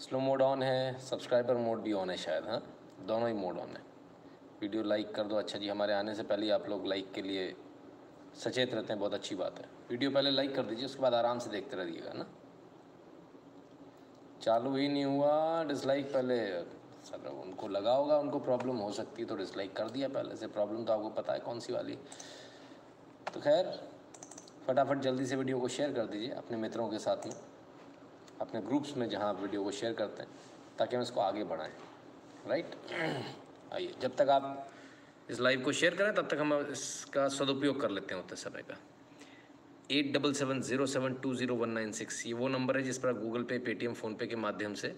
Slow mode on है subscriber mode भी on है शायद हाँ? दोनों ही मोड ऑन है। वीडियो लाइक कर दो। अच्छा जी, हमारे आने से पहले आप लोग लाइक के लिए सचेत रहते हैं, बहुत अच्छी बात है। वीडियो पहले लाइक कर दीजिए, उसके बाद आराम से देखते रहिएगा, ना? चालू ही नहीं हुआ डिसलाइक पहले सर, उनको लगा होगा, उनको प्रॉब्लम हो सकती है तो डिसलाइक कर दिया पहले से। प्रॉब्लम तो आपको पता है कौन सी वाली। तो खैर, फटाफट जल्दी से वीडियो को शेयर कर दीजिए अपने मित्रों के साथ में। अपने ग्रुप्स में जहाँ आप वीडियो को शेयर करते हैं, ताकि हम इसको आगे बढ़ाएँ राइट आइए, जब तक आप इस लाइव को शेयर करें, तब तक हम इसका सदुपयोग कर लेते हैं उतने समय का। Eight double seven zero seven two zero one nine six ये वो नंबर है जिस पर आप गूगल पे पेटीएम फ़ोनपे के माध्यम से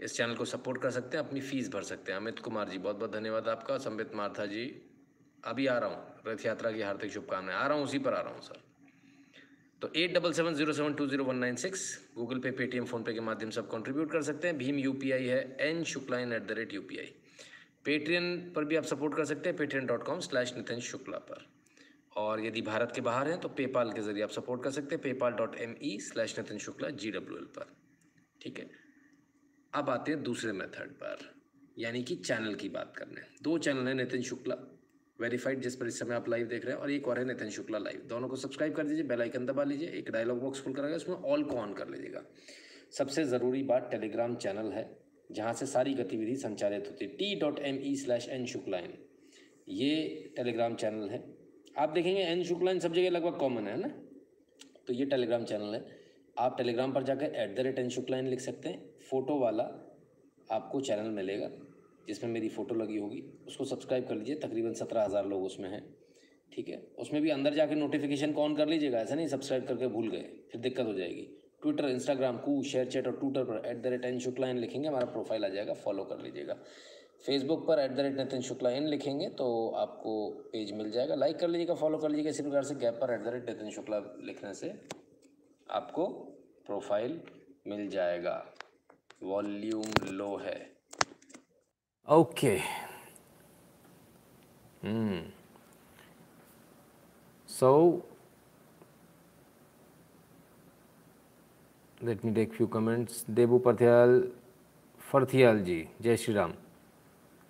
इस चैनल को सपोर्ट कर सकते हैं, अपनी फ़ीस भर सकते हैं। अमित कुमार जी बहुत बहुत धन्यवाद आपका। संबित मार्था जी, अभी आ रहा हूँ, रथ यात्रा की हार्दिक शुभकामनाएँ। आ रहा हूँ, उसी पर आ रहा हूँ, सर। तो eight double seven zero seven two zero one nine six Google Pay Paytm PhonePe के माध्यम से आप कंट्रीब्यूट कर सकते हैं। भीम यूपीआई है N Shukla in at the rate U Paytm पर भी आप सपोर्ट कर सकते हैं Paytm dot com slash Nitin Shukla पर। और यदि भारत के बाहर हैं तो पेपाल के ज़रिए आप सपोर्ट कर सकते हैं PayPal dot M E slash Nitin Shukla G W L पर। ठीक है? अब आते हैं दूसरे मेथड पर, यानी कि चैनल की बात करने। दो चैनल हैं नितिन शुक्ला वेरीफाइड जिस पर इस समय आप लाइव देख रहे हैं और एक और है नितिन शुक्ला लाइव दोनों को सब्सक्राइब कर दीजिए बेल आइकन दबा लीजिए, एक डायलॉग बॉक्स खुल करेगा उसमें ऑल को ऑन कर लीजिएगा। सबसे ज़रूरी बात टेलीग्राम चैनल है, जहाँ से सारी गतिविधि संचालित होती है। T dot M E slash N Shukla Shukla in ये टेलीग्राम चैनल है। आप देखेंगे एन शुक्ला शुक्लाइन सब जगह लगभग कॉमन है ना? तो ये टेलीग्राम चैनल है। आप टेलीग्राम पर जाकर at the rate N Shukla Shukla in लिख सकते हैं। फ़ोटो वाला आपको चैनल मिलेगा। जिसमें मेरी फ़ोटो लगी होगी, उसको सब्सक्राइब कर लीजिए, तकरीबन सत्रह हज़ार लोग उसमें हैं, ठीक है? उसमें भी अंदर जाके नोटिफिकेशन को ऑन कर लीजिएगा? ऐसा नहीं सब्सक्राइब करके भूल गए, फिर दिक्कत हो जाएगी। ट्विटर इंस्टाग्राम कू शेयर चैट और ट्विटर पर at the rate N Shukla in लिखेंगे, हमारा प्रोफ़ाइल आ जाएगा फॉलो कर लीजिएगा। फेसबुक पर at the rate Nitin Shukla in लिखेंगे तो आपको पेज मिल जाएगा। लाइक कर लीजिएगा फॉलो कर लीजिएगा, इसी प्रकार से गैप पर at the rate Nitin Shukla लिखने से आपको प्रोफ़ाइल मिल जाएगा। वॉल्यूम लो है। Okay so let me take few comments Debu परथियाल फरथियाल जी जय श्री राम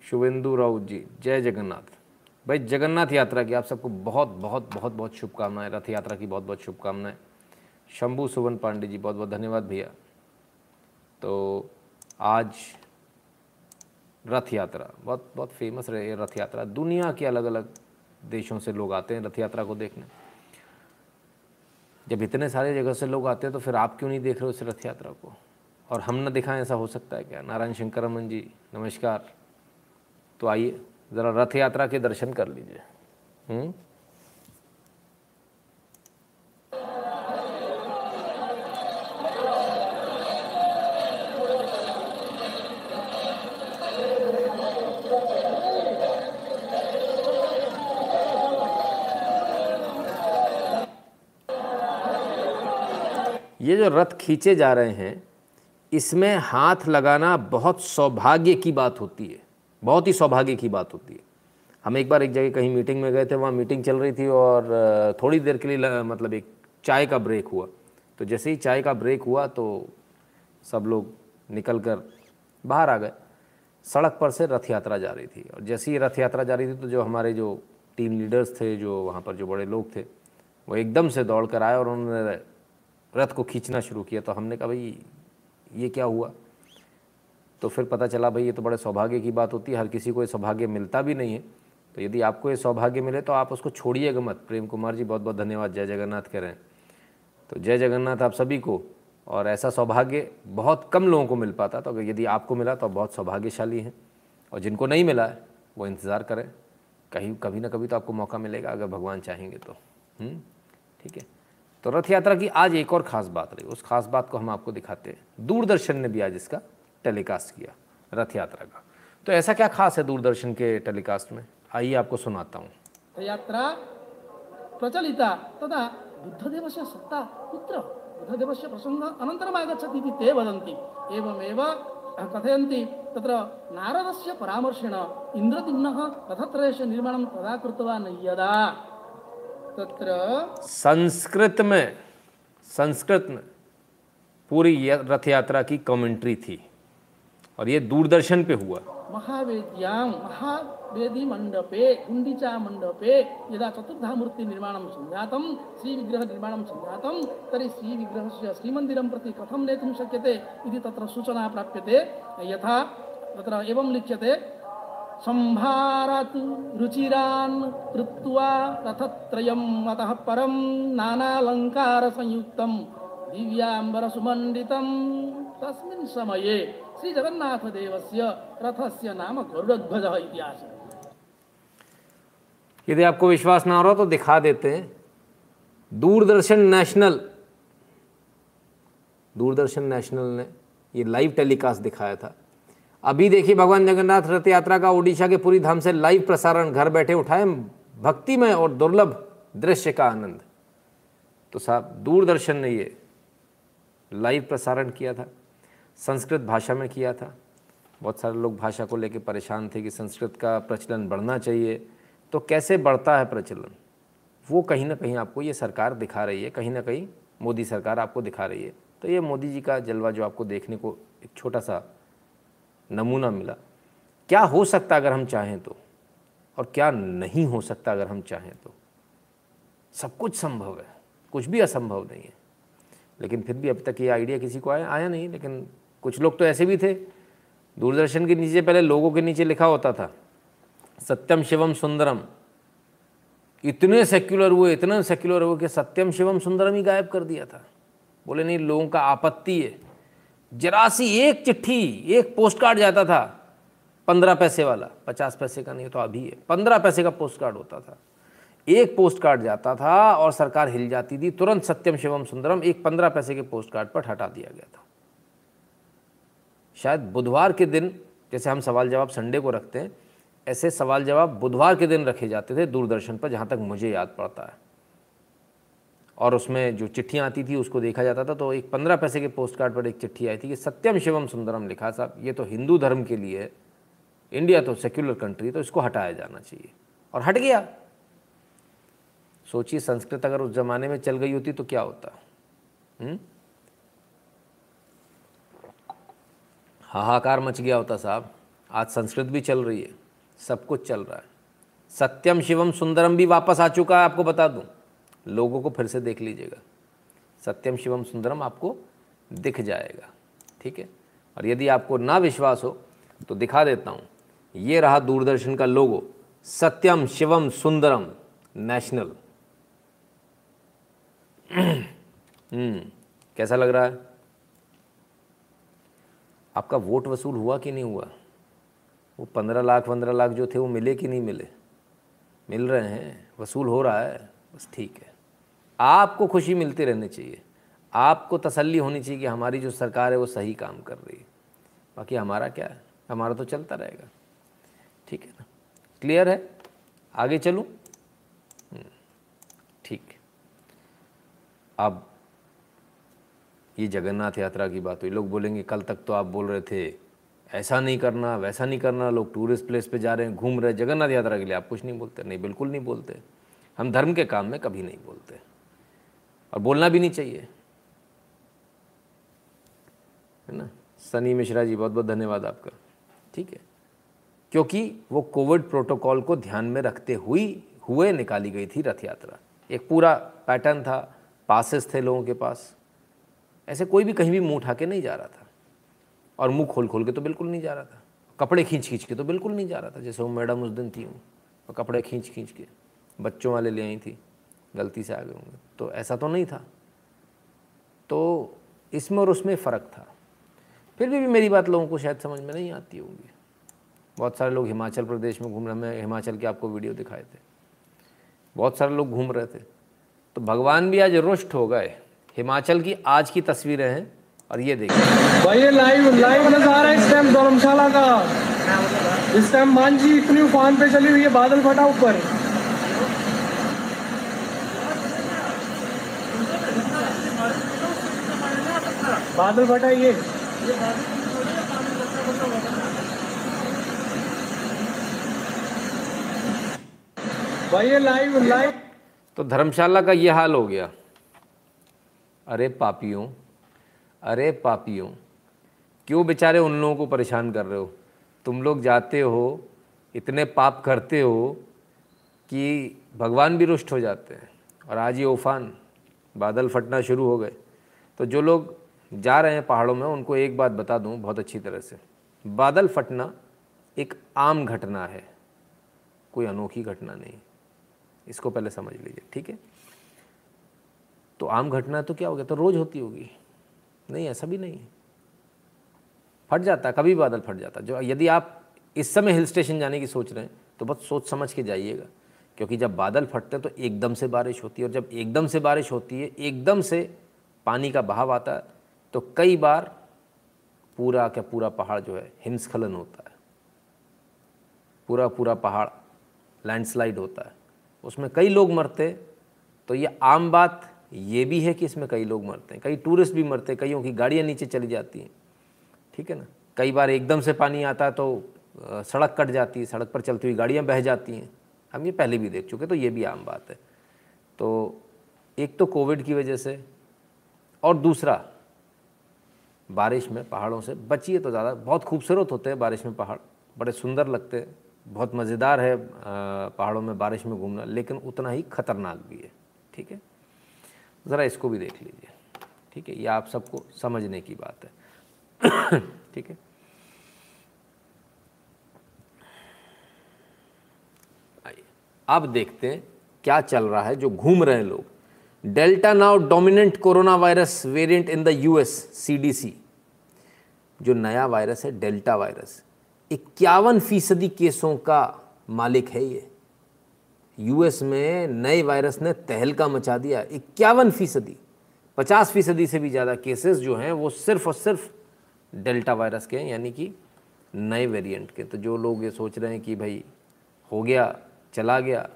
शुभेंदु राउत जी जय जगन्नाथ भाई, जगन्नाथ यात्रा की आप सबको बहुत बहुत बहुत बहुत शुभकामनाएँ, रथ यात्रा की बहुत बहुत शुभकामनाएँ। शंभू सुवन पांडे जी, बहुत बहुत धन्यवाद भैया। तो आज रथ यात्रा बहुत बहुत फ़ेमस रहे ये रथ यात्रा दुनिया के अलग अलग देशों से लोग आते हैं रथ यात्रा को देखने। जब इतने सारे जगह से लोग आते हैं तो फिर आप क्यों नहीं देख रहे हो इस रथ यात्रा को? और हम ना दिखाएँ ऐसा हो सकता है क्या? नारायण शंकर रमन जी, नमस्कार। तो आइए, ज़रा रथ यात्रा के दर्शन कर लीजिए। ये जो रथ खींचे जा रहे हैं, इसमें हाथ लगाना बहुत सौभाग्य की बात होती है। बहुत ही सौभाग्य की बात होती है। हम एक बार एक जगह कहीं मीटिंग में गए थे, वहाँ मीटिंग चल रही थी और थोड़ी देर के लिए मतलब एक चाय का ब्रेक हुआ। तो जैसे ही चाय का ब्रेक हुआ तो सब लोग निकल कर बाहर आ गए। सड़क पर से रथ यात्रा जा रही थी और जैसे ही रथ यात्रा जा रही थी तो जो हमारे जो टीम लीडर्स थे, जो वहाँ पर जो बड़े लोग थे, वो एकदम से दौड़ कर आए और उन्होंने रथ को खींचना शुरू किया तो हमने कहा भाई ये क्या हुआ? तो फिर पता चला भाई ये तो बड़े सौभाग्य की बात होती है हर किसी को ये सौभाग्य मिलता भी नहीं है। तो यदि आपको ये सौभाग्य मिले तो आप उसको छोड़िएगा मत। प्रेम कुमार जी बहुत बहुत धन्यवाद। जय जगन्नाथ कह रहे हैं तो जय जगन्नाथ आप सभी को और ऐसा सौभाग्य बहुत कम लोगों को मिल पाता तो अगर यदि आपको मिला तो आप बहुत सौभाग्यशाली हैं और जिनको नहीं मिला है वो इंतज़ार करें। कहीं कभी ना कभी तो आपको मौका मिलेगा अगर भगवान चाहेंगे तो। हम्म, ठीक है। तो रथ यात्रा की आज एक और ख़ास बात रही। उस खास बात को हम आपको दिखाते हैं। दूरदर्शन ने भी आज इसका टेलीकास्ट किया रथ यात्रा का। तो ऐसा क्या खास है दूरदर्शन के टेलीकास्ट में? आइए आपको सुनाता हूँ। यात्रा प्रचलिता, तदा बुद्धदेवस्य सत्ता कुत्र बुद्धदेवस्य प्रसङ्ग अनन्तरम् आगच्छति इति ते वदन्ति। एवमेव कथयन्ति तत्र नारदस्य परामर्शेण इन्द्रदिम्नः रथत्रयस्य निर्माणं तदा कृतवान् यदा। तत्र संस्कृत में संस्कृत में पूरी रथ यात्रा की कमेंट्री थी। और ये दूरदर्शन पे हुआ। महावेद्यां महावेदी मंडपे गुंडीचा मंडपे यदा चतुर्धा मूर्ति निर्माणं संजातं श्रीविग्रह निर्माणं संजातं तर्हि श्रीविग्रहस्य श्रीमन्दिरं प्रति कथं नेतुं शक्यते इति तत्र सूचना प्राप्यते। यथा तत्र एवं लिख्यते सम्भारतु रुचिरान् कृत्वा रथत्रयम् अतः परं नानालङ्कारसंयुक्तं दिव्याम्बरसुमण्डितं। तस्मिन् समये श्रीजगन्नाथदेवस्य रथस्य नाम गरुडध्वजः इतिहास यदि आपको विश्वास ना हो रहा तो दिखा देते हैं। दूरदर्शन नेशनल। दूरदर्शन नेशनल ने ये लाइव टेलीकास्ट दिखाया था। अभी देखिए भगवान जगन्नाथ रथ यात्रा का ओडिशा के पूरी धाम से लाइव प्रसारण, घर बैठे उठाए भक्तिमय और दुर्लभ दृश्य का आनंद। तो साहब, दूरदर्शन ने ये लाइव प्रसारण किया था, संस्कृत भाषा में किया था। बहुत सारे लोग भाषा को लेकर परेशान थे कि संस्कृत का प्रचलन बढ़ना चाहिए। तो कैसे बढ़ता है प्रचलन? वो कहीं ना कहीं आपको ये सरकार दिखा रही है, कहीं ना कहीं मोदी सरकार आपको दिखा रही है। तो ये मोदी जी का जलवा जो आपको देखने को एक छोटा सा नमूना मिला। क्या हो सकता अगर हम चाहें तो? और क्या नहीं हो सकता अगर हम चाहें तो? सब कुछ संभव है। कुछ भी असंभव नहीं है। लेकिन फिर भी अभी तक ये आइडिया किसी को आया आया नहीं। लेकिन कुछ लोग तो ऐसे भी थे। दूरदर्शन के नीचे पहले लोगों के नीचे लिखा होता था, सत्यम शिवम सुंदरम। इतने सेक्युलर हुए, इतने सेक्युलर हुए कि सत्यम शिवम सुंदरम ही गायब कर दिया था। बोले, नहीं, लोगों का आपत्ति है। जरा सी एक चिट्ठी, एक पोस्ट कार्ड जाता था। पंद्रह पैसे वाला, पचास पैसे का नहीं तो अभी है। पंद्रह पैसे का पोस्ट कार्ड होता था। एक पोस्ट कार्ड जाता था और सरकार हिल जाती थी। तुरंत सत्यम शिवम सुंदरम एक पंद्रह पैसे के पोस्ट कार्ड पर हटा दिया गया था। शायद बुधवार के दिन, जैसे हम सवाल जवाब संडे को रखते हैं, ऐसे सवाल जवाब बुधवार के दिन रखे जाते थे दूरदर्शन पर, जहाँ तक मुझे याद पड़ता है। और उसमें जो चिट्ठियाँ आती थी, उसको देखा जाता था। तो एक पंद्रह पैसे के पोस्ट कार्ड पर एक चिट्ठी आई थी कि सत्यम शिवम सुंदरम लिखा, साहब, ये तो हिंदू धर्म के लिए इंडिया तो सेक्युलर कंट्री तो इसको हटाया जाना चाहिए। और हट गया। सोचिए, संस्कृत अगर उस ज़माने में चल गई होती तो क्या होता? हुँ? हाहाकार मच गया होता, साहब। आज संस्कृत भी चल रही है, सब कुछ चल रहा है। सत्यम शिवम सुंदरम भी वापस आ चुका है, आपको बता दूँ। लोगों को फिर से देख लीजिएगा। सत्यम शिवम सुंदरम आपको दिख जाएगा। ठीक है? और यदि आपको ना विश्वास हो तो दिखा देता हूँ। ये रहा दूरदर्शन का लोगो सत्यम शिवम सुंदरम नेशनल। हम्म, कैसा लग रहा है? आपका वोट वसूल हुआ कि नहीं हुआ? वो पंद्रह लाख पंद्रह लाख जो थे वो मिले कि नहीं मिले? मिल रहे हैं वसूल हो रहा है बस ठीक है। आपको खुशी मिलती रहनी चाहिए। आपको तसल्ली होनी चाहिए कि हमारी जो सरकार है वो सही काम कर रही है। बाकी हमारा क्या है? हमारा तो चलता रहेगा। ठीक है ना? क्लियर है? आगे चलूँ? हम्म, ठीक। अब ये जगन्नाथ यात्रा की बात हुई। लोग बोलेंगे कल तक तो आप बोल रहे थे ऐसा नहीं करना वैसा नहीं करना लोग टूरिस्ट प्लेस पे जा रहे हैं घूम रहे हैं जगन्नाथ यात्रा के लिए आप कुछ नहीं बोलते। नहीं बिल्कुल नहीं बोलते। हम धर्म के काम में कभी नहीं बोलते। और बोलना भी नहीं चाहिए। है ना? सनी मिश्रा जी बहुत बहुत धन्यवाद आपका। ठीक है? क्योंकि वो कोविड प्रोटोकॉल को ध्यान में रखते हुई, हुए निकाली गई थी रथ यात्रा। एक पूरा पैटर्न था, पासेस थे लोगों के पास। ऐसे कोई भी कहीं भी मुँह उठा के नहीं जा रहा था। और मुँह खोल खोल के तो बिल्कुल नहीं जा रहा था। कपड़े खींच खींच के तो बिल्कुल नहीं जा रहा था, जैसे वो मैडम उस दिन थी। वो कपड़े खींच खींच के बच्चों वाले ले आई थी। गलती से आ गए होंगे। तो ऐसा तो नहीं था। तो इसमें और उसमें फ़र्क था। फिर भी, भी मेरी बात लोगों को शायद समझ में नहीं आती होगी। बहुत सारे लोग हिमाचल प्रदेश में घूम रहे मैं हिमाचल के आपको वीडियो दिखाए थे। बहुत सारे लोग घूम रहे थे। तो भगवान भी आज रुष्ट हो गए। हिमाचल की आज की तस्वीरें हैं और ये देखिए। भाई लाइव लाइव नज़र है इस टाइम धर्मशाला का। इस टाइम मांझी इतनी उफान पे चली हुई है बादल फटा ऊपर। बादल फटा ये भाई ये लाइव लाइव तो धर्मशाला का ये हाल हो गया। अरे पापियों अरे पापियों, क्यों बेचारे उन लोगों को परेशान कर रहे हो? तुम लोग जाते हो, इतने पाप करते हो कि भगवान भी रुष्ट हो जाते हैं। और आज ये उफान, बादल फटना शुरू हो गए। तो जो लोग जा रहे हैं पहाड़ों में, उनको एक बात बता दूँ बहुत अच्छी तरह से। बादल फटना एक आम घटना है, कोई अनोखी घटना नहीं। इसको पहले समझ लीजिए, ठीक है? तो आम घटना तो क्या हो गया? तो रोज़ होती होगी। नहीं, ऐसा भी नहीं। है फट जाता, कभी बादल फट जाता। जो, यदि आप इस समय हिल स्टेशन जाने की सोच रहे हैं तो बस सोच समझ के जाइएगा। क्योंकि जब बादल फटते हैं तो एकदम से बारिश होती है, और जब एकदम से बारिश होती है, एकदम से पानी का बहाव आता है तो कई बार पूरा क्या पूरा पहाड़ जो है हिमस्खलन होता है। पूरा पूरा पहाड़ लैंडस्लाइड होता है। उसमें कई लोग मरते तो ये आम बात ये भी है कि इसमें कई लोग मरते हैं। कई टूरिस्ट भी मरते हैं, कईयों की गाड़ियाँ नीचे चली जाती हैं। ठीक है ना? कई बार एकदम से पानी आता है तो सड़क कट जाती है, सड़क पर चलती हुई गाड़ियाँ बह जाती हैं। हम ये पहले भी देख चुके तो ये भी आम बात है। तो एक तो कोविड की वजह से और दूसरा बारिश में पहाड़ों से बचिए तो ज़्यादा। बहुत खूबसूरत होते हैं बारिश में पहाड़। बड़े सुंदर लगते हैं। बहुत मज़ेदार है पहाड़ों में बारिश में घूमना, लेकिन उतना ही ख़तरनाक भी है। ठीक है? ज़रा इसको भी देख लीजिए। ठीक है? ये आप सबको समझने की बात है। ठीक है? आइए। अब देखते हैं क्या चल रहा है, जो घूम रहे हैं लोग। Delta now dominant corona virus variant in the US CDC जो नया वायरस है डेल्टा वायरस इक्यावन फ़ीसदी केसों का मालिक है ये। यूएस में नए वायरस ने तहलका मचा दिया। इक्यावन फ़ीसदी, पचास फ़ीसदी से भी ज़्यादा केसेस जो हैं, वो सिर्फ़ और सिर्फ़ डेल्टा वायरस के हैं, यानी कि नए वेरिएंट के। तो जो लोग ये सोच रहे हैं कि भाई, हो गया, चला गया,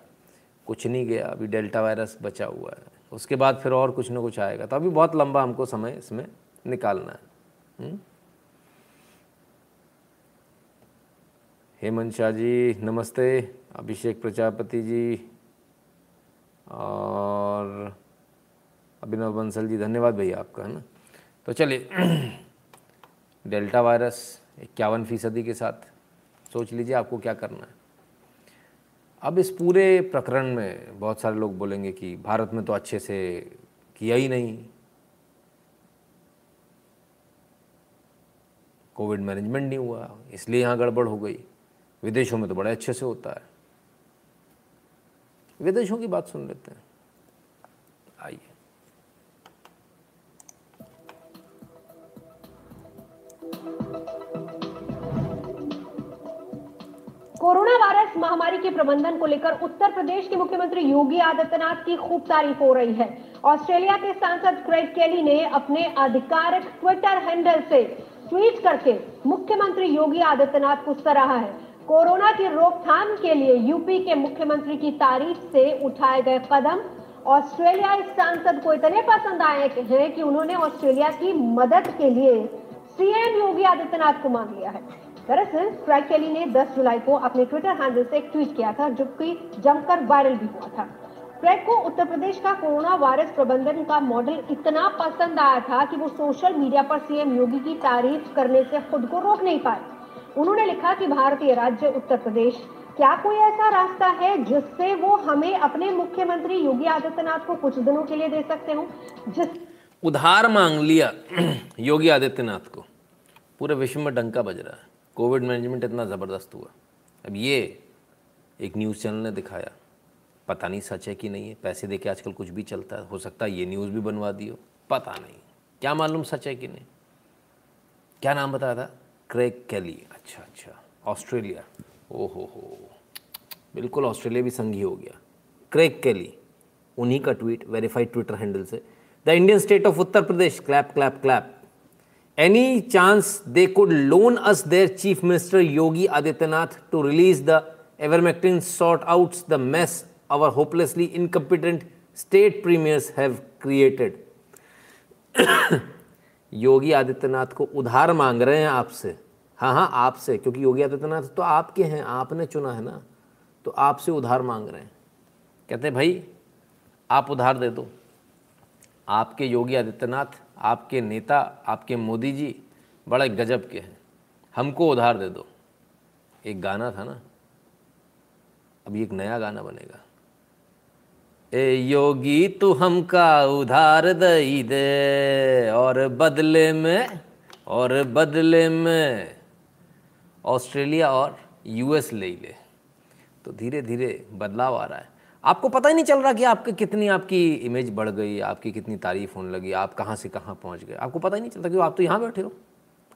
कुछ नहीं गया, अभी डेल्टा वायरस बचा हुआ है। उसके बाद फिर और कुछ ना कुछ आएगा। तो अभी बहुत लंबा हमको समय इसमें निकालना है? हम्म? हेमंत शाह जी, नमस्ते। अभिषेक प्रजापति जी और अभिनव बंसल जी, धन्यवाद भैया आपका, है ना? तो चलिए, डेल्टा वायरस इक्यावन फ़ीसदी के साथ। सोच लीजिए आपको क्या करना है। अब इस पूरे प्रकरण में बहुत सारे लोग बोलेंगे कि भारत में तो अच्छे से किया ही नहीं। कोविड मैनेजमेंट नहीं हुआ, इसलिए यहाँ गड़बड़ हो गई। विदेशों में तो बड़े अच्छे से होता है। विदेशों की बात सुन लेते हैं। आइए। वायरस महामारी के प्रबंधन को लेकर उत्तर प्रदेश के मुख्यमंत्री योगी आदित्यनाथ की खूब तारीफ़ हो रही है। ऑस्ट्रेलिया के सांसद क्रेग केली ने अपने आधिकारिक ट्विटर हैंडल से ट्वीट करके मुख्यमंत्री योगी आदित्यनाथ को सराहा है। कोरोना की रोकथाम के लिए यूपी के मुख्यमंत्री की तारीफ़ से उठाए गए कदम, ऑस्ट्रेलिया इस सांसद को इतने पसंद आए हैं कि उन्होंने ऑस्ट्रेलिया की मदद के लिए सीएम योगी आदित्यनाथ को मांग लिया है। दरअसल क्राइक केली ने 10 जुलाई को अपने ट्विटर हैंडल से एक ट्वीट किया था, जो कि जमकर वायरल भी हुआ था। क्रेग को उत्तर प्रदेश का कोरोना वायरस प्रबंधन का मॉडल इतना पसंद आया था कि वो सोशल मीडिया पर सीएम योगी की तारीफ़ करने से खुद को रोक नहीं पाए। उन्होंने लिखा कि भारतीय राज्य, उत्तर प्रदेश, क्या कोई ऐसा रास्ता है जिससे वो हमें अपने मुख्यमंत्री योगी आदित्यनाथ को कुछ दिनों के लिए दे सकते हो? जिस उधार मांग लिया योगी आदित्यनाथ को। पूरे विश्व में डंका बज रहा है। कोविड मैनेजमेंट इतना ज़बरदस्त हुआ। अब ये एक न्यूज़ चैनल ने दिखाया। पता नहीं सच है कि नहीं है। पैसे दे के आजकल कुछ भी चलता है। हो सकता है ये न्यूज़ भी बनवा दियो पता नहीं। क्या मालूम सच है कि नहीं? क्या नाम बताया था? Craig Kelly. अच्छा अच्छा। ऑस्ट्रेलिया। ओहो हो। बिल्कुल ऑस्ट्रेलिया भी संघी हो गया। Craig Kelly. उन्हीं का ट्वीट, वेरीफाइड ट्विटर हैंडल से। The Indian state of Uttar Pradesh. Clap clap clap. Any chance they could loan us their chief minister Yogi Adityanath to release the ivermectin sort outs the mess our hopelessly incompetent state premiers have created? Yogi Adityanath को उधार मांग रहे हैं आपसे। हाँ हाँ आपसे, क्योंकि योगी आदित्यनाथ तो आपके हैं, आपने चुना है ना? तो आपसे उधार मांग रहे हैं। कहते हैं, भाई, आप उधार दे दो। आपके योगी आदित्यनाथ आपके नेता, आपके मोदी जी बड़ा गजब के हैं। हमको उधार दे दो। एक गाना था ना? अभी एक नया गाना बनेगा। ए योगी, तू हमका उधार दई दे, और बदले में, और बदले में ऑस्ट्रेलिया और यूएस ले ले। तो धीरे धीरे बदलाव आ रहा है। आपको पता ही नहीं चल रहा कि आपके कितनी आपकी इमेज बढ़ गई आपकी कितनी तारीफ़ होने लगी आप कहाँ से कहाँ पहुँच गए। आपको पता ही नहीं चलता कि आप तो यहाँ बैठे हो।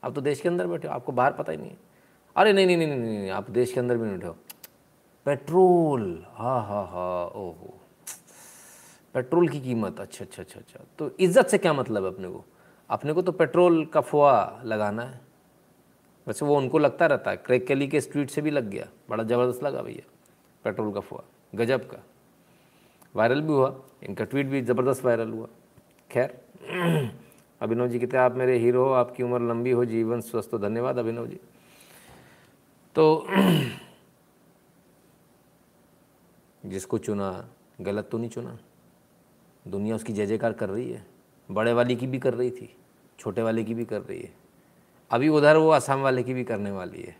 आप तो देश के अंदर बैठे हो आपको बाहर पता ही नहीं है। अरे नहीं नहीं नहीं नहीं नहीं, नहीं आप देश के अंदर भी नहीं बैठे हो। पेट्रोल हाँ हाँ हाँ ओहो। पेट्रोल की कीमत अच्छा अच्छा अच्छा अच्छा। तो इज़्ज़त से क्या मतलब है अपने को? अपने को तो पेट्रोल का फुआ लगाना है। वैसे वो उनको लगता रहता है क्रैक कैली के स्ट्रीट से भी लग गया। बड़ा ज़बरदस्त लगा भैया पेट्रोल का फुआ गजब का। वायरल भी हुआ, इनका ट्वीट भी ज़बरदस्त वायरल हुआ। खैर, अभिनव जी कहते हैं आप मेरे हीरो हो, आपकी उम्र लंबी हो, जीवन स्वस्थ हो। धन्यवाद अभिनव जी। तो जिसको चुना, गलत तो नहीं चुना। दुनिया उसकी जय जयकार कर रही है। बड़े वाले की भी कर रही थी, छोटे वाले की भी कर रही है। अभी उधर वो असम वाले की भी करने वाली है।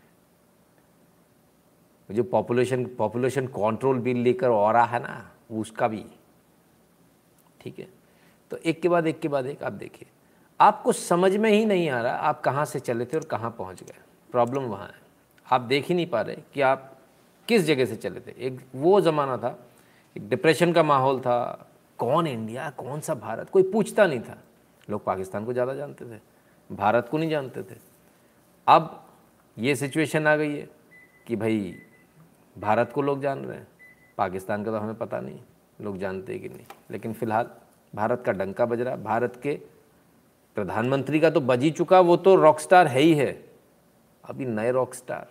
जो पॉपुलेशन पॉपुलेशन कंट्रोल बिल लेकर और है ना। उसका भी ठीक है? तो एक के बाद एक के बाद एक, आप देखिए। आपको समझ में ही नहीं आ रहा आप कहाँ से चले थे और कहाँ पहुँच गए। प्रॉब्लम वहाँ है। आप देख ही नहीं पा रहे कि आप किस जगह से चले थे। एक वो ज़माना था, एक डिप्रेशन का माहौल था। कौन इंडिया, कौन सा भारत? कोई पूछता नहीं था। लोग पाकिस्तान को ज़्यादा जानते थे, भारत को नहीं जानते थे। अब ये सिचुएशन आ गई है कि भाई भारत को लोग जान रहे हैं। पाकिस्तान का तो हमें पता नहीं, लोग जानते कि नहीं। लेकिन फ़िलहाल भारत का डंका बज रहा, भारत के प्रधानमंत्री का तो बज ही चुका, वो तो रॉक स्टार है ही है। अभी नए रॉक स्टार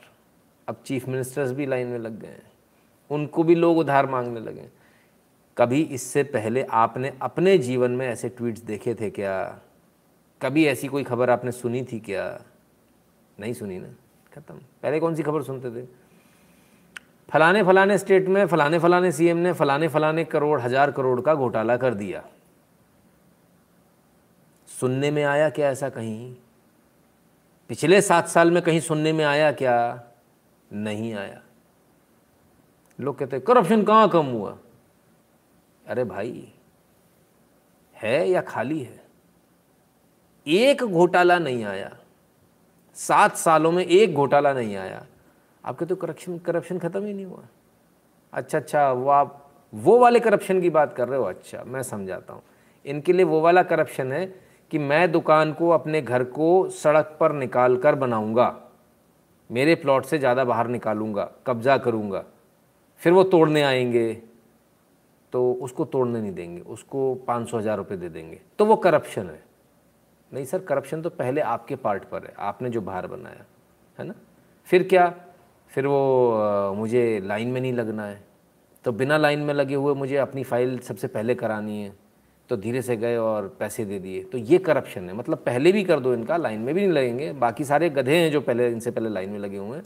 अब चीफ मिनिस्टर्स भी लाइन में लग गए हैं। उनको भी लोग उधार मांगने लगे कभी इससे पहले आपने अपने जीवन में ऐसे ट्वीट्स देखे थे क्या? कभी ऐसी कोई खबर आपने सुनी थी क्या? नहीं सुनी ना? ख़त्म। पहले कौन सी खबर सुनते थे? फलाने फलाने स्टेट में, फलाने फलाने सीएम ने, फलाने फलाने करोड़, हज़ार करोड़ का घोटाला कर दिया। सुनने में आया क्या ऐसा कहीं? पिछले सात साल में कहीं सुनने में आया क्या? नहीं आया। लोग कहते करप्शन कहाँ कम हुआ? अरे भाई, है या खाली है? एक घोटाला नहीं आया। सात सालों में एक घोटाला नहीं आया। आपके तो करप्शन करप्शन ख़त्म ही नहीं हुआ। अच्छा अच्छा वो आप, वो वाले करप्शन की बात कर रहे हो? अच्छा मैं समझाता हूँ। इनके लिए वो वाला करप्शन है कि मैं दुकान को अपने घर को सड़क पर निकाल कर बनाऊँगा। मेरे प्लॉट से ज़्यादा बाहर निकालूँगा, कब्ज़ा करूँगा। फिर वो तोड़ने आएँगे। तो उसको तोड़ने नहीं देंगे, उसको पाँच सौ हज़ार रुपये दे देंगे। तो वो करप्शन है। नहीं सर करप्शन तो पहले आपके पार्ट पर है। आपने जो बाहर बनाया, है ना? फिर क्या? फिर वो मुझे लाइन में नहीं लगना है। तो बिना लाइन में लगे हुए मुझे अपनी फ़ाइल सबसे पहले करानी है। तो धीरे से गए और पैसे दे दिए। तो ये करप्शन है। मतलब पहले भी कर दो इनका, लाइन में भी नहीं लगेंगे। बाकी सारे गधे हैं जो पहले, इनसे पहले लाइन में लगे हुए हैं।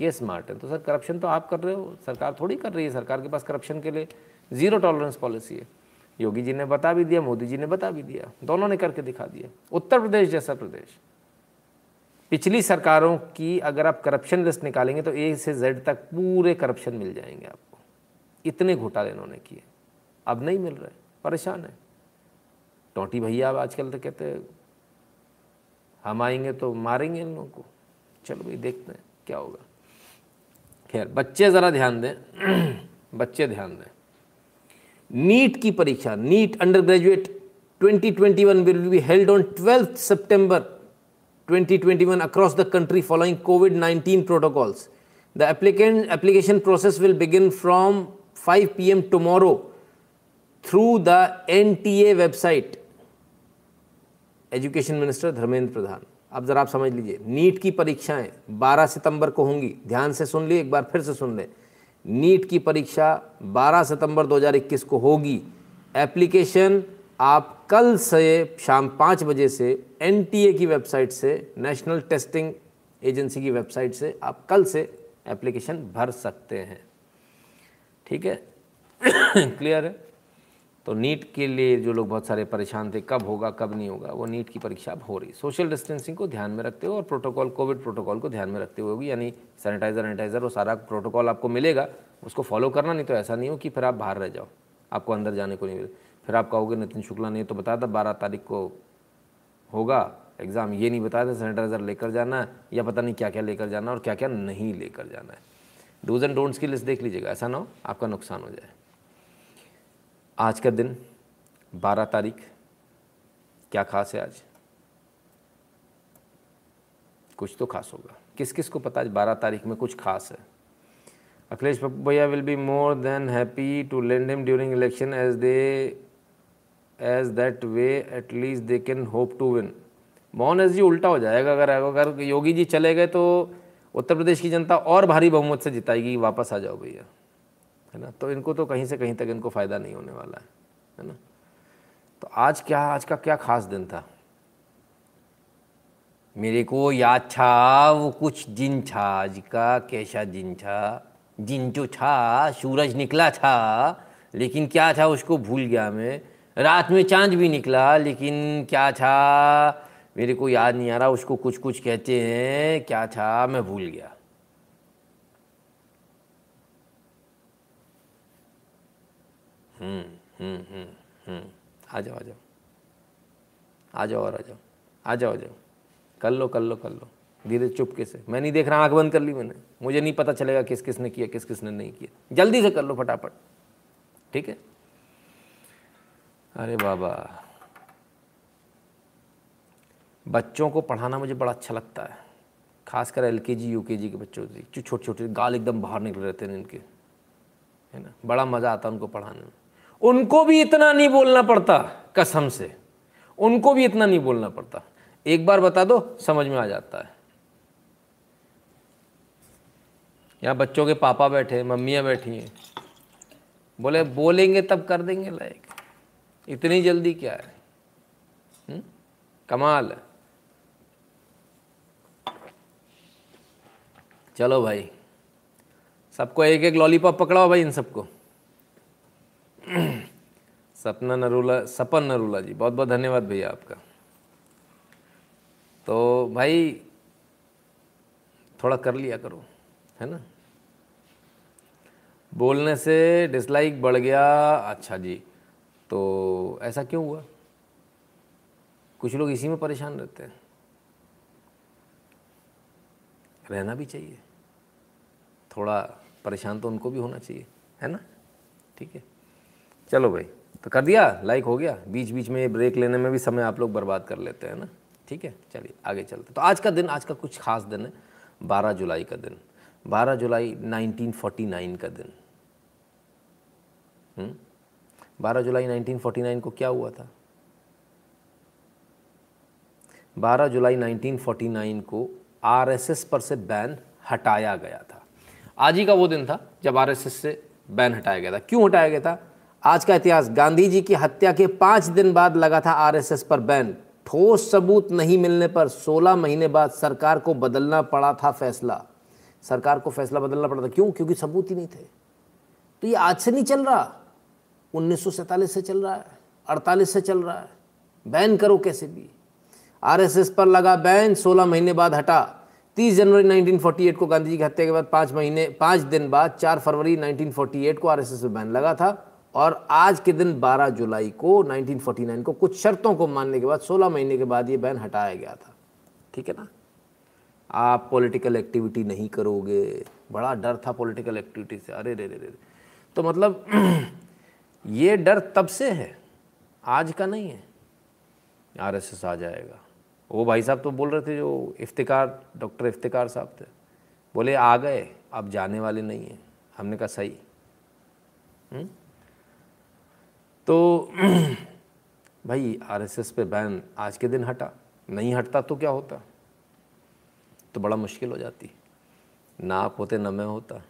ये स्मार्ट है। तो सर, करप्शन तो आप कर रहे हो। सरकार थोड़ी कर रही है। सरकार के पास करप्शन के लिए ज़ीरो टॉलरेंस पॉलिसी है। योगी जी ने बता भी दिया, मोदी जी ने बता भी दिया। दोनों ने करके दिखा दिया। उत्तर प्रदेश जैसा प्रदेश। पिछली सरकारों की अगर आप करप्शन लिस्ट निकालेंगे तो ए से जेड तक पूरे करप्शन मिल जाएँगे आपको। इतने घोटाले इन्होंने किए। अब नहीं मिल रहे। परेशान है। टोटी भैया अब आजकल तो कहते हम आएँगे तो मारेंगे इन लोगों को। चलो भाई, देखते हैं क्या होगा। खैर, बच्चे ज़रा ध्यान दें। बच्चे ध्यान दें। नीट की परीक्षा, NEET undergraduate 2021 will be held on 12th September 2021 across the country following COVID-19 protocols. The applicant application process will begin from 5 p.m. tomorrow through the NTA website. Education minister Dharmendra Pradhan अब ज़रा आप समझ लीजिए NEET की परीक्षाएँ 12 सितंबर को होंगी ध्यान से सुन लिए एक बार फिर से सुन लें नीट की परीक्षा 12 सितंबर 2021 को होगी एप्लीकेशन आप कल से शाम पाँच बजे से एनटीए की वेबसाइट से नेशनल टेस्टिंग एजेंसी की वेबसाइट से आप कल से एप्लीकेशन भर सकते हैं। ठीक है? क्लियर है? तो नीट के लिए जो लोग बहुत सारे परेशान थे, कब होगा, कब नहीं होगा, वो नीट की परीक्षा अब हो रही सोशल डिस्टेंसिंग को ध्यान में रखते हुए और प्रोटोकॉल कोविड प्रोटोकॉल को ध्यान में रखते हुए होगी यानी सैनिटाइजर वैनिटाइजर वो सारा प्रोटोकॉल आपको मिलेगा, उसको फॉलो करना, नहीं तो ऐसा नहीं हो कि फिर आप बाहर रह जाओ, आपको अंदर जाने को नहीं मिले। फिर आप कहोगे, नितिन शुक्ला ने तो बताया था, बारह तारीख को होगा एग्ज़ाम, ये नहीं बताया था, सैनिटाइज़र लेकर जाना है या पता नहीं क्या क्या लेकर जाना और क्या क्या नहीं लेकर जाना है। डूज एंड डोंट्स की लिस्ट देख लीजिएगा, ऐसा ना हो आपका नुकसान हो जाए। आज का दिन, बारह तारीख, क्या खास है आज? कुछ तो खास होगा। किस किस को पता आज बारह तारीख में कुछ खास है? अखिलेश भैया will be more than happy to lend him during election as they as that way at least they can hope to win Mohan एस जी उल्टा हो जाएगा अगर अगर योगी जी चले गए तो उत्तर प्रदेश की जनता और भारी बहुमत से जिताएगी, वापस आ जाओ भैया। है ना? तो इनको तो कहीं से कहीं तक इनको फ़ायदा नहीं होने वाला है। है ना? तो आज क्या, आज का क्या खास दिन था? मेरे को याद था वो कुछ दिन छा आज का कैसा दिन छा जिन जो था, सूरज निकला था, लेकिन क्या था उसको भूल गया मैं। रात में चाँद भी निकला, लेकिन क्या था? मेरे को याद नहीं आ रहा, उसको कुछ कुछ कहते हैं, क्या था? मैं भूल गया। हम्म हम्म हम्म हम्म। आ जाओ आ जाओ। आ जाओ और आ जाओ। आ जाओ आ जाओ। कर लो कर लो कर लो। धीरे चुपके से। मैं नहीं देख रहा, आँख बंद कर ली मैंने। मुझे नहीं पता चलेगा किस किसने किया किस किसने नहीं किया। जल्दी से कर लो फटाफट। ठीक है? अरे बाबा। बच्चों को पढ़ाना मुझे बड़ा अच्छा लगता है। खासकर एल के जी यू के जी के बच्चों से। जो छोटे छोटे गाल एकदम बाहर निकल रहते हैं इनके। है ना? बड़ा मज़ा आता है उनको पढ़ाने में। उनको भी इतना नहीं बोलना पड़ता, कसम से। उनको भी इतना नहीं बोलना पड़ता। एक बार बता दो, समझ में आ जाता है। यहाँ बच्चों के पापा बैठे मम्मियाँ बैठी हैं। बोले, बोलेंगे तब कर देंगे लायक इतनी जल्दी क्या है? हुँ? हम्म? कमाल है। चलो भाई, सबको एक एक लॉलीपॉप पकड़ाओ भाई इन सबको। सपना नरूला, सपन नरूला जी बहुत बहुत धन्यवाद भैया आपका। तो भाई, थोड़ा कर लिया करो, है ना? बोलने से डिसलाइक बढ़ गया। अच्छा जी। तो ऐसा क्यों हुआ? कुछ लोग इसी में परेशान रहते हैं। रहना भी चाहिए। थोड़ा परेशान तो उनको भी होना चाहिए, है ना? ठीक है। चलो भाई तो कर दिया लाइक हो गया। बीच बीच में ब्रेक लेने में भी समय आप लोग बर्बाद कर लेते हैं ना? ठीक है? चलिए, आगे चलते। तो आज का दिन, आज का कुछ खास दिन है। 12 जुलाई का दिन। 12 जुलाई 1949 का दिन। हुँ? 12 जुलाई 1949 को क्या हुआ था? 12 जुलाई 1949 को आरएसएस पर से बैन हटाया गया था। आज ही का वो दिन था जब आरएसएस से बैन हटाया गया था। क्यों हटाया गया था? आज का इतिहास, गांधी जी की हत्या के पाँच दिन बाद लगा था आरएसएस पर बैन। ठोस सबूत नहीं मिलने पर 16 महीने बाद सरकार को बदलना पड़ा था फैसला। सरकार को फैसला बदलना पड़ा था। क्यों? क्योंकि सबूत ही नहीं थे। तो ये आज से नहीं चल रहा। उन्नीस से चल रहा है, अड़तालीस से चल रहा है। बैन करो कैसे भी। आरएसएस पर लगा बैन 16 महीने बाद हटा। 30 जनवरी 1948 को गांधी जी की हत्या के बाद पाँच महीने, पाँच दिन बाद 4 फरवरी 1948 को आरएसएस पर बैन लगा था। और आज के दिन 12 जुलाई को 1949 को कुछ शर्तों को मानने के बाद 16 महीने के बाद ये बैन हटाया गया था। ठीक है ना? आप पॉलिटिकल एक्टिविटी नहीं करोगे। बड़ा डर था पॉलिटिकल एक्टिविटी से। अरे रे रे रे। तो मतलब ये डर तब से है, आज का नहीं है। आरएसएस आ जाएगा। वो भाई साहब तो बोल रहे थे जो इफ्तिकार, डॉक्टर इफ्तिकार साहब थे। बोले, आ गए, अब जाने वाले नहीं हैं। हमने कहा, सही। हुँ? हम्म? तो भाई, आरएसएस पे बैन आज के दिन हटा। नहीं हटता तो क्या होता? तो बड़ा मुश्किल हो जाती। ना आप होते, ना मैं होता।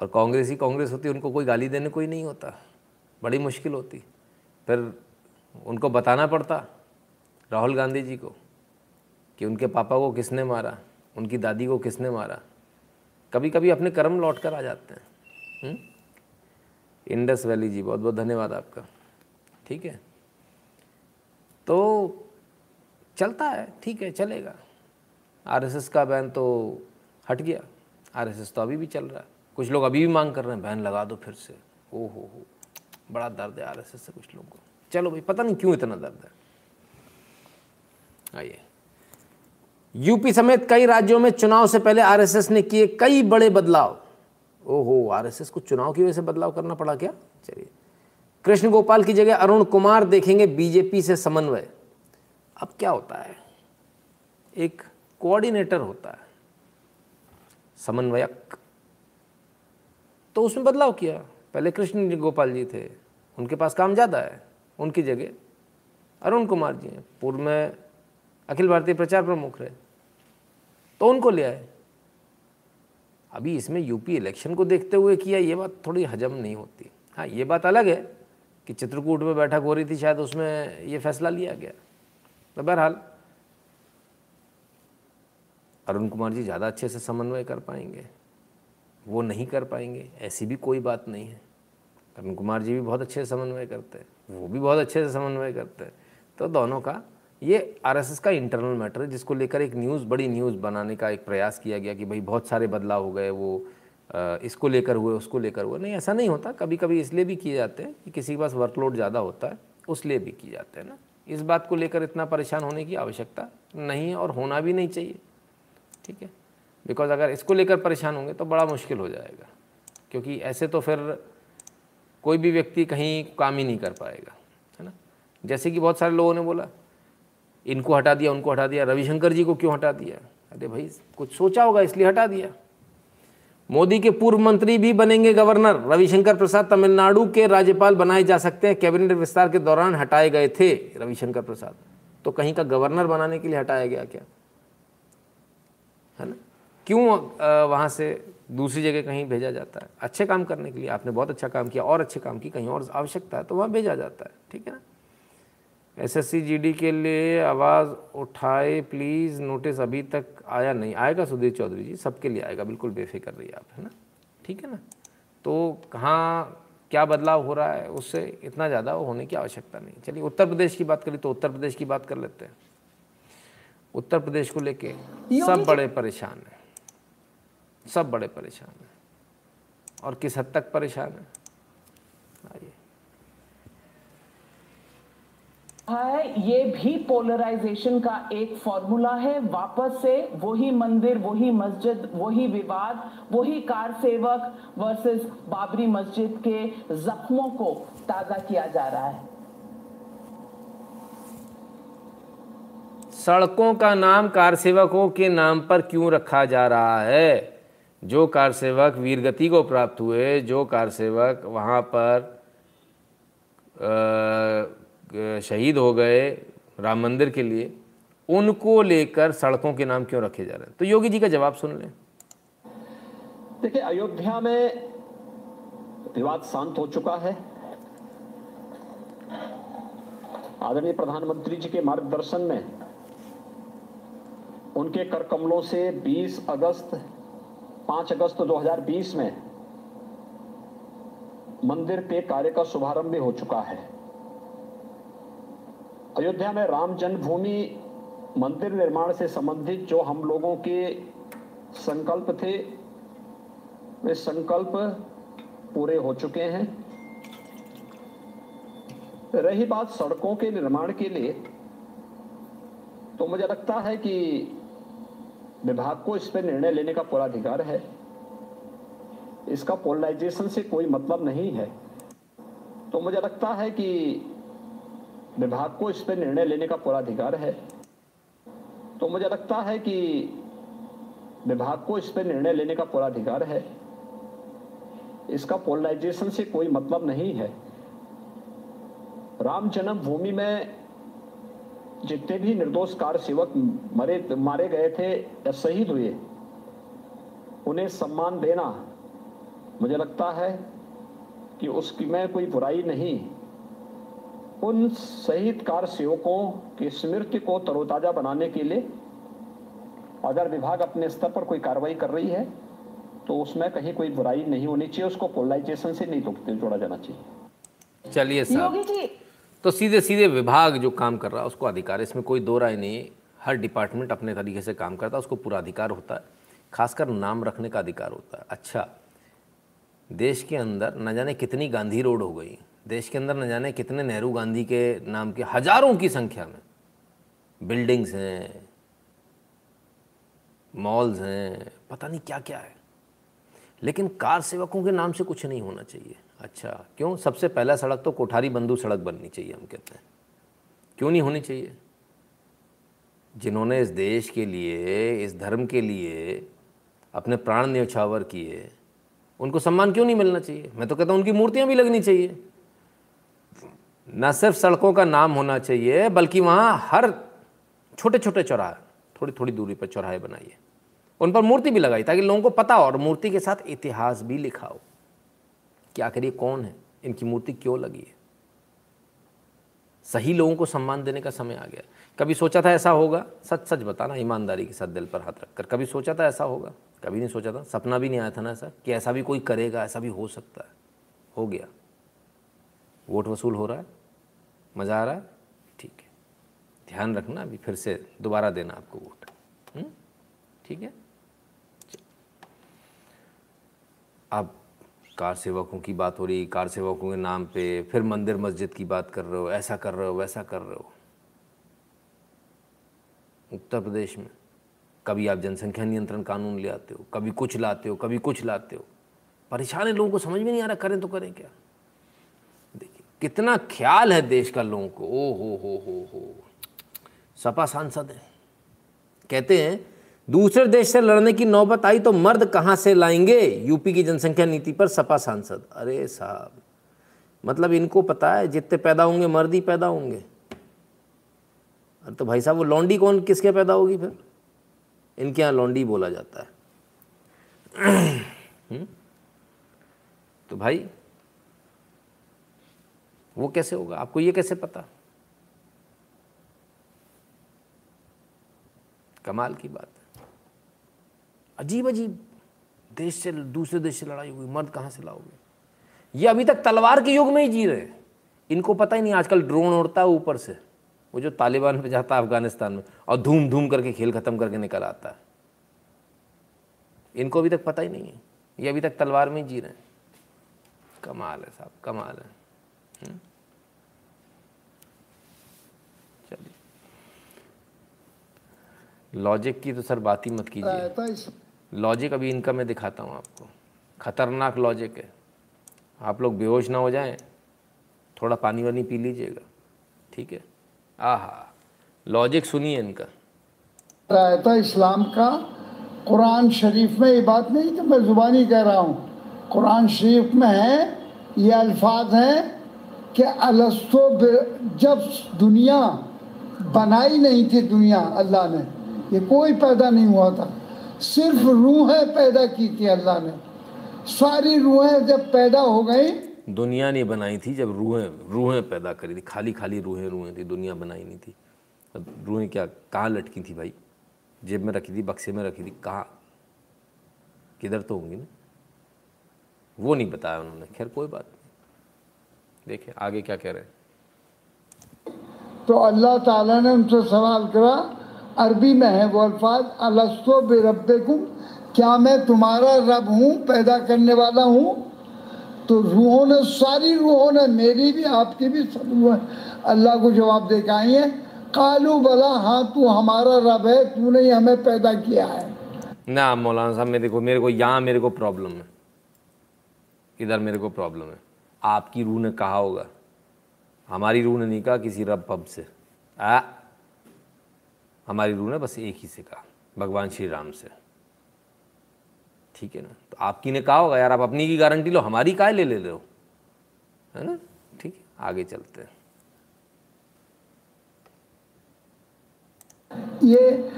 और कांग्रेस ही कांग्रेस होती, उनको कोई गाली देने कोई नहीं होता। बड़ी मुश्किल होती। फिर उनको बताना पड़ता राहुल गांधी जी को कि उनके पापा को किसने मारा, उनकी दादी को किसने मारा। कभी कभी अपने कर्म लौट कर आ जाते हैं? हम्म? इंडस वैली जी बहुत बहुत धन्यवाद आपका। ठीक है? तो चलता है, ठीक है, चलेगा। आरएसएस का बैन तो हट गया। आरएसएस तो अभी भी चल रहा है। कुछ लोग अभी भी मांग कर रहे हैं, बैन लगा दो फिर से। ओ हो हो। बड़ा दर्द है आरएसएस से कुछ लोगों को। चलो भाई, पता नहीं क्यों इतना दर्द है। आइए। यूपी समेत कई राज्यों में चुनाव से पहले आरएसएस ने किए कई बड़े बदलाव। ओहो, आरएसएस को चुनाव की वजह से बदलाव करना पड़ा क्या? चलिए। कृष्ण गोपाल की जगह अरुण कुमार देखेंगे बीजेपी से समन्वय। अब क्या होता है? एक कोऑर्डिनेटर होता है, समन्वयक। तो उसमें बदलाव किया। पहले कृष्ण गोपाल जी थे उनके पास काम ज़्यादा है, उनकी जगह। अरुण कुमार जी हैं, पूर्व में अखिल भारतीय प्रचार प्रमुख रहे। तो उनको ले आए। अभी इसमें यूपी इलेक्शन को देखते हुए किया, ये बात थोड़ी हजम नहीं होती। हाँ ये बात अलग है कि चित्रकूट में बैठक हो रही थी, शायद उसमें ये फैसला लिया गया। तो बहरहाल, अरुण कुमार जी ज़्यादा अच्छे से समन्वय कर पाएँगे। वो नहीं कर पाएँगे, ऐसी भी कोई बात नहीं है। अरुण कुमार जी भी बहुत अच्छे से समन्वय करते हैं, वो भी बहुत अच्छे से समन्वय करते हैं। तो दोनों का, ये आरएसएस का इंटरनल मैटर है, जिसको लेकर एक न्यूज़ बड़ी न्यूज़ बनाने का एक प्रयास किया गया कि भाई बहुत सारे बदलाव हो गए, वो इसको लेकर हुए, उसको लेकर हुए। नहीं, ऐसा नहीं होता। कभी कभी इसलिए भी किए जाते हैं कि किसी के पास वर्कलोड ज़्यादा होता है, उसलिए भी किए जाते हैं ना। इस बात को लेकर इतना परेशान होने की आवश्यकता नहीं है और होना भी नहीं चाहिए। ठीक है? बिकॉज़ अगर इसको लेकर परेशान होंगे तो बड़ा मुश्किल हो जाएगा। क्योंकि ऐसे तो फिर कोई भी व्यक्ति कहीं काम ही नहीं कर पाएगा, है ना? जैसे कि बहुत सारे लोगों ने बोला, इनको हटा दिया, उनको हटा दिया, रविशंकर जी को क्यों हटा दिया? अरे भाई, कुछ सोचा होगा, इसलिए हटा दिया। मोदी के पूर्व मंत्री भी बनेंगे गवर्नर। रविशंकर प्रसाद तमिलनाडु के राज्यपाल बनाए जा सकते हैं। कैबिनेट विस्तार के दौरान हटाए गए थे रविशंकर प्रसाद। तो कहीं का गवर्नर बनाने के लिए हटाया गया क्या? है ना? क्यों वहाँ से दूसरी जगह कहीं भेजा जाता है। अच्छे काम करने के लिए आपने बहुत अच्छा काम किया और अच्छे काम की कहीं और आवश्यकता है तो वहाँ भेजा जाता है ठीक है ना? एसएससी जीडी के लिए आवाज़ उठाए प्लीज़ नोटिस अभी तक आया नहीं। आएगा सुधीर चौधरी जी सबके लिए आएगा बिल्कुल बेफिक्र रहिए आप है ना? ठीक है ना? तो कहाँ क्या बदलाव हो रहा है उससे इतना ज़्यादा होने की आवश्यकता नहीं। चलिए उत्तर प्रदेश की बात करें तो उत्तर प्रदेश की बात कर लेते हैं। उत्तर प्रदेश को लेके सब बड़े परेशान हैं। सब बड़े परेशान हैं। और किस हद तक परेशान है? आइए। है ये भी पोलराइजेशन का एक फॉर्मूला है। वापस से वही मंदिर वही मस्जिद वही विवाद वही कार सेवक वर्सेस बाबरी मस्जिद के जख्मों को ताज़ा किया जा रहा है। सड़कों का नाम कार सेवकों के नाम पर क्यों रखा जा रहा है? जो कार सेवक वीरगति को प्राप्त हुए, जो कार सेवक वहाँ पर शहीद हो गए राम मंदिर के लिए, उनको लेकर सड़कों के नाम क्यों रखे जा रहे हैं? तो योगी जी का जवाब सुन लें। देखिए, अयोध्या में विवाद शांत हो चुका है। आदरणीय प्रधानमंत्री जी के मार्गदर्शन में उनके कर कमलों से 20 अगस्त 5 अगस्त 2020 में मंदिर पे कार्य का शुभारंभ भी हो चुका है। अयोध्या में राम जन्मभूमि मंदिर निर्माण से संबंधित जो हम लोगों के संकल्प थे, वे संकल्प पूरे हो चुके हैं। रही बात सड़कों के निर्माण के लिए तो मुझे लगता है कि विभाग को इस पर निर्णय लेने का पूरा अधिकार है। इसका पोलराइजेशन से कोई मतलब नहीं है। तो मुझे लगता है कि विभाग को इस पर निर्णय लेने का पूरा अधिकार है। तो मुझे लगता है कि विभाग को इस पर निर्णय लेने का पूरा अधिकार है। इसका पोलराइजेशन से कोई मतलब नहीं है। राम जन्मभूमि में जितने भी निर्दोष कार सेवक मरे मारे गए थे या शहीद हुए उन्हें सम्मान देना मुझे लगता है कि उसकी में कोई बुराई नहीं। उन शहीद कार सेवकों की स्मृति को तरोताजा बनाने के लिए अगर विभाग अपने स्तर पर कोई कार्रवाई कर रही है तो उसमें कहीं कोई बुराई नहीं होनी चाहिए उसको पोलराइजेशन से नहीं जोड़ा जाना चाहिए। चलिए योगी जी तो सीधे सीधे विभाग जो काम कर रहा है, उसको अधिकार है। इसमें कोई दो राय नहीं हर डिपार्टमेंट अपने तरीके से काम करता है, उसको पूरा अधिकार होता है। खासकर नाम रखने का अधिकार होता है। अच्छा देश के अंदर न जाने कितनी गांधी रोड हो गई। देश के अंदर न जाने कितने नेहरू गांधी के नाम के हज़ारों की संख्या में बिल्डिंग्स हैं, मॉल्स हैं, पता नहीं क्या क्या है। लेकिन कार सेवकों के नाम से कुछ नहीं होना चाहिए। अच्छा क्यों? सबसे पहला सड़क तो कोठारी बंधु सड़क बननी चाहिए, हम कहते हैं। क्यों नहीं होनी चाहिए? जिन्होंने इस देश के लिए, इस धर्म के लिए अपने प्राण न्यौछावर किए, उनको सम्मान क्यों नहीं मिलना चाहिए? मैं तो कहता हूँ, उनकी मूर्तियाँ भी लगनी चाहिए। न सिर्फ़ सड़कों का नाम होना चाहिए, बल्कि वहाँ हर छोटे छोटे चौराहे, थोड़ी थोड़ी दूरी पर चौराहे बनाइए। उन पर मूर्ति भी लगाई, ताकि लोगों को पता हो, और मूर्ति के साथ इतिहास भी लिखा हो क्या ये कौन है? इनकी मूर्ति क्यों लगी है? सही लोगों को सम्मान देने का समय आ गया। कभी सोचा था ऐसा होगा? सच सच बताना, ईमानदारी के साथ दिल पर हाथ रखकर। कभी सोचा था ऐसा होगा? कभी नहीं सोचा था। सपना भी नहीं आया था ना ऐसा कि ऐसा भी कोई करेगा, ऐसा भी हो सकता है। हो गया। वोट वसूल हो रहा है। मज़ा आ रहा है। ठीक है। ध्यान रखना अभी, फिर से दोबारा देना आपको वोट। हम्म? ठीक है? अब कार सेवकों की बात हो रही कार सेवकों के नाम पे, फिर मंदिर मस्जिद की बात कर रहे हो, ऐसा कर रहे हो, वैसा कर रहे हो। उत्तर प्रदेश में, कभी आप जनसंख्या नियंत्रण कानून ले आते हो, कभी कुछ लाते हो, कभी कुछ लाते हो। परेशान है लोगों को समझ में नहीं आ रहा, करें तो करें क्या? देखिए, कितना ख्याल है देश का लोगों को। ओ हो हो हो हो। सपा सांसद है। कहते हैं दूसरे देश से लड़ने की नौबत आई तो मर्द कहाँ से लाएँगे? यूपी की जनसंख्या नीति पर सपा सांसद। अरे साहब मतलब इनको पता है, जितने पैदा होंगे, मर्द ही पैदा होंगे। अरे तो भाई साहब, वो लौंडी कौन, किसके पैदा होगी फिर? इनके यहाँ लौंडी बोला जाता है। हम्म? तो भाई, वो कैसे होगा? आपको ये कैसे पता? कमाल की बात है। अजीब अजीब देश से, दूसरे देश से लड़ाई हुई। मर्द कहाँ से लाओगे? ये अभी तक तलवार के युग में ही जी रहे हैं। इनको पता ही नहीं आजकल ड्रोन उड़ता है ऊपर से। वो जो तालिबान पे जाता है अफ़गानिस्तान में और धूम धूम करके खेल ख़त्म करके निकल आता है। इनको अभी तक पता ही नहीं है। ये अभी तक तलवार में ही जी रहे हैं। कमाल है साहब, कमाल है। हम्म? लॉजिक की तो सर बात ही मत कीजिए। लॉजिक अभी इनका मैं दिखाता हूँ आपको। खतरनाक लॉजिक है। आप लोग बेहोश ना हो जाएँ। थोड़ा पानी वानी पी लीजिएगा। ठीक है? आहा। लॉजिक सुनिए इनका। था इस्लाम का। कुरान शरीफ में ये बात नहीं कि मैं ज़ुबानी कह रहा हूँ। कुरान शरीफ में है, ये अल्फाज हैं कि अलस्तो जब दुनिया बनाई नहीं थी दुनिया, अल्लाह ने, ये कोई पैदा नहीं हुआ था। सिर्फ़ रूहें पैदा की थी अल्लाह ने। सारी रूहें जब पैदा हो गई दुनिया ने बनाई थी जब रूहें रूहें पैदा करी थी। खाली खाली रूहें रूहें थी दुनिया बनाई नहीं थी। अब रूहें क्या कहाँ लटकी थी भाई? जेब में रखी थी बक्से में रखी थी कहाँ? किधर तो होंगी ना? वो नहीं बताया उन्होंने। खैर कोई बात नहीं। देखिए आगे क्या कह रहे हैं। तो अल्लाह ताला ने उनसे सवाल करा अरबी में है वो अल्फाज अलस्तो बेरबकुम क्या मैं तुम्हारा रब हूँ, पैदा करने वाला हूँ? तो रूहों ने, सारी रूहों ने, मेरी भी, आपकी भी, सब अल्लाह को जवाब दे के आई हैं। कालू बला हाँ तू हमारा रब है, तूने ही हमें पैदा किया है। ना, मौलाना साहब, मेरे को मेरे को यहाँ मेरे को प्रॉब्लम है। इधर मेरे को प्रॉब्लम है। आपकी रूह ने कहा होगा। हमारी रूह ने नहीं कहा किसी रब, पब से। आ हमारी रूह ने बस एक ही से कहा, भगवान श्री राम से। ठीक है ना? तो आपकी ने कहा होगा, यार आप अपनी की गारंटी लो, हमारी काय ले ले लो है? ना? ठीक है, आगे चलते हैं। ये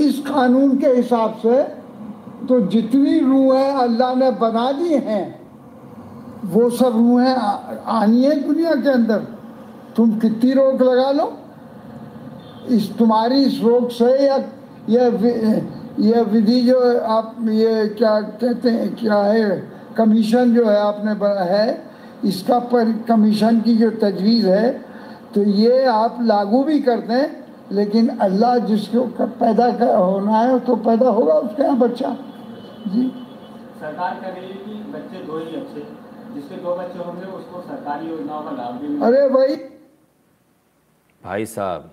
इस कानून के हिसाब से तो जितनी रूहें अल्लाह ने बना दी हैं, वो सब रूहें आनी है दुनिया के अंदर। तुम कितनी रोक लगा लो? इस तुम्हारी इस रोक से या ये ये विधि जो आप ये क्या कहते हैं क्या है कमीशन जो है आपने बना है इसका पर कमीशन की जो तजवीज़ है तो ये आप लागू भी कर दें लेकिन अल्लाह जिसको पैदा कर, होना है तो पैदा होगा उसके यहाँ बच्चा। जी। सरकार कह रही है कि बच्चे दो ही अच्छे जिसके दो बच्चे होंगे उसको सरकारी योजनाओं का लाभ भी अरे भाई भाई साहब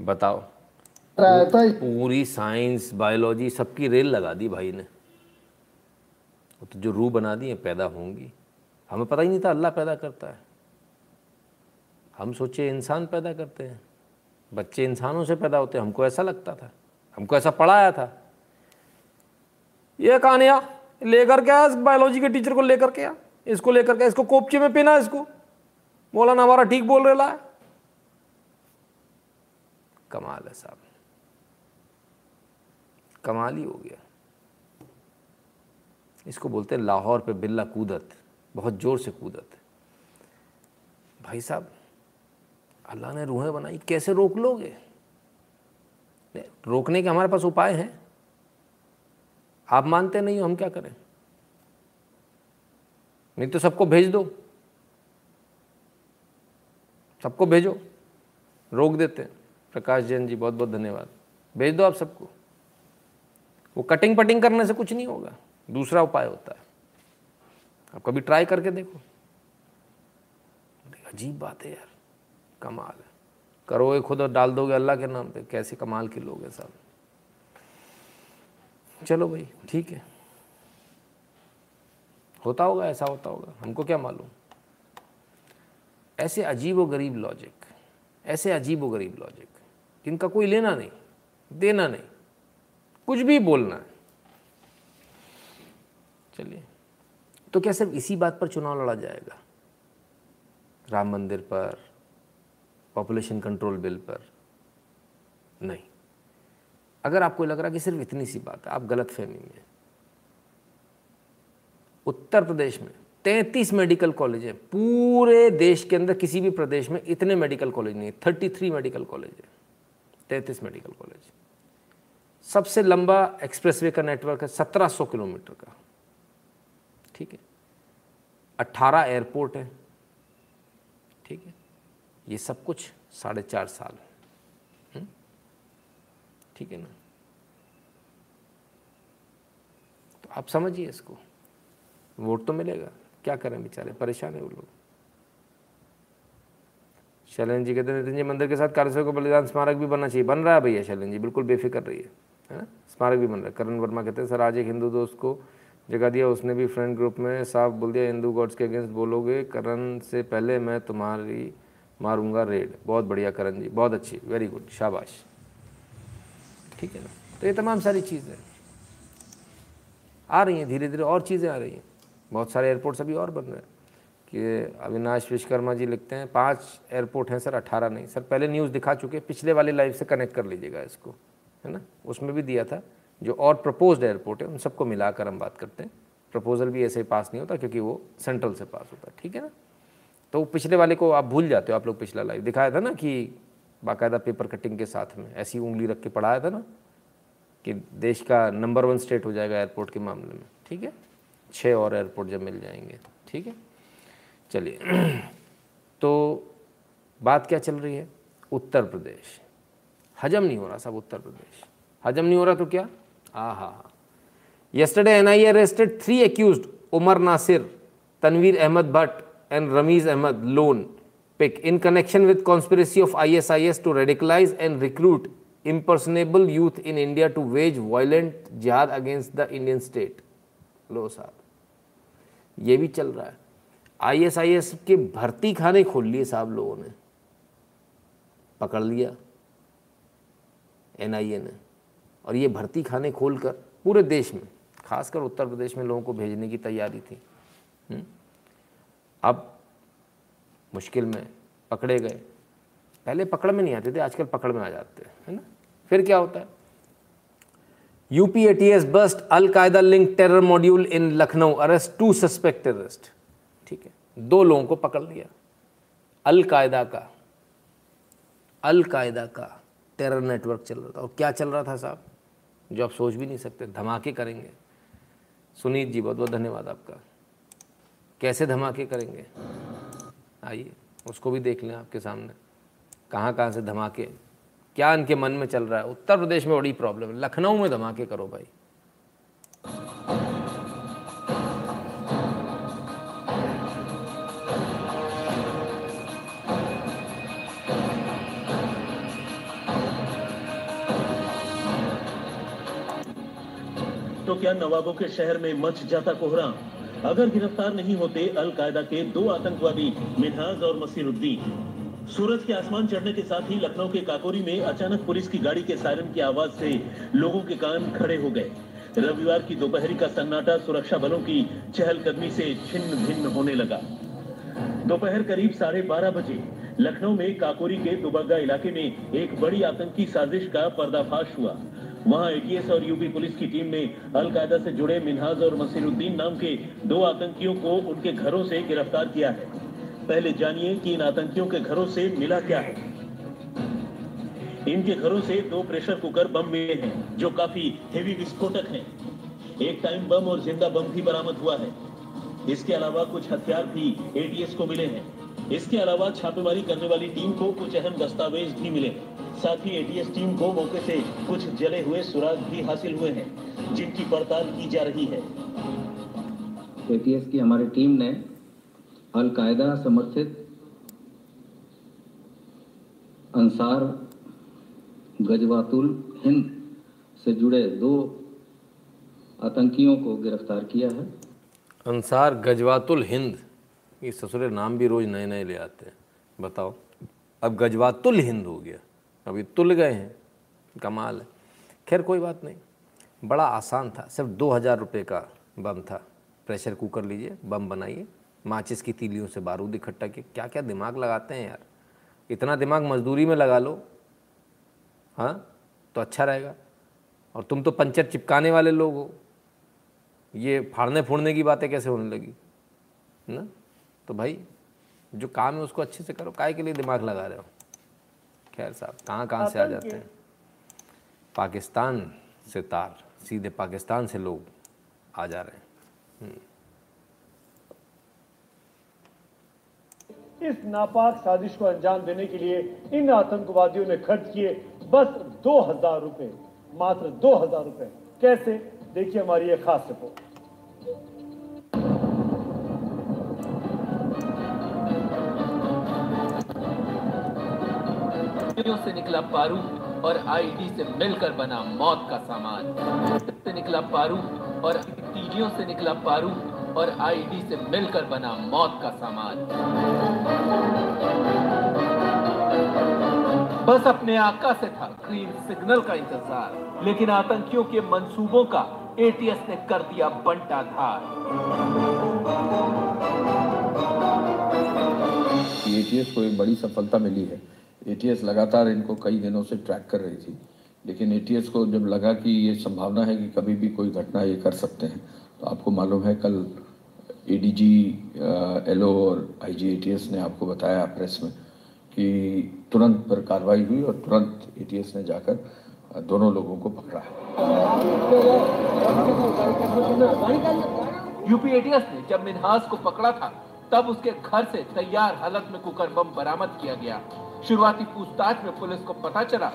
बताओ। पूरी साइंस बायोलॉजी सबकी रेल लगा दी भाई ने। तो जो रूह बना दी है पैदा होंगी। हमें पता ही नहीं था अल्लाह पैदा करता है। हम सोचे इंसान पैदा करते हैं। बच्चे इंसानों से पैदा होते हैं। हमको ऐसा लगता था। हमको ऐसा पढ़ाया था। ये कहानिया लेकर के आया बायोलॉजी के टीचर को लेकर के आया इसको लेकर के इसको कोपचे में पीना इसको। बोला ना हमारा ठीक बोल रहा है। कमाल है साहब। कमाल ही हो गया। इसको बोलते हैं लाहौर पे बिल्ला कूदत, बहुत ज़ोर से कूदत। भाई साहब, अल्लाह ने रूहें बनाई, कैसे रोक लोगे? रोकने के हमारे पास उपाय हैं। आप मानते नहीं हो, हम क्या करें? नहीं तो सबको भेज दो। सबको भेजो, रोक देते हैं। प्रकाश जैन जी बहुत बहुत धन्यवाद। भेज दो आप सबको। वो कटिंग पटिंग करने से कुछ नहीं होगा। दूसरा उपाय होता है। आप कभी ट्राई करके देखो। अजीब बात है यार। कमाल है। करोगे खुद और डाल दोगे अल्लाह के नाम पे। कैसे कमाल के लोग हैं सब। चलो भाई, ठीक है। होता होगा, ऐसा होता होगा। हमको क्या मालूम? ऐसे अजीब व गरीब लॉजिक ऐसे अजीब व गरीब लॉजिक इनका कोई लेना नहीं, देना नहीं, कुछ भी बोलना है। चलिए तो क्या सिर्फ़ इसी बात पर चुनाव लड़ा जाएगा? राम मंदिर पर पॉपुलेशन कंट्रोल बिल पर? नहीं। अगर आपको लग रहा कि सिर्फ़ इतनी सी बात है, आप गलत फहमी में उत्तर प्रदेश में तैंतीस मेडिकल कॉलेज हैं। पूरे देश के अंदर किसी भी प्रदेश में इतने मेडिकल कॉलेज नहीं है थर्टी थ्री मेडिकल कॉलेज है। तैंतीस मेडिकल कॉलेज। सबसे लंबा एक्सप्रेसवे का नेटवर्क है 1700 किलोमीटर का। ठीक है? 18 एयरपोर्ट है। ठीक है? ये सब कुछ साढ़े चार साल है। ठीक है ना? तो आप समझिए इसको। वोट तो मिलेगा। क्या करें बेचारे? परेशान है वो लोग। शैलन जी कहते हैं, नितिन जी, मंदिर के साथ कारसेवक को बलिदान स्मारक भी बनना चाहिए। बन रहा है भैया शैलन जी, बिल्कुल बेफिक्र रही है है ना? स्मारक भी बन रहा है। करण वर्मा कहते हैं, सर, आज एक हिंदू दोस्त को जगह दिया, उसने भी फ्रेंड ग्रुप में साफ़ बोल दिया, हिंदू गॉड्स के अगेंस्ट बोलोगे, करण से पहले मैं तुम्हारी मारूँगा रेड। बहुत बढ़िया करण जी, बहुत अच्छी वेरी गुड शाबाश। ठीक है ना? तो ये तमाम सारी चीज़ें आ रही हैं धीरे धीरे और चीज़ें आ रही हैं। बहुत सारे एयरपोर्ट्स अभी और बन रहे हैं। कि अविनाश विश्वकर्मा जी लिखते हैं, पाँच एयरपोर्ट हैं सर अट्ठारह नहीं। सर, पहले न्यूज़ दिखा चुके, पिछले वाले लाइव से कनेक्ट कर लीजिएगा इसको, है ना? उसमें भी दिया था, जो और प्रपोज्ड एयरपोर्ट है, उन सबको मिलाकर हम बात करते हैं। प्रपोजल भी ऐसे पास नहीं होता, क्योंकि वो सेंट्रल से पास होता है, ठीक है ना? तो पिछले वाले को आप भूल जाते हो, आप लोग पिछला लाइव दिखाया था ना कि बाकायदा पेपर कटिंग के साथ में, ऐसी उंगली रख के पढ़ाया था ना, कि देश का नंबर वन स्टेट हो जाएगा एयरपोर्ट के मामले में, ठीक है? छः और एयरपोर्ट जब मिल जाएँगे, ठीक है? चलिए। तो बात क्या चल रही है? उत्तर प्रदेश। हजम नहीं हो रहा सब उत्तर प्रदेश। हजम नहीं हो रहा तो क्या? आ हा हा yesterday N I arrested three accused Umar Nasir Tanveer Ahmad Bhat and Rameez Ahmad Lone pick in connection with conspiracy of I S I S to radicalise and recruit impressionable youth in India to wage violent jihad against the Indian state लो साहब ये भी चल रहा है ISIS के भर्ती खाने खोल लिए साहब लोगों ने। पकड़ लिया। एनआईए ने। और ये भर्ती खाने खोलकर पूरे देश में, खासकर उत्तर प्रदेश में लोगों को भेजने की तैयारी थी। हम्म? अब मुश्किल में पकड़े गए। पहले पकड़ में नहीं आते थे, आजकल पकड़ में आ जाते हैं, है ना? फिर क्या होता है? UP ATS bust Al Qaeda link terror module in Lucknow, arrest two suspect terrorist ठीक है। दो लोगों को पकड़ लिया। अलकायदा का। अलकायदा का टेरर नेटवर्क चल रहा था। और क्या चल रहा था साहब? जो आप सोच भी नहीं सकते, धमाके करेंगे। सुनीत जी बहुत बहुत धन्यवाद आपका। कैसे धमाके करेंगे? आइए, उसको भी देख लें आपके सामने। कहाँ कहाँ से धमाके? क्या इनके मन में चल रहा है? उत्तर प्रदेश में बड़ी प्रॉब्लम है। लखनऊ में धमाके करो भाई। तो क्या नवाबों के शहर में मच जाता कोहरा। अगर गिरफ़्तार नहीं होते अल कायदा के दो आतंकवादी मिनहाज और मसीरुद्दीन सूरज के आसमान चढ़ने के साथ ही लखनऊ के काकोरी में अचानक पुलिस की गाड़ी के सायरन की आवाज़ से लोगों के कान खड़े हो गए। रविवार की दोपहरी का सन्नाटा सुरक्षा बलों की चहलकदमी से छिन्न भिन्न होने लगा। दोपहर करीब साढ़े बारह बजे, लखनऊ में काकोरी के दुबग्गा इलाके में एक बड़ी आतंकी साजिश का पर्दाफाश हुआ। वहाँ एटीएस और यूपी पुलिस की टीम ने अलकायदा से जुड़े मिनहाज और मसीरुद्दीन नाम के दो आतंकियों को उनके घरों से गिरफ़्तार किया है। पहले जानिए कि इन आतंकियों के घरों से मिला क्या है। इनके घरों से दो प्रेशर कुकर बम मिले हैं, जो काफ़ी हेवी विस्फोटक हैं। एक टाइम बम और ज़िंदा बम भी बरामद हुआ है। इसके अलावा कुछ हथियार भी एटीएस को मिले हैं। इसके अलावा छापेमारी करने वाली टीम को कुछ अहम दस्तावेज़ भी मिले साथ ही एटीएस टीम को मौके से कुछ जले हुए सुराग भी हासिल हुए हैं जिनकी पड़ताल की जा रही है। एटीएस की हमारी टीम ने अल कायदा समर्थित अंसार गजवातुल हिंद से जुड़े दो आतंकियों को गिरफ़्तार किया है। अंसार गजवातुल हिंद ये ससुरे नाम भी रोज़ नए नए ले आते हैं बताओ। अब गजवातुल हिंद हो गया। अभी तुल गए हैं, कमाल है। खैर, कोई बात नहीं। बड़ा आसान था, सिर्फ़ दो हज़ार रुपये का बम था। प्रेशर कुकर लीजिए, बम बनाइए, माचिस की तीलियों से बारूद इकट्ठा किए। क्या क्या दिमाग लगाते हैं यार। इतना दिमाग मजदूरी में लगा लो। हाँ तो अच्छा रहेगा। और तुम तो पंचर चिपकाने वाले लोग हो। ये फाड़ने फूड़ने की बातें कैसे होने लगी? ना? तो भाई, जो काम है उसको अच्छे से करो। काय के लिए दिमाग लगा रहे हो? खैर साहब कहाँ कहाँ से आ जाते हैं? पाकिस्तान से तार सीधे पाकिस्तान से लोग आ जा रहे हैं। हम्म। इस नापाक साजिश को अंजाम देने के लिए इन आतंकवादियों ने खर्च किए बस दो हज़ार रुपए मात्र दो हज़ार रुपए। कैसे? देखिए हमारी ये खास रिपोर्ट। से निकला पारू और आईडी से मिलकर बना मौत का सामान। से निकला पारू और टीडियों से निकला पारू और आईडी से मिलकर बना मौत का सामान। बस अपने आका से था ग्रीन सिग्नल का इंतज़ार, लेकिन आतंकियों के मंसूबों का एटीएस ने कर दिया बंटा धार। एटीएस को एक बड़ी सफलता मिली है। एटीएस लगातार इनको कई दिनों से ट्रैक कर रही थी। लेकिन एटीएस को जब लगा कि ये संभावना है कि कभी भी कोई घटना ये कर सकते हैं तो आपको मालूम है कल एडीजी एलओ और आईजी एटीएस ने आपको बताया प्रेस में कि तुरंत पर कार्रवाई हुई और तुरंत एटीएस ने जाकर दोनों लोगों को पकड़ा। है यूपी एटीएस ने जब मिनहास को पकड़ा था, तब उसके घर से तैयार हालत में कुकर बम बरामद किया गया। शुरुआती पूछताछ में पुलिस को पता चला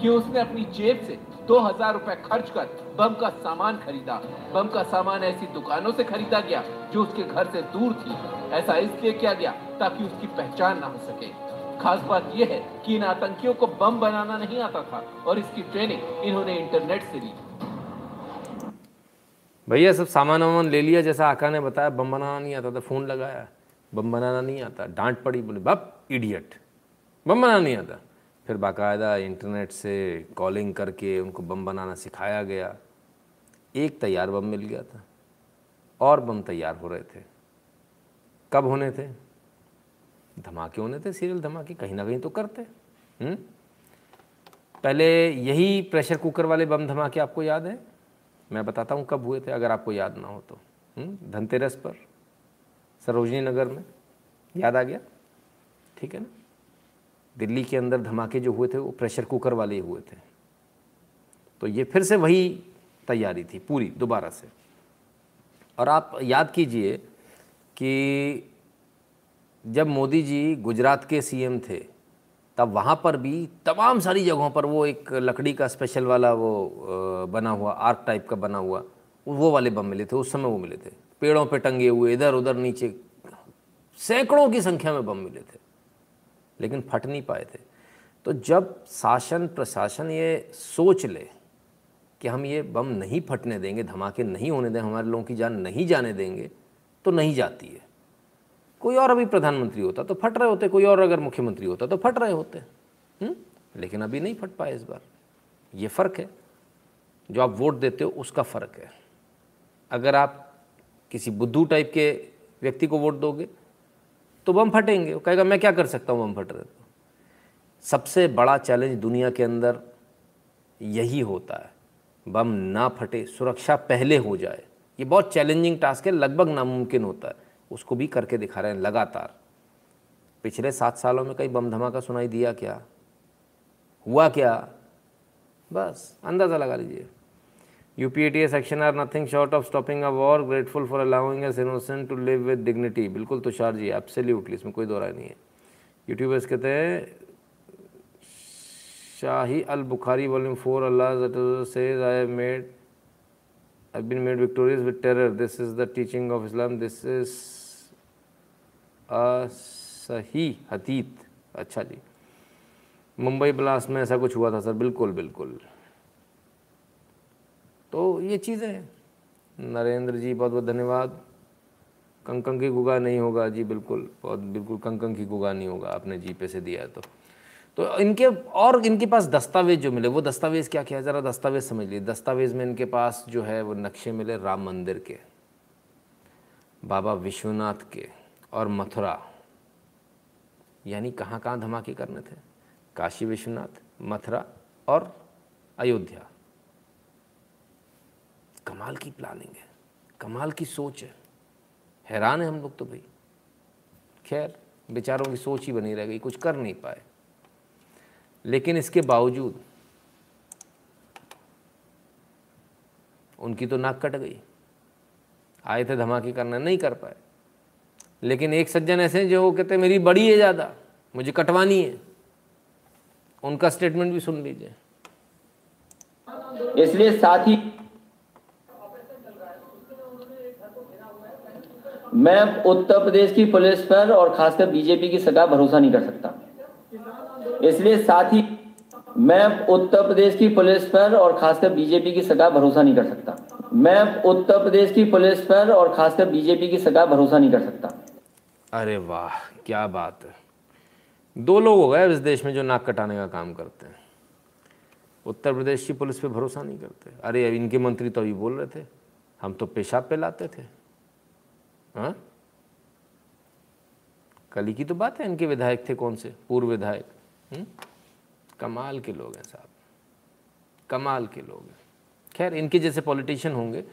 कि उसने अपनी जेब से दो हज़ार रूपए खर्च कर बम का सामान खरीदा। बम का सामान ऐसी दुकानों से खरीदा गया जो उसके घर से दूर थी। ऐसा इसलिए किया गया ताकि उसकी पहचान ना हो सके। खास बात यह है कि इन आतंकियों को बम बनाना नहीं आता था और इसकी ट्रेनिंग इन्होंने इंटरनेट से ली। भैया, सब सामान वामान ले लिया, जैसा आका ने बताया, बम बनाना नहीं आता था, फ़ोन लगाया, बम बनाना नहीं आता, डांट पड़ी, बोले, बप इडियट बम बनाना नहीं आता। फिर बाकायदा इंटरनेट से कॉलिंग करके उनको बम बनाना सिखाया गया। एक तैयार बम मिल गया था। और बम तैयार हो रहे थे। कब होने थे? धमाके होने थे सीरियल, धमाके कहीं ना कहीं तो करते। हुँ? हम्म? पहले यही प्रेशर कुकर वाले बम धमाके आपको याद है? मैं बताता हूँ कब हुए थे, अगर आपको याद ना हो तो। हम्म? धनतेरस पर, सरोजनी नगर में। याद आ गया? ठीक है ना? दिल्ली के अंदर धमाके जो हुए थे, वो प्रेशर कुकर वाले ही हुए थे। तो ये फिर से वही तैयारी थी, पूरी, दोबारा से। और आप याद कीजिए कि जब मोदी जी गुजरात के सीएम थे, तब वहाँ पर भी तमाम सारी जगहों पर वो एक लकड़ी का स्पेशल वाला वो बना हुआ आर्क टाइप का बना हुआ, वो वाले बम मिले थे, उस समय वो मिले थे। पेड़ों पे टंगे हुए इधर उधर नीचे, सैकड़ों की संख्या में बम मिले थे। लेकिन फट नहीं पाए थे। तो जब शासन, प्रशासन ये सोच ले कि हम ये बम नहीं फटने देंगे, धमाके नहीं होने दें, हमारे लोगों की जान नहीं जाने देंगे तो नहीं जाती है। कोई और अभी प्रधानमंत्री होता तो फट रहे होते, कोई और अगर मुख्यमंत्री होता तो फट रहे होते हुँ? लेकिन अभी नहीं फट पाए इस बार। ये फ़र्क है। जो आप वोट देते हो, उसका फ़र्क है। अगर आप किसी बुद्धू टाइप के व्यक्ति को वोट दोगे तो बम फटेंगे। वो कहेगा, मैं क्या कर सकता हूँ बम फट रहे तो? सबसे बड़ा चैलेंज दुनिया के अंदर यही होता है। बम ना फटे, सुरक्षा पहले हो जाए। ये बहुत चैलेंजिंग टास्क है, लगभग नामुमकिन होता है। उसको भी करके दिखा रहे हैं लगातार। पिछले सात सालों में कहीं बम धमाका सुनाई दिया क्या? हुआ क्या? बस, अंदाज़ा लगा लीजिए। UAPA section are nothing short of stopping a war grateful for allowing us innocent to live with dignity बिल्कुल तुषार जी एब्सोल्युटली इसमें कोई दो राय नहीं है। यूट्यूबर्स कहते हैं, Sahih Al Bukhari volume four Allah says I have made I've been made victorious with terror. This is the teaching of Islam. This is a सही हतीत अच्छा जी। मुंबई ब्लास्ट में ऐसा कुछ हुआ था सर बिल्कुल बिल्कुल। तो ये चीज़ें नरेंद्र जी, बहुत बहुत धन्यवाद। कंकं की गुगा नहीं होगा। जी, बिल्कुल, बहुत, बिल्कुल कंकं की गुगा नहीं होगा। आपने जी पे से दिया तो। तो इनके, और इनके पास दस्तावेज़ जो मिले, वो दस्तावेज़ क्या किया? ज़रा दस्तावेज़ समझ लीजिए। दस्तावेज़ में इनके पास जो है, वो नक्शे मिले राम मंदिर के, बाबा विश्वनाथ के और मथुरा। यानी कहाँ कहाँ धमाके करने थे? काशी विश्वनाथ, मथुरा और अयोध्या। कमाल की प्लानिंग है, कमाल की सोच है। हैरान है हम लोग तो भाई। खैर, बेचारों की सोच ही बनी रह गई, कुछ कर नहीं पाए। लेकिन इसके बावजूद उनकी तो नाक कट गई। आए थे धमाके करना, नहीं कर पाए। लेकिन एक सज्जन ऐसे हैं जो कहते मेरी बड़ी है ज़्यादा, मुझे कटवानी है। उनका स्टेटमेंट भी सुन लीजिए। इसलिए साथ ही मैं उत्तर प्रदेश की पुलिस पर और खासकर बीजेपी की सरकार भरोसा नहीं कर सकता। इसलिए साथ ही मैं उत्तर प्रदेश की पुलिस पर और खासकर बीजेपी की सरकार भरोसा नहीं कर सकता। मैं उत्तर प्रदेश की पुलिस पर और खासकर बीजेपी की सरकार भरोसा नहीं कर सकता। अरे वाह, क्या बात है। दो लोग हो गए इस देश में जो नाक कटाने का काम करते हैं। उत्तर प्रदेश की पुलिस पे भरोसा नहीं करते। अरे इनके मंत्री तो अभी बोल रहे थे। हम तो पेशाब पे लाते थे। हाँ? कल की तो बात है, इनके विधायक थे कौन से? पूर्व विधायक। हुँ? कमाल के लोग हैं साहब। कमाल के लोग हैं। खैर, इनके जैसे पॉलिटिशियन होंगे,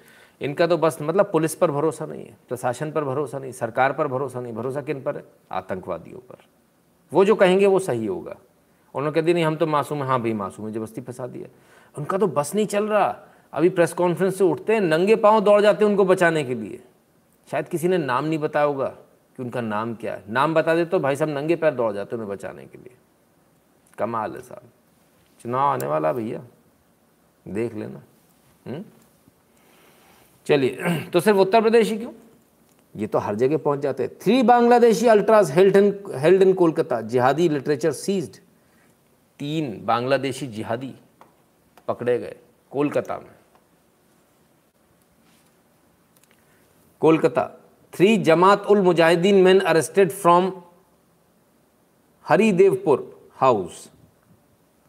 इनका तो बस मतलब पुलिस पर भरोसा नहीं है, प्रशासन पर भरोसा नहीं, सरकार पर भरोसा नहीं। भरोसा किन पर है? आतंकवादियों पर। वो जो कहेंगे, वो सही होगा। उन्होंने कह दिया नहीं, हम तो मासूम हैं। हाँ भाई, मासूम है, ज़बरदस्ती फंसा दिया। उनका तो बस नहीं चल रहा। अभी प्रेस कॉन्फ्रेंस से उठते हैं, नंगे पाँव दौड़ जाते हैं उनको बचाने के लिए। शायद किसी ने नाम नहीं बताया होगा कि उनका नाम क्या है। नाम बता दे तो भाई साहब नंगे पैर दौड़ जाते उन्हें बचाने के लिए। कमाल है साहब। चुनाव आने वाला भैया। देख लेना। हम्म? चलिए तो सिर्फ़ उत्तर प्रदेश ही क्यों? ये तो हर जगह पहुँच जाते हैं। Three Bangladeshi ultras held in held in Kolkata, jihadi literature seized. तीन बांग्लादेशी जिहादी पकड़े गए कोलकाता में। Kolkata. Three Jamaat ul Mujahideen men arrested from Haridevpur house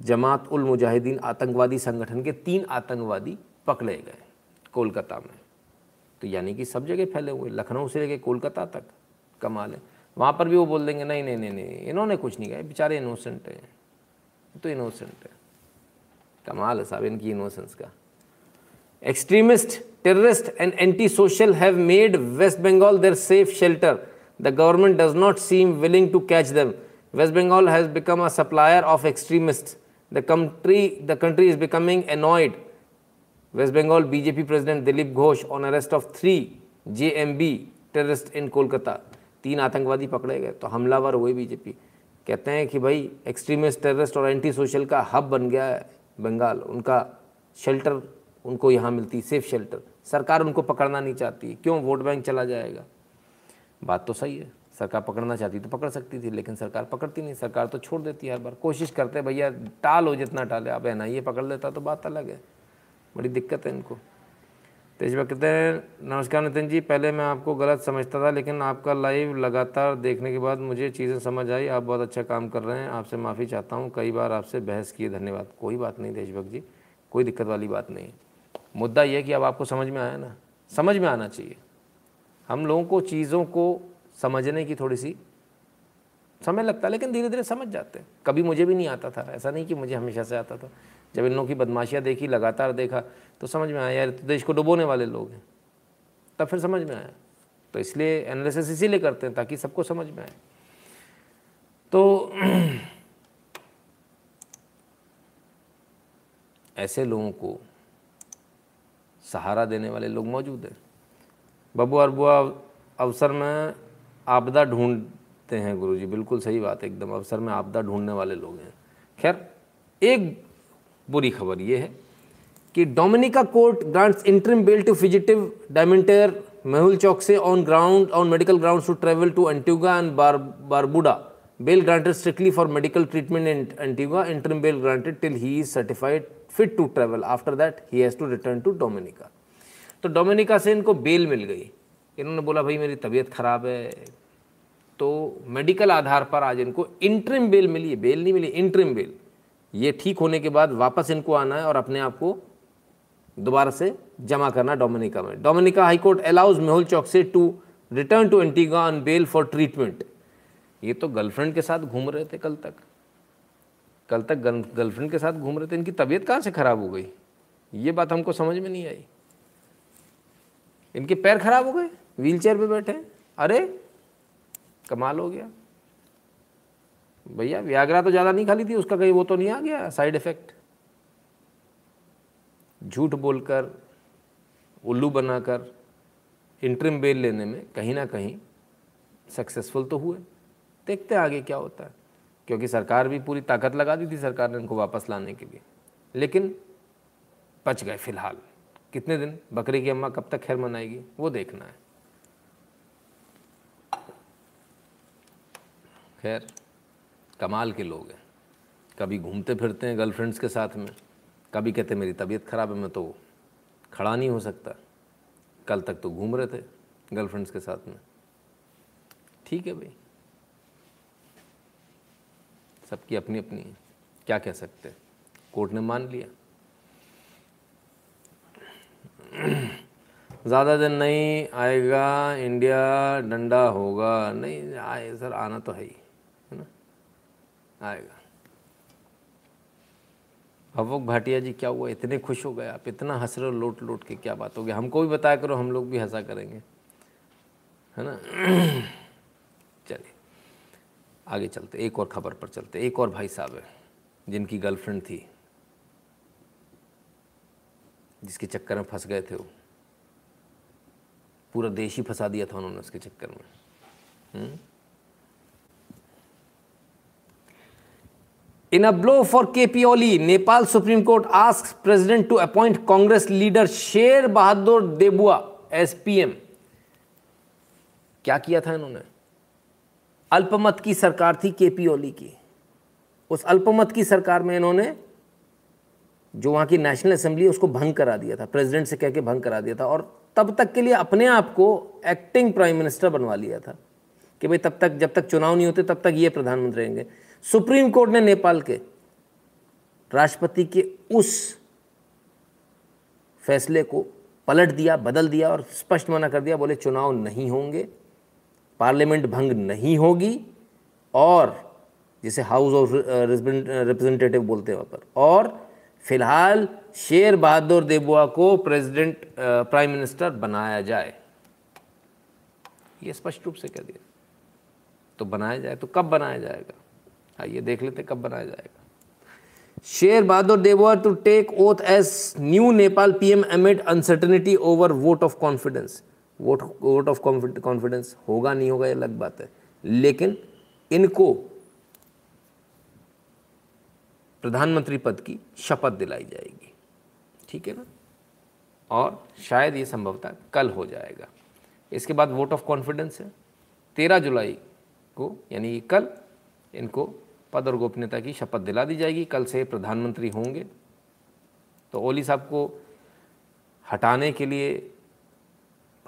Jamaat ul Mujahideen आतंकवादी संगठन के तीन आतंकवादी पकड़े गए कोलकाता में। तो यानी कि सब जगह फैले हुए, लखनऊ से लेकर कोलकाता तक, कमाल है। वहाँ पर भी वो बोल देंगे, नहीं नहीं नहीं नहीं, इन्होंने कुछ नहीं कहा बेचारे इनोसेंट हैं तो इनोसेंट है। कमाल है साहब, इनकी इनोसेंस का। Extremist terrorist and anti social have made West Bengal their safe shelter the government does not seem willing to catch them West Bengal has become a supplier of extremist the country the country is becoming annoyed West Bengal BJP president Dilip Ghosh on arrest of three J M B terrorist in Kolkata तीन आतंकवादी पकड़े गए तो हमलावर हुए BJP कहते हैं कि भाई एक्सट्रीमिस्ट टेररिस्ट और एंटी सोशल का हब बन गया है बंगाल उनका शेल्टर उनको यहाँ मिलती सेफ़ शेल्टर सरकार उनको पकड़ना नहीं चाहती। क्यों? वोट बैंक चला जाएगा। बात तो सही है। सरकार पकड़ना चाहती तो पकड़ सकती थी, लेकिन सरकार पकड़ती नहीं। सरकार तो छोड़ देती है हर बार। कोशिश करते भैया, टाल हो जितना टाले अब एन आई पकड़ लेता तो बात अलग है। बड़ी दिक्कत है इनको। तेज कहते हैं, नमस्कार नितिन जी, पहले मैं आपको गलत समझता था, लेकिन आपका लाइव लगातार देखने के बाद मुझे चीज़ें समझ आई। आप बहुत अच्छा काम कर रहे हैं। आपसे माफ़ी चाहता हूँ। कई बार आपसे बहस किए धन्यवाद। कोई बात नहीं देशभक्त जी। कोई दिक्कत वाली बात नहीं मुद्दा ये कि अब आपको समझ में आया ना, समझ में आना चाहिए। हम लोगों को चीज़ों को समझने की थोड़ी सी समय लगता है, लेकिन धीरे धीरे समझ जाते हैं। कभी मुझे भी नहीं आता था, ऐसा नहीं कि मुझे हमेशा से आता था। जब इन लोगों की बदमाशियाँ देखी, लगातार देखा तो समझ में आया, यार तो देश को डुबोने वाले लोग हैं। तब फिर समझ में आया। तो इसलिए एनालिसिस इसीलिए करते हैं, ताकि सबको समझ में आए। तो ऐसे लोगों को सहारा देने वाले लोग मौजूद हैं। बबू और बुआ अवसर में आपदा ढूंढते हैं गुरुजी, बिल्कुल सही बात है, एकदम अवसर में आपदा ढूँढने वाले लोग हैं। खैर, एक बुरी खबर ये है कि Dominica court grants interim bail to fugitive diamantaire Mehul Choksi on ground, on medical ground to travel to Antigua and Bar, Barbuda. Bail granted strictly for medical treatment in Antigua, interim bail granted till he is certified fit to travel after that he has to return to Dominica तो Dominica से इनको bell मिल गई। इन्होंने बोला, भाई, मेरी तबीयत ख़राब है। तो मेडिकल आधार पर आज इनको इंटरिम बेल मिली। बेल नहीं मिली इंटरिम बेल ये ठीक होने के बाद वापस इनको आना है और अपने आप को दोबारा से जमा करना डोमिनिका में। Dominica high court allows Mehul Choksi to return to Antigua on bail for treatment ये तो गर्लफ्रेंड के साथ घूम रहे थे कल तक। कल तक गर्लफ्रेंड के साथ घूम रहे थे, इनकी तबीयत कहाँ से खराब हो गई? ये बात हमको समझ में नहीं आई। इनके पैर खराब हो गए? व्हील चेयर पर बैठे अरे, कमाल हो गया। भैया व्याग्रा तो ज़्यादा नहीं खाली थी, उसका कहीं वो तो नहीं आ गया साइड इफ़ेक्ट झूठ बोलकर, उल्लू बनाकर इंटरम बेल लेने में कहीं ना कहीं सक्सेसफुल तो हुए। देखते आगे क्या होता है। क्योंकि सरकार भी पूरी ताकत लगा दी थी सरकार ने इनको वापस लाने के लिए। लेकिन बच गए फ़िलहाल। कितने दिन? बकरी की अम्मा कब तक खैर मनाएगी? वो देखना है। खैर, कमाल के लोग हैं। कभी घूमते फिरते हैं गर्लफ्रेंड्स के साथ में। कभी कहते मेरी तबीयत ख़राब है, मैं तो खड़ा नहीं हो सकता। कल तक तो घूम रहे थे गर्लफ्रेंड्स के साथ में। ठीक है भाई। सबकी अपनी अपनी। है क्या कह सकते? कोर्ट ने मान लिया। ज़्यादा दिन नहीं आएगा, इंडिया डंडा होगा। नहीं, आए, सर, आना तो है ही, है ना? आएगा। भवक भाटिया जी, क्या हुआ? इतने खुश हो गए आप, इतना हंस रहे हो लोट लोट के क्या बात हो गई? हमको भी बताया करो, हम लोग भी हंसा करेंगे, है ना? आगे चलते, एक और खबर पर चलते। एक और भाई साहब है, जिनकी गर्लफ्रेंड थी, जिसके चक्कर में फंस गए थे वो। पूरा देश ही फंसा दिया था उन्होंने उसके चक्कर में। In a blow for K P Oli Nepal Supreme Court asks president to appoint Congress leader Sher Bahadur Deuba SPM क्या किया था इन्होंने? अल्पमत की सरकार थी के पी ओली की। उस अल्पमत की सरकार में इन्होंने जो वहाँ की नेशनल असेंबली उसको भंग करा दिया था। प्रेसिडेंट से कह के भंग करा दिया था और तब तक के लिए अपने आप को एक्टिंग प्राइम मिनिस्टर बनवा लिया था कि भाई तब तक, जब तक चुनाव नहीं होते, तब तक ये प्रधानमंत्री रहेंगे। सुप्रीम कोर्ट ने नेपाल के राष्ट्रपति के उस फैसले को पलट दिया, बदल दिया और स्पष्ट मना कर दिया, बोले चुनाव नहीं होंगे। पार्लियामेंट भंग नहीं होगी और जिसे हाउस ऑफ़ रिप्रेजेंटेटिव बोलते हैं वहाँ पर, और फ़िलहाल शेर बहादुर देबुआ को प्रेसिडेंट प्राइम मिनिस्टर बनाया जाए। ये स्पष्ट रूप से कह दिया। तो बनाया जाए तो कब बनाया जाएगा? आइए देख लेते कब बनाया जाएगा। Sher Bahadur Deuba to take oath as new Nepal PM amid uncertainty over vote of confidence vote vote of confidence होगा नहीं होगा, ये अलग बात है। लेकिन इनको प्रधानमंत्री पद की शपथ दिलाई जाएगी। ठीक है ना? और शायद ये संभवतः कल हो जाएगा। इसके बाद वोट ऑफ़ कॉन्फिडेंस है। तेरह जुलाई को, यानी कल, इनको पद और गोपनीयता की शपथ दिला दी जाएगी। कल से प्रधानमंत्री होंगे। तो ओली साहब को हटाने के लिए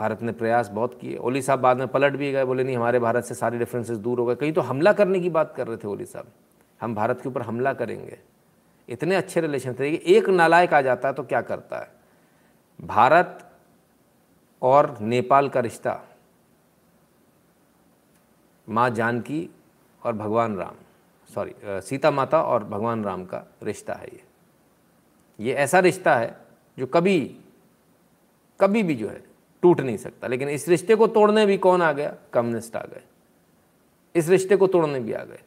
भारत ने प्रयास बहुत किए। ओली साहब बाद में पलट भी गए, बोले, नहीं, हमारे भारत से सारे डिफरेंसेस दूर हो गए। कहीं तो हमला करने की बात कर रहे थे ओली साहब। हम भारत के ऊपर हमला करेंगे। इतने अच्छे रिलेशन थे। कि एक नालायक आ जाता है तो क्या करता है? भारत और नेपाल का रिश्ता, माँ जानकी और भगवान राम सॉरी सीता माता और भगवान राम का रिश्ता है ये। ये ऐसा रिश्ता है जो कभी कभी भी जो है टूट नहीं सकता। लेकिन इस रिश्ते को तोड़ने भी कौन आ गया? कम्युनिस्ट आ गए। इस रिश्ते को तोड़ने भी आ गए।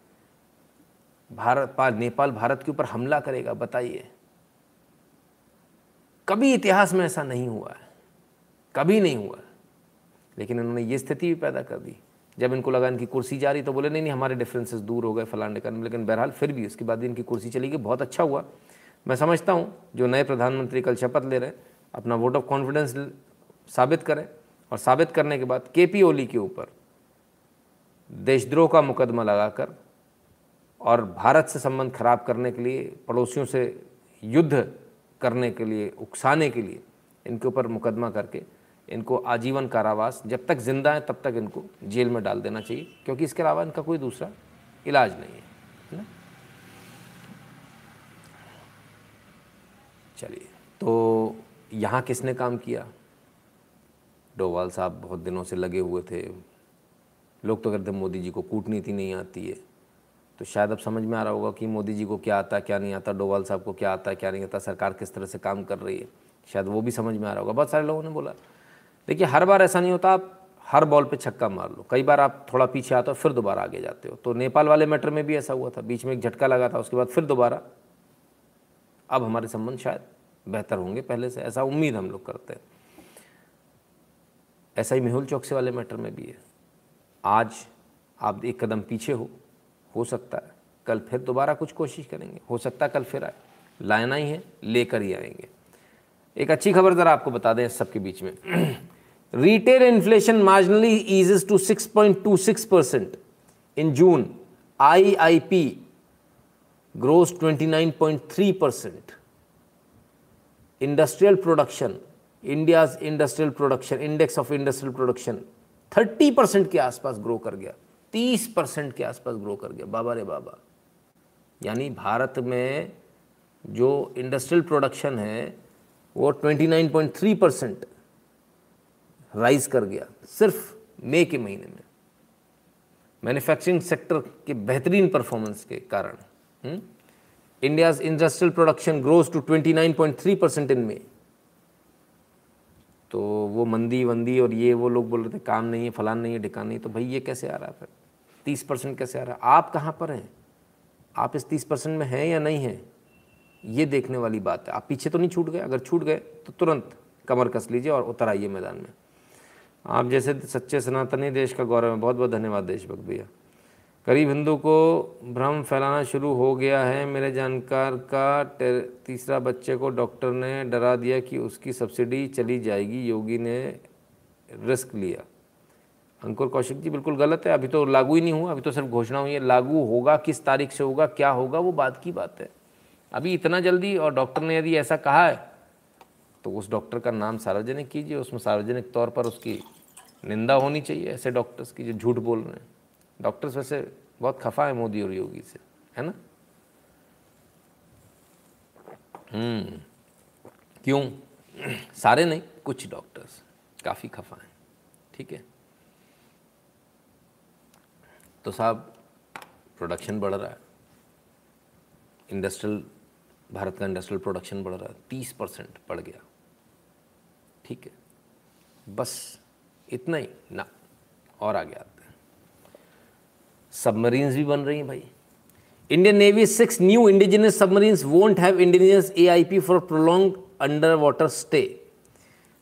भारत नेपाल भारत के ऊपर हमला करेगा, बताइए। कभी इतिहास में ऐसा नहीं हुआ है। कभी नहीं हुआ लेकिन इन्होंने ये स्थिति भी पैदा कर दी। जब इनको लगा इनकी कुर्सी जा रही तो बोले, नहीं नहीं, हमारे डिफरेंसेस दूर हो गए फलाने का लेकिन बहरहाल फिर भी उसके बाद इनकी कुर्सी चली गई। बहुत अच्छा हुआ। मैं समझता हूँ, जो नए प्रधानमंत्री कल शपथ ले रहे हैं, अपना वोट ऑफ़ कॉन्फिडेंस साबित करें और साबित करने के बाद के पी ओली के ऊपर देशद्रोह का मुकदमा लगाकर और भारत से संबंध खराब करने के लिए, पड़ोसियों से युद्ध करने के लिए, उकसाने के लिए इनके ऊपर मुकदमा करके इनको आजीवन कारावास, जब तक ज़िंदा है तब तक इनको जेल में डाल देना चाहिए, क्योंकि इसके अलावा इनका कोई दूसरा इलाज नहीं है ना? चलिए तो यहाँ किसने काम किया? डोवाल साहब बहुत दिनों से लगे हुए थे। लोग तो कहते मोदी जी को कूटनीति नहीं आती है। तो शायद अब समझ में आ रहा होगा कि मोदी जी को क्या आता, क्या नहीं आता, डोवाल साहब को क्या आता, क्या नहीं आता, सरकार किस तरह से काम कर रही है। शायद वो भी समझ में आ रहा होगा। बहुत सारे लोगों ने बोला। देखिए, हर बार ऐसा नहीं होता, आप हर बॉल पे छक्का मार लो। कई बार आप थोड़ा पीछे आते हो, फिर दोबारा आगे जाते हो। तो नेपाल वाले मैटर में भी ऐसा हुआ था। बीच में एक झटका लगा था, उसके बाद फिर दोबारा। अब हमारे संबंध शायद बेहतर होंगे पहले से, ऐसा उम्मीद हम लोग करते हैं। ऐसा ही मेहुल चौकसे वाले मैटर में भी है। आज आप एक कदम पीछे हो हो सकता है। कल फिर दोबारा कुछ कोशिश करेंगे। हो सकता है कल फिर आए। लाना ही है, लेकर ही आएँगे। एक अच्छी खबर ज़रा आपको बता दें सबके बीच में। Retail inflation marginally eases to 6.26 percent in June I I P grows 29.3 percent industrial production India's industrial production index of industrial production 30 percent के आसपास ग्रो कर गया 30 परसेंट के आसपास ग्रो कर गया, बाबा रे बाबा। यानी भारत में जो इंडस्ट्रियल प्रोडक्शन है, वो 29.3 परसेंट राइज कर गया, सिर्फ़ मई के महीने में। मैन्युफैक्चरिंग सेक्टर के बेहतरीन परफॉर्मेंस के कारण India's industrial production grows to 29.3 percent in May तो वो मंदी वंदी और ये वो लोग बोल रहे थे, काम नहीं है, फलान नहीं है, ढिकान नहीं तो भाई ये कैसे आ रहा है फिर? तीस परसेंट कैसे आ रहा है? आप कहाँ पर हैं? आप इस तीस परसेंट में हैं या नहीं हैं? ये देखने वाली बात है। आप पीछे तो नहीं छूट गए? अगर छूट गए तो तुरंत कमर कस लीजिए और उतर आइए मैदान में। आप जैसे सच्चे सनातनी देश का गौरव है। बहुत बहुत धन्यवाद देशभक्त भैया। गरीब हिंदू को भ्रम फैलाना शुरू हो गया है। मेरे जानकार का तीसरा बच्चे को डॉक्टर ने डरा दिया कि उसकी सब्सिडी चली जाएगी। योगी ने रिस्क लिया। अंकुर कौशिक जी, बिल्कुल गलत है। अभी तो लागू ही नहीं हुआ। अभी तो सिर्फ़ घोषणा हुई है, लागू होगा, किस तारीख से होगा, क्या होगा, वो बात की बात है। अभी इतना जल्दी, और डॉक्टर ने यदि ऐसा कहा है तो उस डॉक्टर का नाम सार्वजनिक कीजिए। उसमें सार्वजनिक तौर पर उसकी निंदा होनी चाहिए ऐसे डॉक्टर्स की जो झूठ बोल रहे हैं। डॉक्टर्स वैसे बहुत खफा है मोदी और योगी से, है ना? हम्म क्यों? सारे नहीं, कुछ डॉक्टर्स काफ़ी खफा हैं, ठीक है? तो साहब प्रोडक्शन बढ़ रहा है। इंडस्ट्रियल भारत का इंडस्ट्रियल प्रोडक्शन बढ़ रहा है, तीस परसेंट बढ़ गया, ठीक है? बस इतना ही, ना, और आगे आते सबमरीन्स भी बन रही हैं भाई। Indian Navy six new indigenous submarines won't have indigenous AIP for prolong underwater stay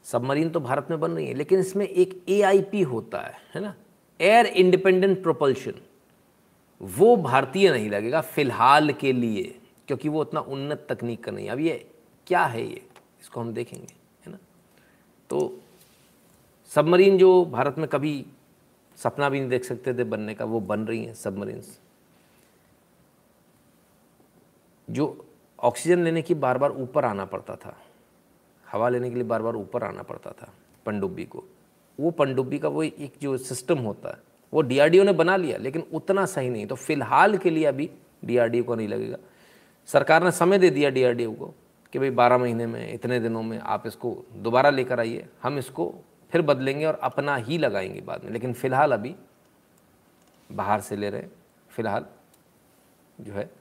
submarine तो भारत में बन रही है, लेकिन इसमें एक ए आई पी होता है है ना? एयर इंडिपेंडेंट प्रोपल्शन वो भारतीय नहीं लगेगा फ़िलहाल के लिए, क्योंकि वो उतना उन्नत तकनीक का नहीं अब ये क्या है ये? इसको हम देखेंगे, है ना? तो सबमरीन जो भारत में कभी सपना भी नहीं देख सकते थे बनने का, वो बन रही हैं सबमरीन्स जो ऑक्सीजन लेने की बार बार ऊपर आना पड़ता था, हवा लेने के लिए बार बार ऊपर आना पड़ता था पनडुब्बी को। वो पनडुब्बी का वो एक जो सिस्टम होता है, वो डीआरडीओ ने बना लिया, लेकिन उतना सही नहीं। तो फ़िलहाल के लिए अभी डीआरडीओ को नहीं लगेगा। सरकार ने समय दे दिया डीआरडीओ को कि भाई बारह महीने में, इतने दिनों में आप इसको दोबारा लेकर आइए, हम इसको फिर बदलेंगे और अपना ही लगाएँगे बाद में। लेकिन फ़िलहाल अभी बाहर से ले रहे हैं। फ़िलहाल जो है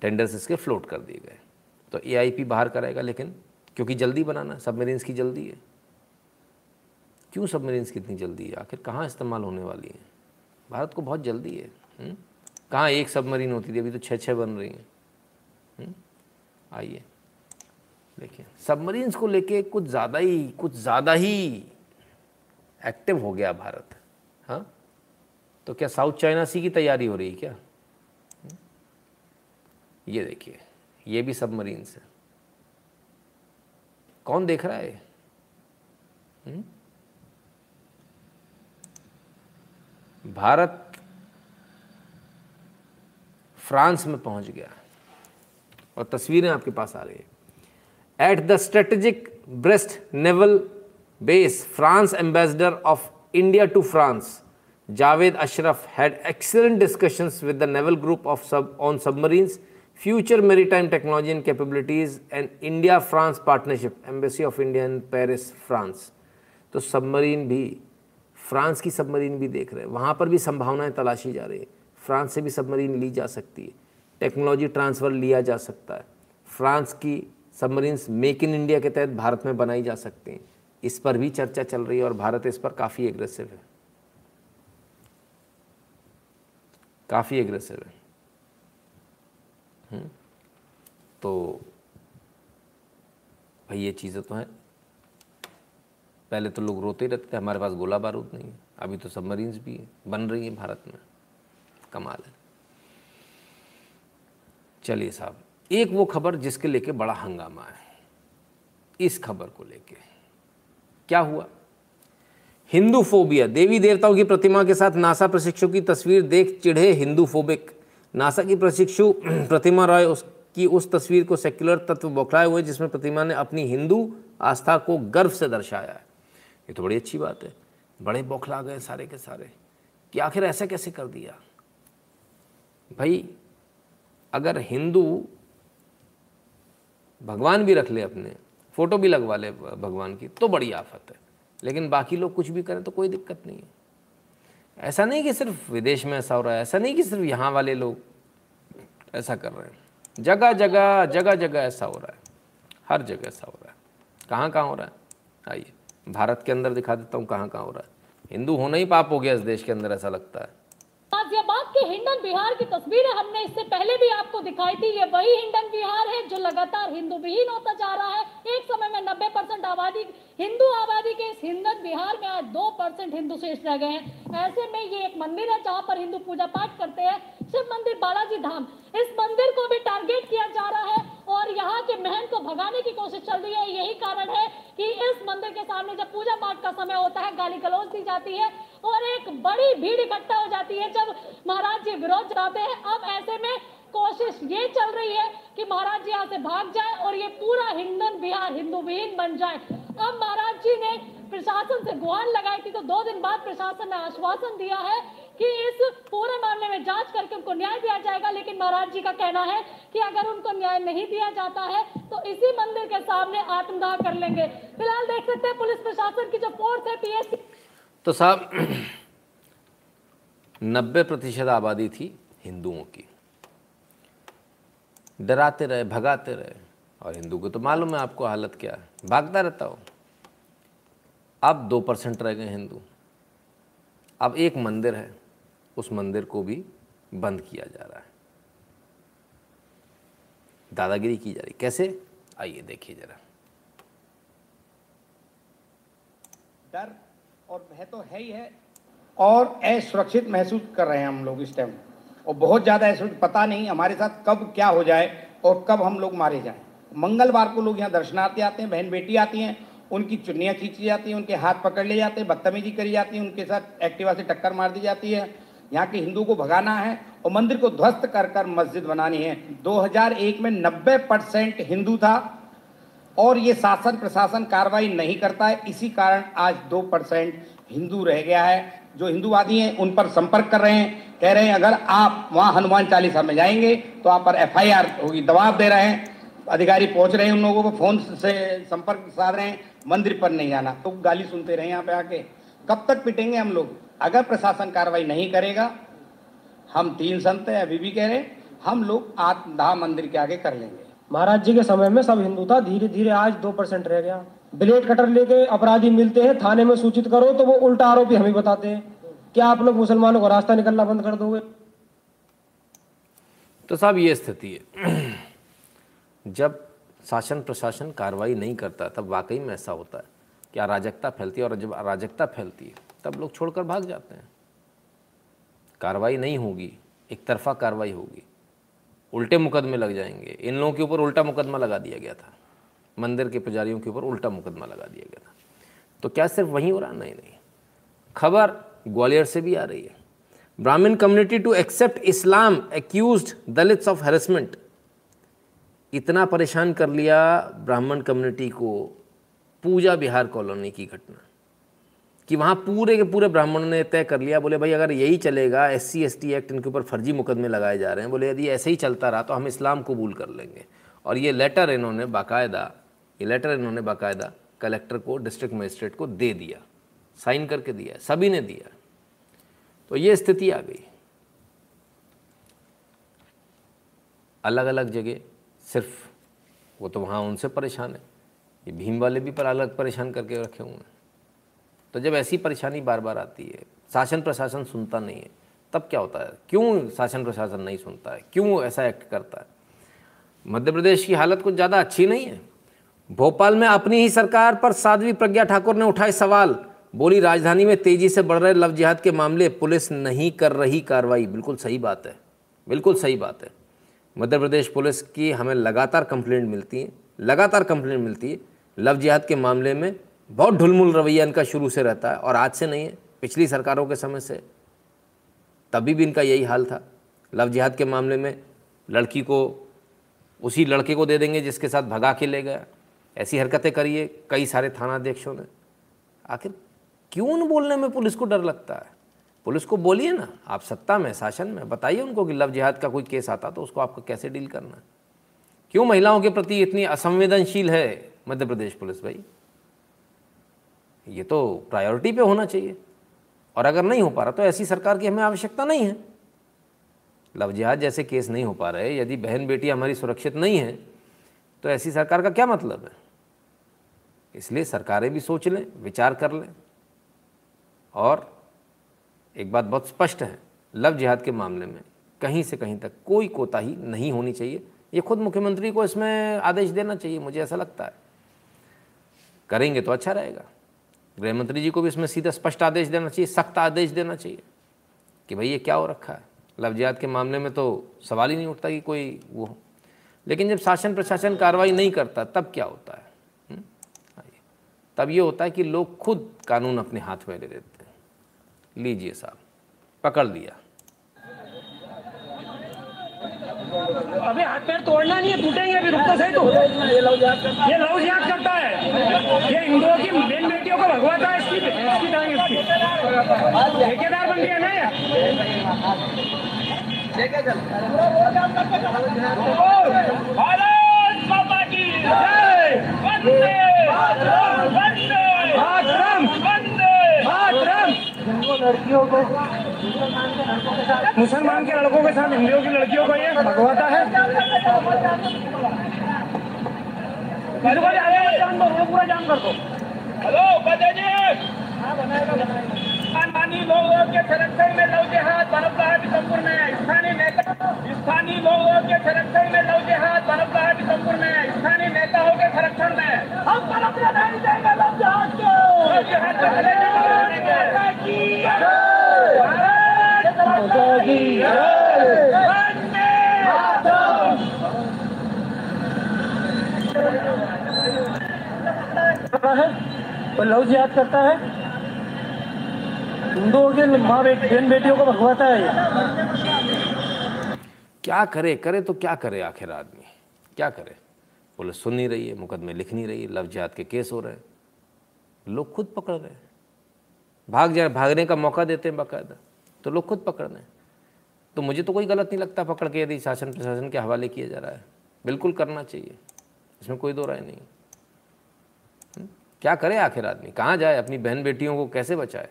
टेंडर्स इसके फ्लोट कर दिए गए तो एआईपी बाहर कराएगा लेकिन क्योंकि जल्दी बनाना सबमरीन्स की जल्दी है। क्यों सबमरीन्स की इतनी जल्दी है? आखिर कहाँ इस्तेमाल होने वाली है? भारत को बहुत जल्दी है। हम्म? कहाँ एक सबमरीन होती थी, अभी तो छः छः बन रही हैं। हम्म? आइए। देखिए सबमरीन्स को लेके कुछ ज़्यादा ही, कुछ ज़्यादा ही एक्टिव हो गया भारत। हाँ? तो क्या साउथ चाइना सी की तैयारी हो रही है क्या? ये देखिए, ये भी सबमरीन्स है। कौन देख रहा है? हुँ? भारत फ्रांस में पहुँच गया। और तस्वीरें आपके पास आ रही है। At the strategic Brest naval base France ambassador of India to France Javed Ashraf had excellent discussions with the Naval Group of sub on submarines future maritime technology and capabilities and India France partnership embassy of India in Paris France तो submarine भी France की submarine भी देख रहे हैं। वहाँ पर भी संभावनाएँ तलाशी जा रही है। फ्रांस से भी सबमरीन ली जा सकती है। टेक्नोलॉजी ट्रांसफ़र लिया जा सकता है। फ्रांस की सबमरीन्स मेक इन इंडिया के तहत भारत में बनाई जा सकती हैं। इस पर भी चर्चा चल रही है और भारत इस पर काफ़ी एग्रेसिव है। काफ़ी एग्रेसिव है। हम्म? तो भाई ये चीज़ें तो हैं। पहले तो लोग रोते रहते थे, हमारे पास गोला बारूद नहीं है। अभी तो सबमरीन्स भी बन रही हैं भारत में। कमाल है। चलिए साहब एक वो खबर जिसके लेके बड़ा हंगामा है, इस खबर को लेके। क्या हुआ? हिंदू फोबिया, देवी देवताओं की प्रतिमा के साथ नासा प्रशिक्षु की तस्वीर देख चिढ़े हिंदू फोबिक। नासा की प्रशिक्षु, प्रतिमा रॉय उसकी उस तस्वीर को सेक्युलर तत्व बौखलाए हुए, जिसमें प्रतिमा ने अपनी हिंदू आस्था को गर्व से दर्शाया है। ये तो बड़ी अच्छी बात है। बड़े बौखला गए सारे के सारे। कि आखिर ऐसा कैसे कर दिया? भाई, अगर हिंदू भगवान भी रख ले अपने, फ़ोटो भी लगवा ले भगवान की तो बड़ी आफत है। लेकिन बाकी लोग कुछ भी करें तो कोई दिक्कत नहीं है। ऐसा नहीं कि सिर्फ़ विदेश में ऐसा हो रहा है, ऐसा नहीं कि सिर्फ़ यहाँ वाले लोग ऐसा कर रहे हैं। जगह जगह जगह जगह ऐसा हो रहा है। हर जगह ऐसा हो रहा है। कहाँ कहाँ हो रहा है? आइए, भारत के अंदर दिखा देता हूँ कहाँ कहाँ हो रहा है। हिंदू होना ही पाप हो गया इस देश के अंदर, ऐसा लगता है। गाजियाबाद के हिंडन बिहार की तस्वीरें हमने इससे पहले भी आपको दिखाई थी। ये वही हिंडन बिहार है जो लगातार हिंदू विहीन होता जा रहा है। एक समय में नब्बे परसेंट आबादी, हिंदू आबादी के इस हिंदन बिहार में आज दो परसेंट हिंदू शेष रह गए हैं। ऐसे में ये एक मंदिर है जहाँ पर हिंदू पूजा पाठ करते हैं। शिव मंदिर बालाजी धाम। इस मंदिर को भी टारगेट किया जा रहा है। और यहाँ के महन को भगाने की कोशिश चल रही है। यही कारण है कि इस मंदिर के सामने जब पूजा पाठ का समय होता है, गाली गलौज दी जाती है और एक बड़ी भीड़ इकट्ठा हो जाती है जब महाराज जी विरोध चलाते हैं। अब ऐसे में कोशिश ये चल रही है कि महाराज जी यहाँ से भाग जाए और ये पूरा हिंदन बिहार हिंदू विहीन बन जाए। अब महाराज जी ने प्रशासन से गुहार लगाई थी तो दो दिन बाद प्रशासन ने आश्वासन दिया है कि इस पूरे मामले में जाँच करके उनको न्याय दिया जाएगा, लेकिन महाराज जी का कहना है कि अगर उनको न्याय नहीं दिया जाता है तो इसी मंदिर के सामने आत्मदाह कर लेंगे। फ़िलहाल देख सकते हैं पुलिस प्रशासन की जो फोर्स है पीएससी तो साहब, नब्बे प्रतिशत आबादी थी हिंदुओं की। डराते रहे, भगाते रहे, और हिंदू को तो मालूम है आपको हालत क्या है। भागता रहता हो। अब दो परसेंट रह गए हिंदू। अब एक मंदिर है। उस मंदिर को भी बंद किया जा रहा है। दादागिरी की जा रही। कैसे? आइए देखिए ज़रा। डर और भय तो है ही है और असुरक्षित महसूस कर रहे हैं हम लोग इस टाइम और बहुत ज़्यादा असुरक्षित, पता नहीं हमारे साथ कब क्या हो जाए और कब हम लोग मारे जाएँ। मंगलवार को लोग यहाँ दर्शनार्थी आते हैं, बहन बेटी आती हैं, उनकी चुन्नियाँ खींची जाती हैं, उनके हाथ पकड़ लिए जाते हैं, बदतमीजी करी जाती है, उनके साथ एक्टिवा से टक्कर मार दी जाती है। यहाँ के हिंदू को भगाना है और मंदिर को ध्वस्त कर कर मस्जिद बनानी है। 2001 में 90 परसेंट हिंदू था और ये शासन प्रशासन कार्रवाई नहीं करता है। इसी कारण आज दो परसेंट हिंदू रह गया है। जो हिंदूवादी हैं, उन पर संपर्क कर रहे हैं। कह रहे हैं, अगर आप वहाँ हनुमान चालीसा में जाएँगे तो आप पर एफआईआर होगी, दबाव दे रहे हैं। अधिकारी पहुँच रहे हैं उन लोगों को, फ़ोन से संपर्क साध रहे हैं। मंदिर पर नहीं जाना तो गाली सुनते रहे यहाँ पे आके। कब तक पिटेंगे हम लोग? अगर प्रशासन कार्रवाई नहीं करेगा हम तीन संत हैं अभी भी कह रहे हम लोग आत्मदाह मंदिर के आगे कर लेंगे। महाराज जी के समय में सब हिंदू था धीरे धीरे आज दो परसेंट रह गया। ब्लेड कटर लेके अपराधी मिलते हैं थाने में सूचित करो तो वो उल्टा आरोपी हमें बताते हैं। क्या आप लोग मुसलमानों को रास्ता निकलना बंद कर दोगे? तो साहब ये स्थिति है। जब शासन प्रशासन कार्रवाई नहीं करता तब वाकई में ऐसा होता है। कि अराजकता फैलती है? और जब अराजकता फैलती है तब लोग छोड़कर भाग जाते हैं। कार्रवाई नहीं होगी, एक तरफा कार्रवाई होगी। उल्टे मुकदमे लग जाएँगे। इन लोगों के ऊपर उल्टा मुकदमा लगा दिया गया था। मंदिर के पुजारियों के ऊपर उल्टा मुकदमा लगा दिया गया था। तो क्या सिर्फ़ वहीं हो रहा? नहीं नहीं। खबर ग्वालियर से भी आ रही है। Brahmin community to accept Islam accuse Dalits of harassment इतना परेशान कर लिया ब्राह्मण कम्युनिटी को पूजा बिहार कॉलोनी की घटना। कि वहाँ पूरे के पूरे ब्राह्मणों ने तय कर लिया, बोले, भाई, अगर यही चलेगा S C S T act इनके ऊपर फर्जी मुकदमे लगाए जा रहे हैं। बोले, यदि ऐसे ही चलता रहा तो हम इस्लाम कबूल कर लेंगे। और ये लेटर इन्होंने बाकायदा, ये लेटर इन्होंने बाकायदा कलेक्टर को डिस्ट्रिक्ट मजिस्ट्रेट को दे दिया, साइन करके दिया, सभी ने दिया। तो ये स्थिति आ गई। अलग अलग जगह सिर्फ़, वो तो वहाँ उनसे परेशान है। ये भीम वाले भी पर अलग परेशान करके रखे हुए हैं। तो जब ऐसी परेशानी बार बार आती है, शासन प्रशासन सुनता नहीं है, तब क्या होता है? क्यों शासन प्रशासन नहीं सुनता है? क्यों ऐसा एक्ट करता है? मध्य प्रदेश की हालत कुछ ज़्यादा अच्छी नहीं है। भोपाल में अपनी ही सरकार पर साध्वी प्रज्ञा ठाकुर ने उठाए सवाल। बोली, राजधानी में तेज़ी से बढ़ रहे लव जिहाद के मामले पुलिस नहीं कर रही कार्रवाई। बिल्कुल सही बात है। बिल्कुल सही बात है। मध्य प्रदेश पुलिस की हमें लगातार कंप्लेंट मिलती है। लगातार कंप्लेंट मिलती है लव जिहाद के मामले में। बहुत ढुलमुल रवैया इनका शुरू से रहता है और आज से नहीं है, पिछली सरकारों के समय से। तभी भी इनका यही हाल था। लव जिहाद के मामले में लड़की को, उसी लड़के को दे देंगे जिसके साथ भगा के ले गया। ऐसी हरकतें करिए कई सारे थानाध्यक्षों ने। आखिर क्यों बोलने में पुलिस को डर लगता है? पुलिस को बोलिए ना, आप सत्ता में, शासन में, बताइए उनको कि लव जिहाद का कोई केस आता तो उसको आपको कैसे डील करना है? क्यों महिलाओं के प्रति इतनी असंवेदनशील है मध्य प्रदेश पुलिस भाई? ये तो प्रायोरिटी पे होना चाहिए। और अगर नहीं हो पा रहा तो ऐसी सरकार की हमें आवश्यकता नहीं है। लव जिहाद जैसे केस नहीं हो पा रहे, यदि बहन बेटी हमारी सुरक्षित नहीं है तो ऐसी सरकार का क्या मतलब है? इसलिए सरकारें भी सोच लें, विचार कर लें। और एक बात बहुत स्पष्ट है लव जिहाद के मामले में कहीं से कहीं तक कोई कोताही नहीं होनी चाहिए। ये खुद मुख्यमंत्री को इसमें आदेश देना चाहिए, मुझे ऐसा लगता है। करेंगे तो अच्छा रहेगा। गृह मंत्री जी को भी इसमें सीधा स्पष्ट आदेश देना चाहिए, सख्त आदेश देना चाहिए कि भाई ये क्या हो रखा है। जिहाद के मामले में तो सवाल ही नहीं उठता कि कोई वो हो। लेकिन जब शासन प्रशासन कार्रवाई नहीं करता, तब क्या होता है? हुँ? तब ये होता है कि लोग खुद कानून अपने हाथ में ले लेते हैं। लीजिए साहब, पकड़ लिया। अबे हाथ पैर तोड़ना नहीं है, टूटेंगे अभी रुक तो सही तो। ये लव जिहाद करता है। ये हिंदुओं की बेन बेटियों को भगवाता है, इसकी इसकी टांग इसकी। ठेकेदार बन गया ना ये। भारत माता की जय। वंदे वंदे मातरम वंदे मातरम लड़कियों को मुसलमान के लड़कों के साथ हिंदुओं की लड़कियों को ये भगवाता है। पूरा जान कर दो। हेलो स्थानीय लोगों के संरक्षण में लव जिहाद बरबराह संपूर्ण है स्थानीय नेता स्थानीय लोगों के संरक्षण में लव जिहाद बरबराह संपूर्ण है स्थानीय नेताओं के संरक्षण में। हम तरफ़ नहीं देंगे लव जिहाद को लव जिहाद है वो करता है माँ बहन बेटियों को भगवाता है। क्या करे करे तो क्या करे आखिर आदमी? क्या करे? पुलिस सुन नहीं रही है, मुकदमे लिख नहीं रही है जिहाद के केस हो रहे हैं। लोग खुद पकड़ रहे हैं। भाग जाए, भागने का मौका देते हैं बाकायदा। तो लोग खुद पकड़ रहे हैं। तो मुझे तो कोई गलत नहीं लगता पकड़ के यदि शासन प्रशासन के हवाले किया जा रहा है। बिल्कुल करना चाहिए। इसमें कोई दो राय नहीं हम्म? क्या करे आखिर आदमी? कहाँ जाए? अपनी बहन बेटियों को कैसे बचाए?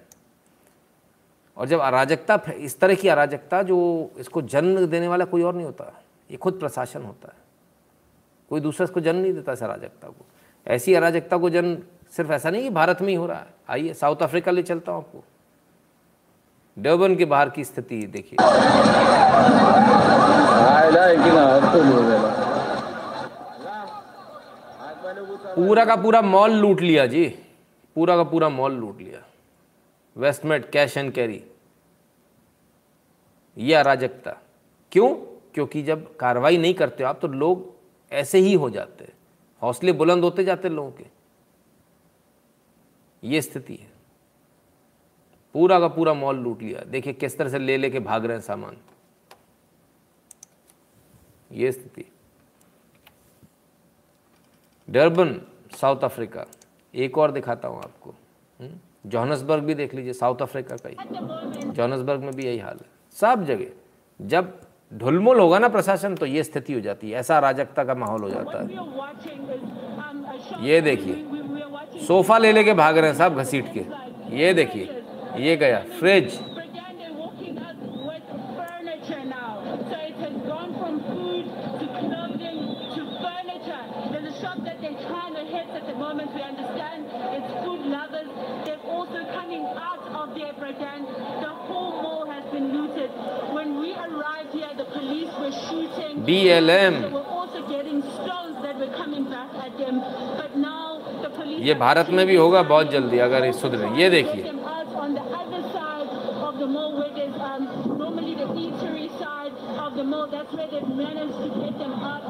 और जब अराजकता, इस तरह की अराजकता जो इसको जन्म देने वाला कोई और नहीं होता, ये खुद प्रशासन होता है। कोई दूसरा इसको जन्म नहीं देता इस अराजकता को। ऐसी अराजकता को जन्म सिर्फ़ ऐसा नहीं कि भारत में ही हो रहा है। आइए, साउथ अफ्रीका ले चलता हूँ आपको। डर्बन के बाहर की स्थिति देखिए। पूरा का पूरा मॉल लूट लिया जी। पूरा का पूरा मॉल लूट लिया। Westmead cash and carry. ये अराजकता। क्यों? क्योंकि जब कार्रवाई नहीं करते हो आप तो लोग ऐसे ही हो जाते हैं। हौसले बुलंद होते जाते लोगों के। ये स्थिति है। पूरा का पूरा मॉल लूट लिया। देखिए किस तरह से ले लेके भाग रहे हैं सामान। ये स्थिति। Durban, South Africa. एक और दिखाता हूँ आपको। हम्म? जोहानसबर्ग भी देख लीजिए, साउथ अफ्रीका का ही। जोहनसबर्ग में भी यही हाल है। सब जगह, जब ढुलमुल होगा ना प्रशासन तो ये स्थिति हो जाती है। ऐसा अराजकता का माहौल हो जाता है। ये देखिए, सोफा ले लेके भाग रहे हैं साहब घसीट के। ये देखिए, ये गया, fridge. Police were shooting. BLM. ये भारत में भी होगा बहुत जल्दी अगर ये सुधरे ये देखिए them out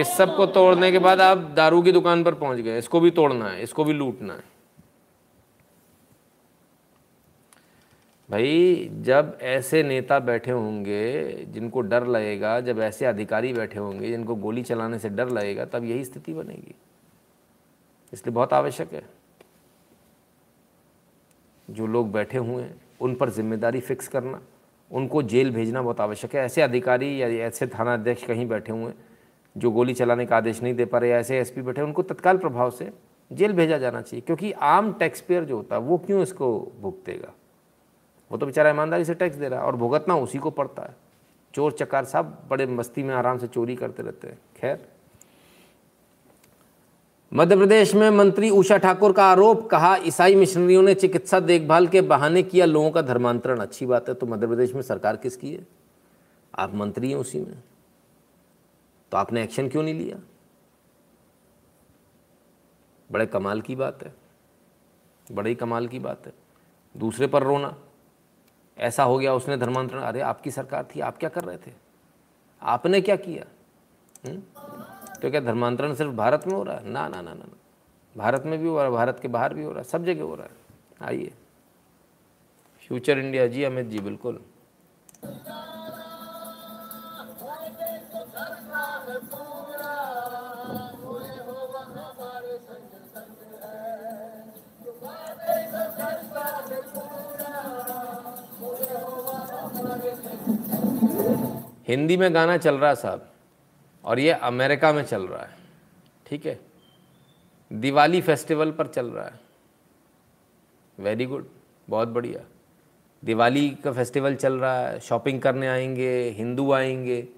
इस सबको तोड़ने के बाद आप दारू की दुकान पर पहुँच गए। इसको भी तोड़ना है इसको भी लूटना है। भाई जब ऐसे नेता बैठे होंगे जिनको डर लगेगा जब ऐसे अधिकारी बैठे होंगे जिनको गोली चलाने से डर लगेगा तब यही स्थिति बनेगी। इसलिए बहुत आवश्यक है। जो लोग बैठे हुए हैं उन पर ज़िम्मेदारी फिक्स करना। उनको जेल भेजना बहुत आवश्यक है। ऐसे अधिकारी या ऐसे थाना अध्यक्ष कहीं बैठे हुए जो गोली चलाने का आदेश नहीं दे पा रहे ऐसे एसपी बैठे उनको तत्काल प्रभाव से जेल भेजा जाना चाहिए, क्योंकि आम टैक्स पेयर जो होता है, वो क्यों इसको भुगतेगा? वो तो बेचारा ईमानदारी से टैक्स दे रहा है और भुगतना उसी को पड़ता है। चोर, चकार सब बड़े मस्ती में आराम से चोरी करते रहते हैं। खैर मध्य प्रदेश में मंत्री उषा ठाकुर का आरोप, कहा ईसाई मिशनरियों ने चिकित्सा देखभाल के बहाने किया, लोगों का धर्मांतरण। अच्छी बात है तो मध्य प्रदेश में सरकार किसकी है? आप मंत्री हैं उसी में। तो आपने एक्शन क्यों नहीं लिया? बड़े कमाल की बात है। बड़े कमाल की बात है। दूसरे पर रोना। ऐसा हो गया, उसने धर्मांतरण। अरे, आपकी सरकार थी, आप क्या कर रहे थे? आपने क्या किया? हुँ? तो क्या धर्मांतरण सिर्फ़ भारत में हो रहा है। ना ना ना ना भारत में भी हो रहा है, भारत के बाहर भी हो रहा है, सब जगह हो रहा है। आइए। फ्यूचर इंडिया जी, अमित जी, बिल्कुल। हिंदी में गाना चल रहा साहब। और ये अमेरिका में चल रहा है। ठीक है? दिवाली फेस्टिवल पर चल रहा है। वेरी गुड, बहुत बढ़िया। दिवाली का फेस्टिवल चल रहा है, शॉपिंग करने आएँगे, हिंदू आएँगे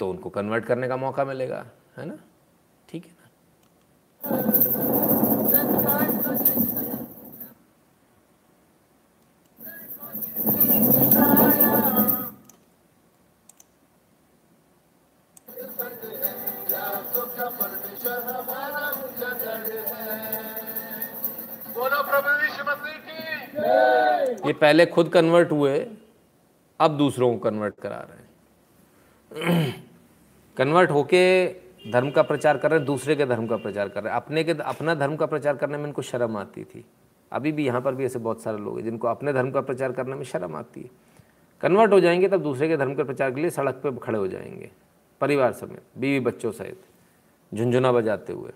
तो उनको कन्वर्ट करने का मौका मिलेगा, है ना? ठीक है ना? ये पहले खुद कन्वर्ट हुए, अब दूसरों को कन्वर्ट करा रहे हैं। कन्वर्ट होके धर्म का प्रचार कर रहे हैं, दूसरे के धर्म का प्रचार कर रहे हैं। अपने के, अपना धर्म का प्रचार करने में इनको शर्म आती थी। अभी भी यहाँ पर भी ऐसे बहुत सारे लोग हैं जिनको अपने धर्म का प्रचार करने में शर्म आती है। कन्वर्ट हो जाएँगे तब दूसरे के धर्म के प्रचार के लिए सड़क पर खड़े हो जाएँगे। परिवार समेत, बीवी बच्चों सहित, झुंझुना बजाते हुए।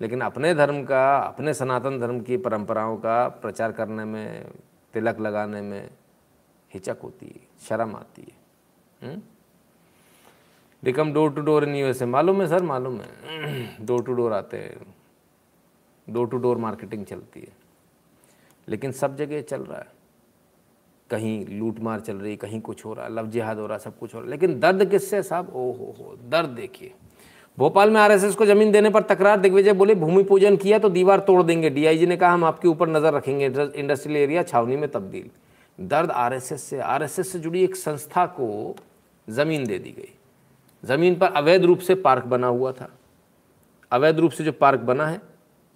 लेकिन अपने धर्म का, अपने सनातन धर्म की परंपराओं का प्रचार करने में, तिलक लगाने में हिचक होती है, शर्म आती है। Become door to door in USA मालूम है सर, मालूम है। डोर टू डोर आते हैं। डोर टू डोर मार्केटिंग चलती है। लेकिन सब जगह चल रहा है। कहीं लूट मार चल रही कहीं कुछ हो रहा है, लव जिहाद हो रहा सब कुछ हो रहा है। लेकिन दर्द किससे साहब? ओ हो हो, दर्द देखिए। भोपाल में आरएसएस को ज़मीन देने पर तकरार, दिग्विजय बोले, भूमि पूजन किया तो दीवार तोड़ देंगे। डीआईजी ने कहा, हम आपके ऊपर नज़र रखेंगे इंडस्ट्रियल एरिया, छावनी में तब्दील। दर्द आरएसएस से आरएसएस से जुड़ी एक संस्था को ज़मीन दे दी गई। ज़मीन पर अवैध रूप से पार्क बना हुआ था। अवैध रूप से जो पार्क बना है,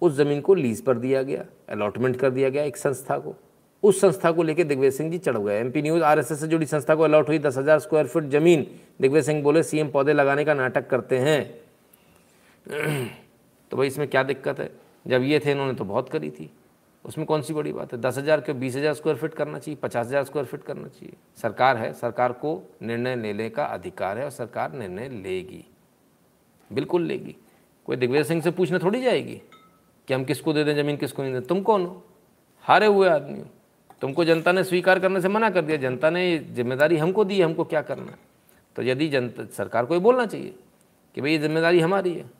उस ज़मीन को लीज पर दिया गया, अलॉटमेंट कर दिया गया एक संस्था को। उस संस्था को लेकर दिग्विजय सिंह जी चढ़ गए। एमपी न्यूज़, आरएसएस से जुड़ी संस्था को अलॉट हुई दस हज़ार स्क्वायर फीट ज़मीन। दिग्विजय सिंह बोले, सीएम पौधे लगाने का नाटक करते हैं। तो भाई इसमें क्या दिक्कत है? जब ये थे इन्होंने तो बहुत करी थी। उसमें कौन सी बड़ी बात है? दस हज़ार के बीस हज़ार स्क्वायर फीट करना चाहिए, पचास हज़ार स्क्वायर फीट करना चाहिए। सरकार है, सरकार को निर्णय लेने का अधिकार है और सरकार निर्णय लेगी। बिल्कुल लेगी। कोई दिग्विजय सिंह से पूछना थोड़ी जाएगी कि हम किसको दे दें, ज़मीन किसको नहीं दें? तुम कौन हो? हारे हुए आदमी हो। तुमको जनता ने स्वीकार करने से मना कर दिया। जनता ने ज़िम्मेदारी हमको दी हमको क्या करना है? तो यदि जनता, सरकार को ये बोलना चाहिए कि भाई ये ज़िम्मेदारी हमारी है हुँ?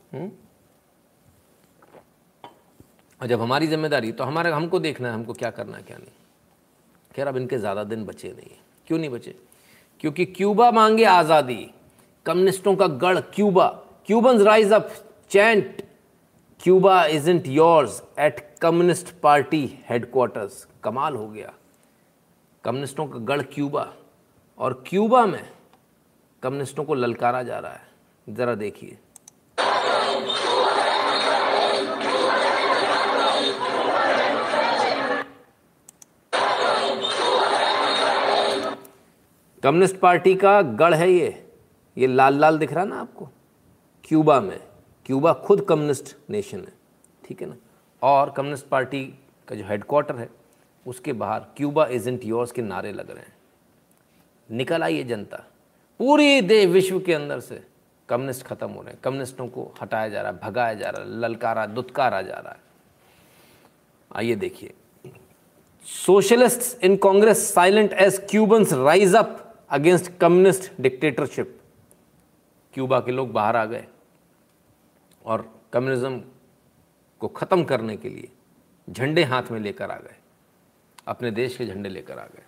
और जब हमारी ज़िम्मेदारी तो हमारे, हमको देखना है, हमको क्या करना है, क्या नहीं। खैर, अब इनके ज़्यादा दिन बचे नहीं क्यों नहीं बचे? क्योंकि क्यूबा मांगे आज़ादी। कम्युनिस्टों का गढ़ Cuba. Cuban rise up. Chant, Cuba isn't yours at communist party headquarters कमाल हो गया। कम्युनिस्टों का गढ़ क्यूबा। और क्यूबा में कम्युनिस्टों को ललकारा जा रहा है। ज़रा देखिए। कम्युनिस्ट पार्टी का गढ़ है ये। ये लाल लाल दिख रहा ना आपको? क्यूबा में। क्यूबा खुद कम्युनिस्ट नेशन है। ठीक है ना? और कम्युनिस्ट पार्टी का जो हेडक्वार्टर है, उसके बाहर क्यूबा इजेंट योर्स के नारे लग रहे हैं। निकल आई है जनता। पूरी दे विश्व के अंदर से। कम्युनिस्ट खत्म हो रहे हैं। कम्युनिस्टों को हटाया जा रहा है, भगाया जा रहा है, ललकारा, दुत्कारा जा रहा है। आइए देखिए। Socialist in Congress silent as Cubans rise up against communist dictatorship. Cuba के लोग बाहर आ गए और कम्युनिज्म को ख़त्म करने के लिए झंडे हाथ में लेकर आ गए। अपने देश के झंडे लेकर आ गए।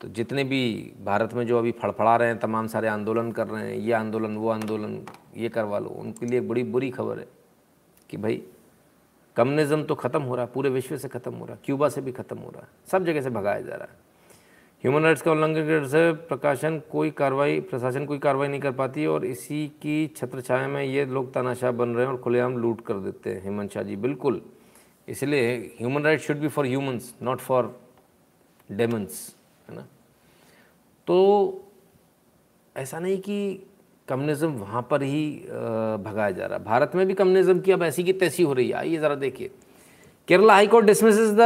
तो जितने भी भारत में जो अभी फड़फड़ा रहे हैं, तमाम सारे आंदोलन कर रहे हैं, ये आंदोलन, वो आंदोलन, ये करवा लो, उनके लिए बड़ी बुरी खबर है कि भाई, कम्युनिज्म तो ख़त्म हो रहा है, पूरे विश्व से ख़त्म हो रहा है, क्यूबा से भी ख़त्म हो रहा है, सब जगह से भगाया जा रहा है। ह्यूमन राइट्स का उल्लंघन से प्रकाशन कोई कार्रवाई, प्रशासन कोई कार्रवाई नहीं कर पाती और इसी की छत्र छाया में ये लोग तानाशाह बन रहे हैं और खुलेआम लूट कर देते हैं, हेमंत शाह जी, बिल्कुल। इसलिए human right should be for humans not for demons है ना? तो ऐसा नहीं कि कम्युनिज्म वहाँ पर ही भगाया जा रहा। है भारत में भी कम्युनिज्म की अब ऐसी की तैसी हो रही है। आइए ज़रा देखिए। Kerala High Court dismiss the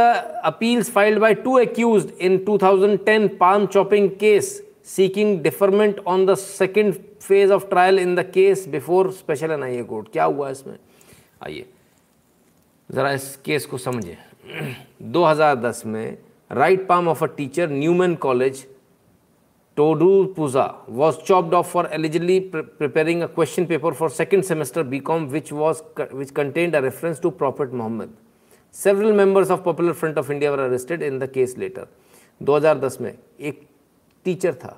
appeals filed by two accused in 2010 palm chopping case seeking deferment on the second phase of trial in the case before special N I A court क्या हुआ इसमें? आइए। ज़रा इस case को समझें। 2010 में right palm of a teacher Newman College Todu Puza was chopped off for allegedly pre preparing a question paper for second semester BCom which was which contained a reference to Prophet Muhammad. Several members of Popular Front of India were arrested in the case later 2010 में एक teacher था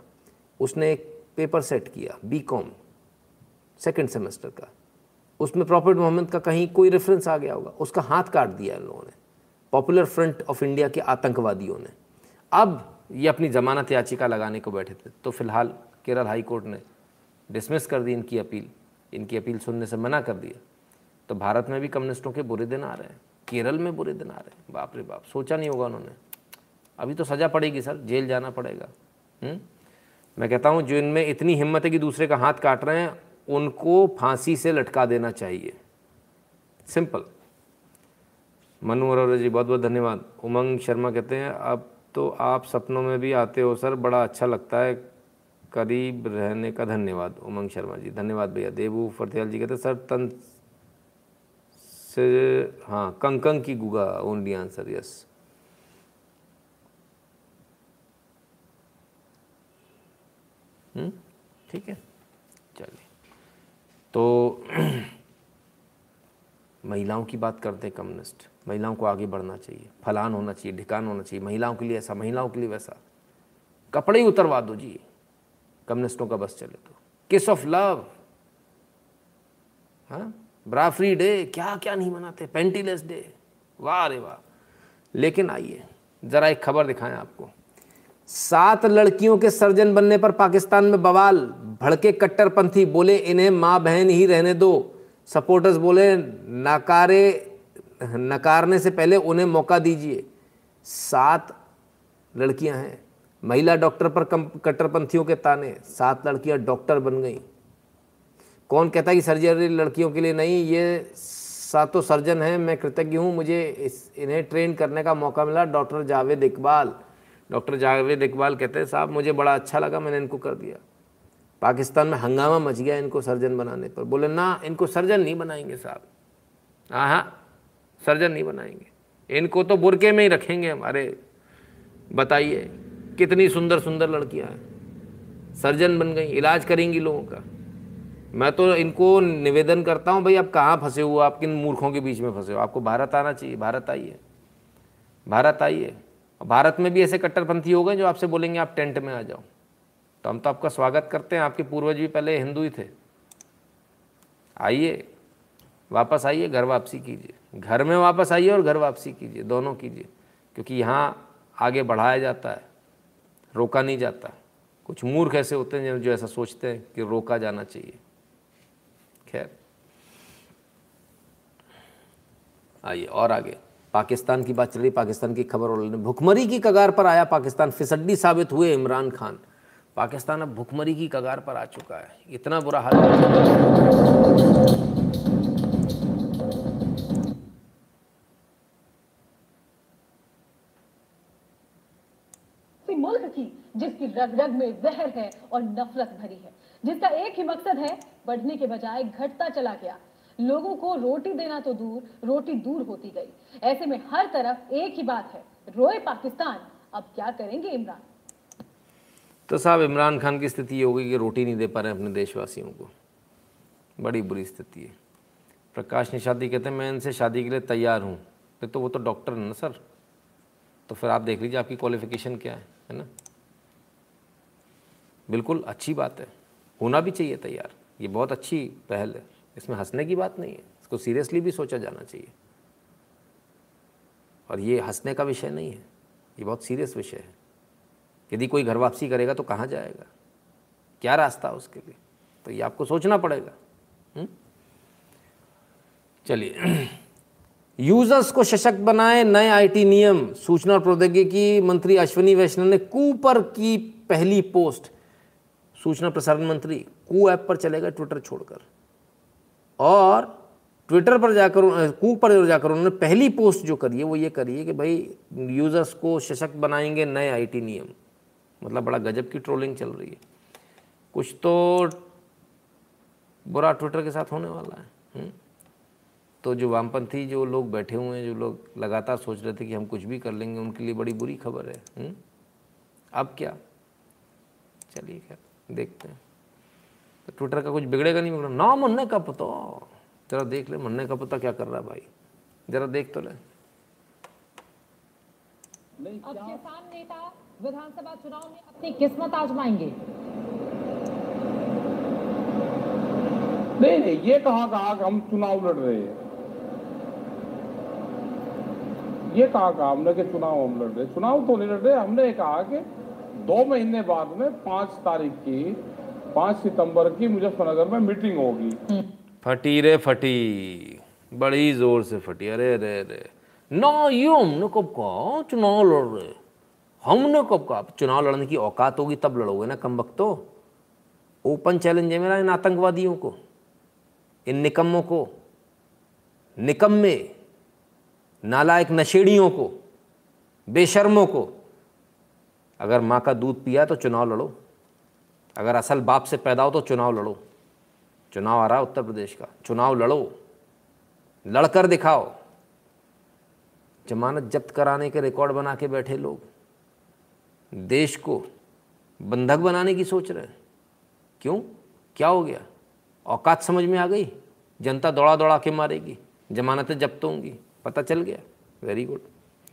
उसने एक paper set किया B Com second semester का उसमें profit Mohammad का कहीं कोई रेफरेंस आ गया होगा उसका हाथ काट दिया इन लोगों ने पॉपुलर फ्रंट ऑफ़ इंडिया के आतंकवादियों ने। अब ये अपनी जमानत याचिका लगाने को बैठे थे तो फ़िलहाल केरल हाई कोर्ट ने डिसमिस कर दी इनकी अपील। इनकी अपील सुनने से मना कर दिया। तो भारत में भी कम्युनिस्टों के बुरे दिन आ रहे हैं। केरल में बुरे दिन आ रहे हैं। बाप रे बाप, सोचा नहीं होगा उन्होंने। अभी तो सज़ा पड़ेगी सर, जेल जाना पड़ेगा। हुँ? मैं कहता हूँ, जो इनमें इतनी हिम्मत है कि दूसरे का हाथ काट रहे हैं, उनको फांसी से लटका देना चाहिए। सिंपल। मनु अरोरा जी बहुत बहुत धन्यवाद। उमंग शर्मा कहते हैं, अब तो आप सपनों में भी आते हो सर, बड़ा अच्छा लगता है। करीब रहने का धन्यवाद। उमंग शर्मा जी, धन्यवाद भैया। देवू फतेहल जी कहते हैं, सर, तन से हाँ कंकंग की गुगा, ओनली आंसर, यस। ठीक है, चलिए। तो महिलाओं की बात करते हैं, कम्युनिस्ट। महिलाओं को आगे बढ़ना चाहिए। फलान होना चाहिए, ढिकान होना चाहिए। महिलाओं के लिए ऐसा, महिलाओं के लिए वैसा। कपड़े ही उतरवा दो जी। कम्युनिस्टों का बस चले तो। किस ऑफ़ लव हाँ? ब्रा फ्री डे क्या क्या नहीं मनाते? पेंटीलेस डे वाह अरे वाह। लेकिन आइए, ज़रा एक खबर दिखाएँ आपको। सात लड़कियों के सर्जन बनने पर पाकिस्तान में बवाल। भड़के कट्टरपंथी। बोले, इन्हें माँ बहन ही रहने दो। सपोर्टर्स बोले, नकारे नकारने से पहले उन्हें मौका दीजिए। सात लड़कियाँ हैं। महिला डॉक्टर पर कट्टरपंथियों के ताने। सात लड़कियाँ डॉक्टर बन गई। कौन कहता है कि सर्जरी लड़कियों के लिए नहीं, ये सातों सर्जन हैं, मैं कृतज्ञ हूँ, मुझे इस, इन्हें ट्रेन करने का मौका मिला डॉक्टर जावेद इकबाल। डॉक्टर जावेद इकबाल कहते हैं, साहब, मुझे बड़ा अच्छा लगा, मैंने इनको कर दिया। पाकिस्तान में हंगामा मच गया इनको सर्जन बनाने पर। बोले, ना, इनको सर्जन नहीं बनाएँगे साहब। हाँ हाँ सर्जन नहीं बनाएँगे। इनको तो बुरके में ही रखेंगे हमारे बताइए, कितनी सुंदर सुंदर लड़कियाँ हैं। सर्जन बन गई, इलाज करेंगी लोगों का। मैं तो इनको निवेदन करता हूँ, भाई आप कहाँ फंसे हो? आप किन मूर्खों के बीच में फंसे हो? आपको भारत आना चाहिए, भारत आइए। भारत आइए। भारत में भी ऐसे कट्टरपंथी हो गए जो आपसे बोलेंगे, आप टेंट में आ जाओ। तो हम तो आपका स्वागत करते हैं। आपके पूर्वज भी पहले हिंदू ही थे। आइए, वापस आइए, घर वापसी कीजिए। घर में वापस आइए और घर वापसी कीजिए, दोनों कीजिए, क्योंकि यहाँ आगे बढ़ाया जाता है, रोका नहीं जाता। कुछ मूर्ख ऐसे होते हैं जो ऐसा सोचते हैं कि रोका जाना चाहिए। खैर, आइए और आगे। पाकिस्तान की बात चल रही, पाकिस्तान की खबर और भुखमरी की कगार पर आया पाकिस्तान, फिसड्डी साबित हुए इमरान खान। पाकिस्तान अब भुखमरी की कगार पर आ चुका है। इतना बुरा हाल रग रग में जहर है और नफरत भरी है, जिसका एक ही मकसद है बढ़ने के बजाय घटता चला गया। लोगों को रोटी देना तो दूर, रोटी दूर होती गई। ऐसे में हर तरफ़ एक ही बात है, रोए पाकिस्तान, अब क्या करेंगे इमरान? तो साहब, इमरान खान की स्थिति ये होगी कि रोटी नहीं दे पा रहे अपने देशवासियों को। बड़ी बुरी स्थिति है। प्रकाश निषादी कहते हैं, मैं इनसे शादी के लिए तैयार हूँ। तो वो तो डॉक्टर है ना, सर? तो फिर आप देख लीजिए आपकी क्वालिफिकेशन क्या है है ना? बिल्कुल अच्छी बात है। होना भी चाहिए तैयार। ये बहुत अच्छी पहल है। इसमें हंसने की बात नहीं है। इसको सीरियसली भी सोचा जाना चाहिए। और ये हंसने का विषय नहीं है। ये बहुत सीरियस विषय है। यदि कोई घर वापसी करेगा तो कहाँ जाएगा? क्या रास्ता है उसके लिए? तो ये आपको सोचना पड़ेगा। हम्म? चलिए। यूज़र्स को सशक्त बनाए नए आईटी नियम। सूचना और प्रौद्योगिकी मंत्री अश्विनी वैष्णव ने कूपर की पहली पोस्ट सूचना प्रसारण मंत्री कू ऐप पर चलेगा ट्विटर छोड़कर और ट्विटर पर जाकर, कू पर जाकर उन्होंने पहली पोस्ट जो करी है, वो ये करी है कि भाई यूज़र्स को सशक्त बनाएँगे नए आईटी नियम मतलब बड़ा गजब की ट्रोलिंग चल रही है कुछ तो बुरा ट्विटर के साथ होने वाला है? हम्म? तो जो वामपंथी जो लोग बैठे हुए हैं, जो लोग लगातार सोच रहे थे कि हम कुछ भी कर लेंगे, उनके लिए बड़ी बुरी खबर है हुँ? हम्म? अब क्या चलिए खैर देखते हैं। तो ट्विटर का कुछ बिगड़ेगा नहीं बिगड़ा ना मन्ने का पता। जरा देख ले मन्ने का पता क्या कर रहा है भाई। जरा देख तो ले। अब किसान नेता विधानसभा चुनाव में अपनी किस्मत आजमाएँगे। नहीं नहीं ये कहा कहा कि हम चुनाव लड़ रहे हैं? ये कहा कहा हमने कि चुनाव हम लड़ रहे चुनाव तो नहीं लड़ रहे हमने कहा कि दो महीने बाद में पाँच तारीख की पाँच सितंबर की मुजफ्फरनगर में मीटिंग होगी। फटी रे फटी। बड़ी ज़ोर से फटी। अरे अरे अरे। ना ये हमने कब कहा? चुनाव लड़ रहे। हमने कब कहा? चुनाव लड़ने की औकात होगी तब लड़ोगे ना कम वक्त तो। ओपन चैलेंज है मेरा इन आतंकवादियों को इन निकम्मों को निकम्मे नालायक नशेड़ियों को बेशर्मों को। अगर माँ का दूध पिया तो चुनाव लड़ो। अगर असल बाप से पैदा हो तो चुनाव लड़ो। चुनाव आ रहा है उत्तर प्रदेश का। चुनाव लड़ो। लड़कर दिखाओ। जमानत जब्त कराने के रिकॉर्ड बना के बैठे लोग। देश को बंधक बनाने की सोच रहे क्यों? क्या हो गया? औकात समझ में आ गई? जनता दौड़ा दौड़ा के मारेगी। जमानतें जब्त होंगी। पता चल गया। वेरी गुड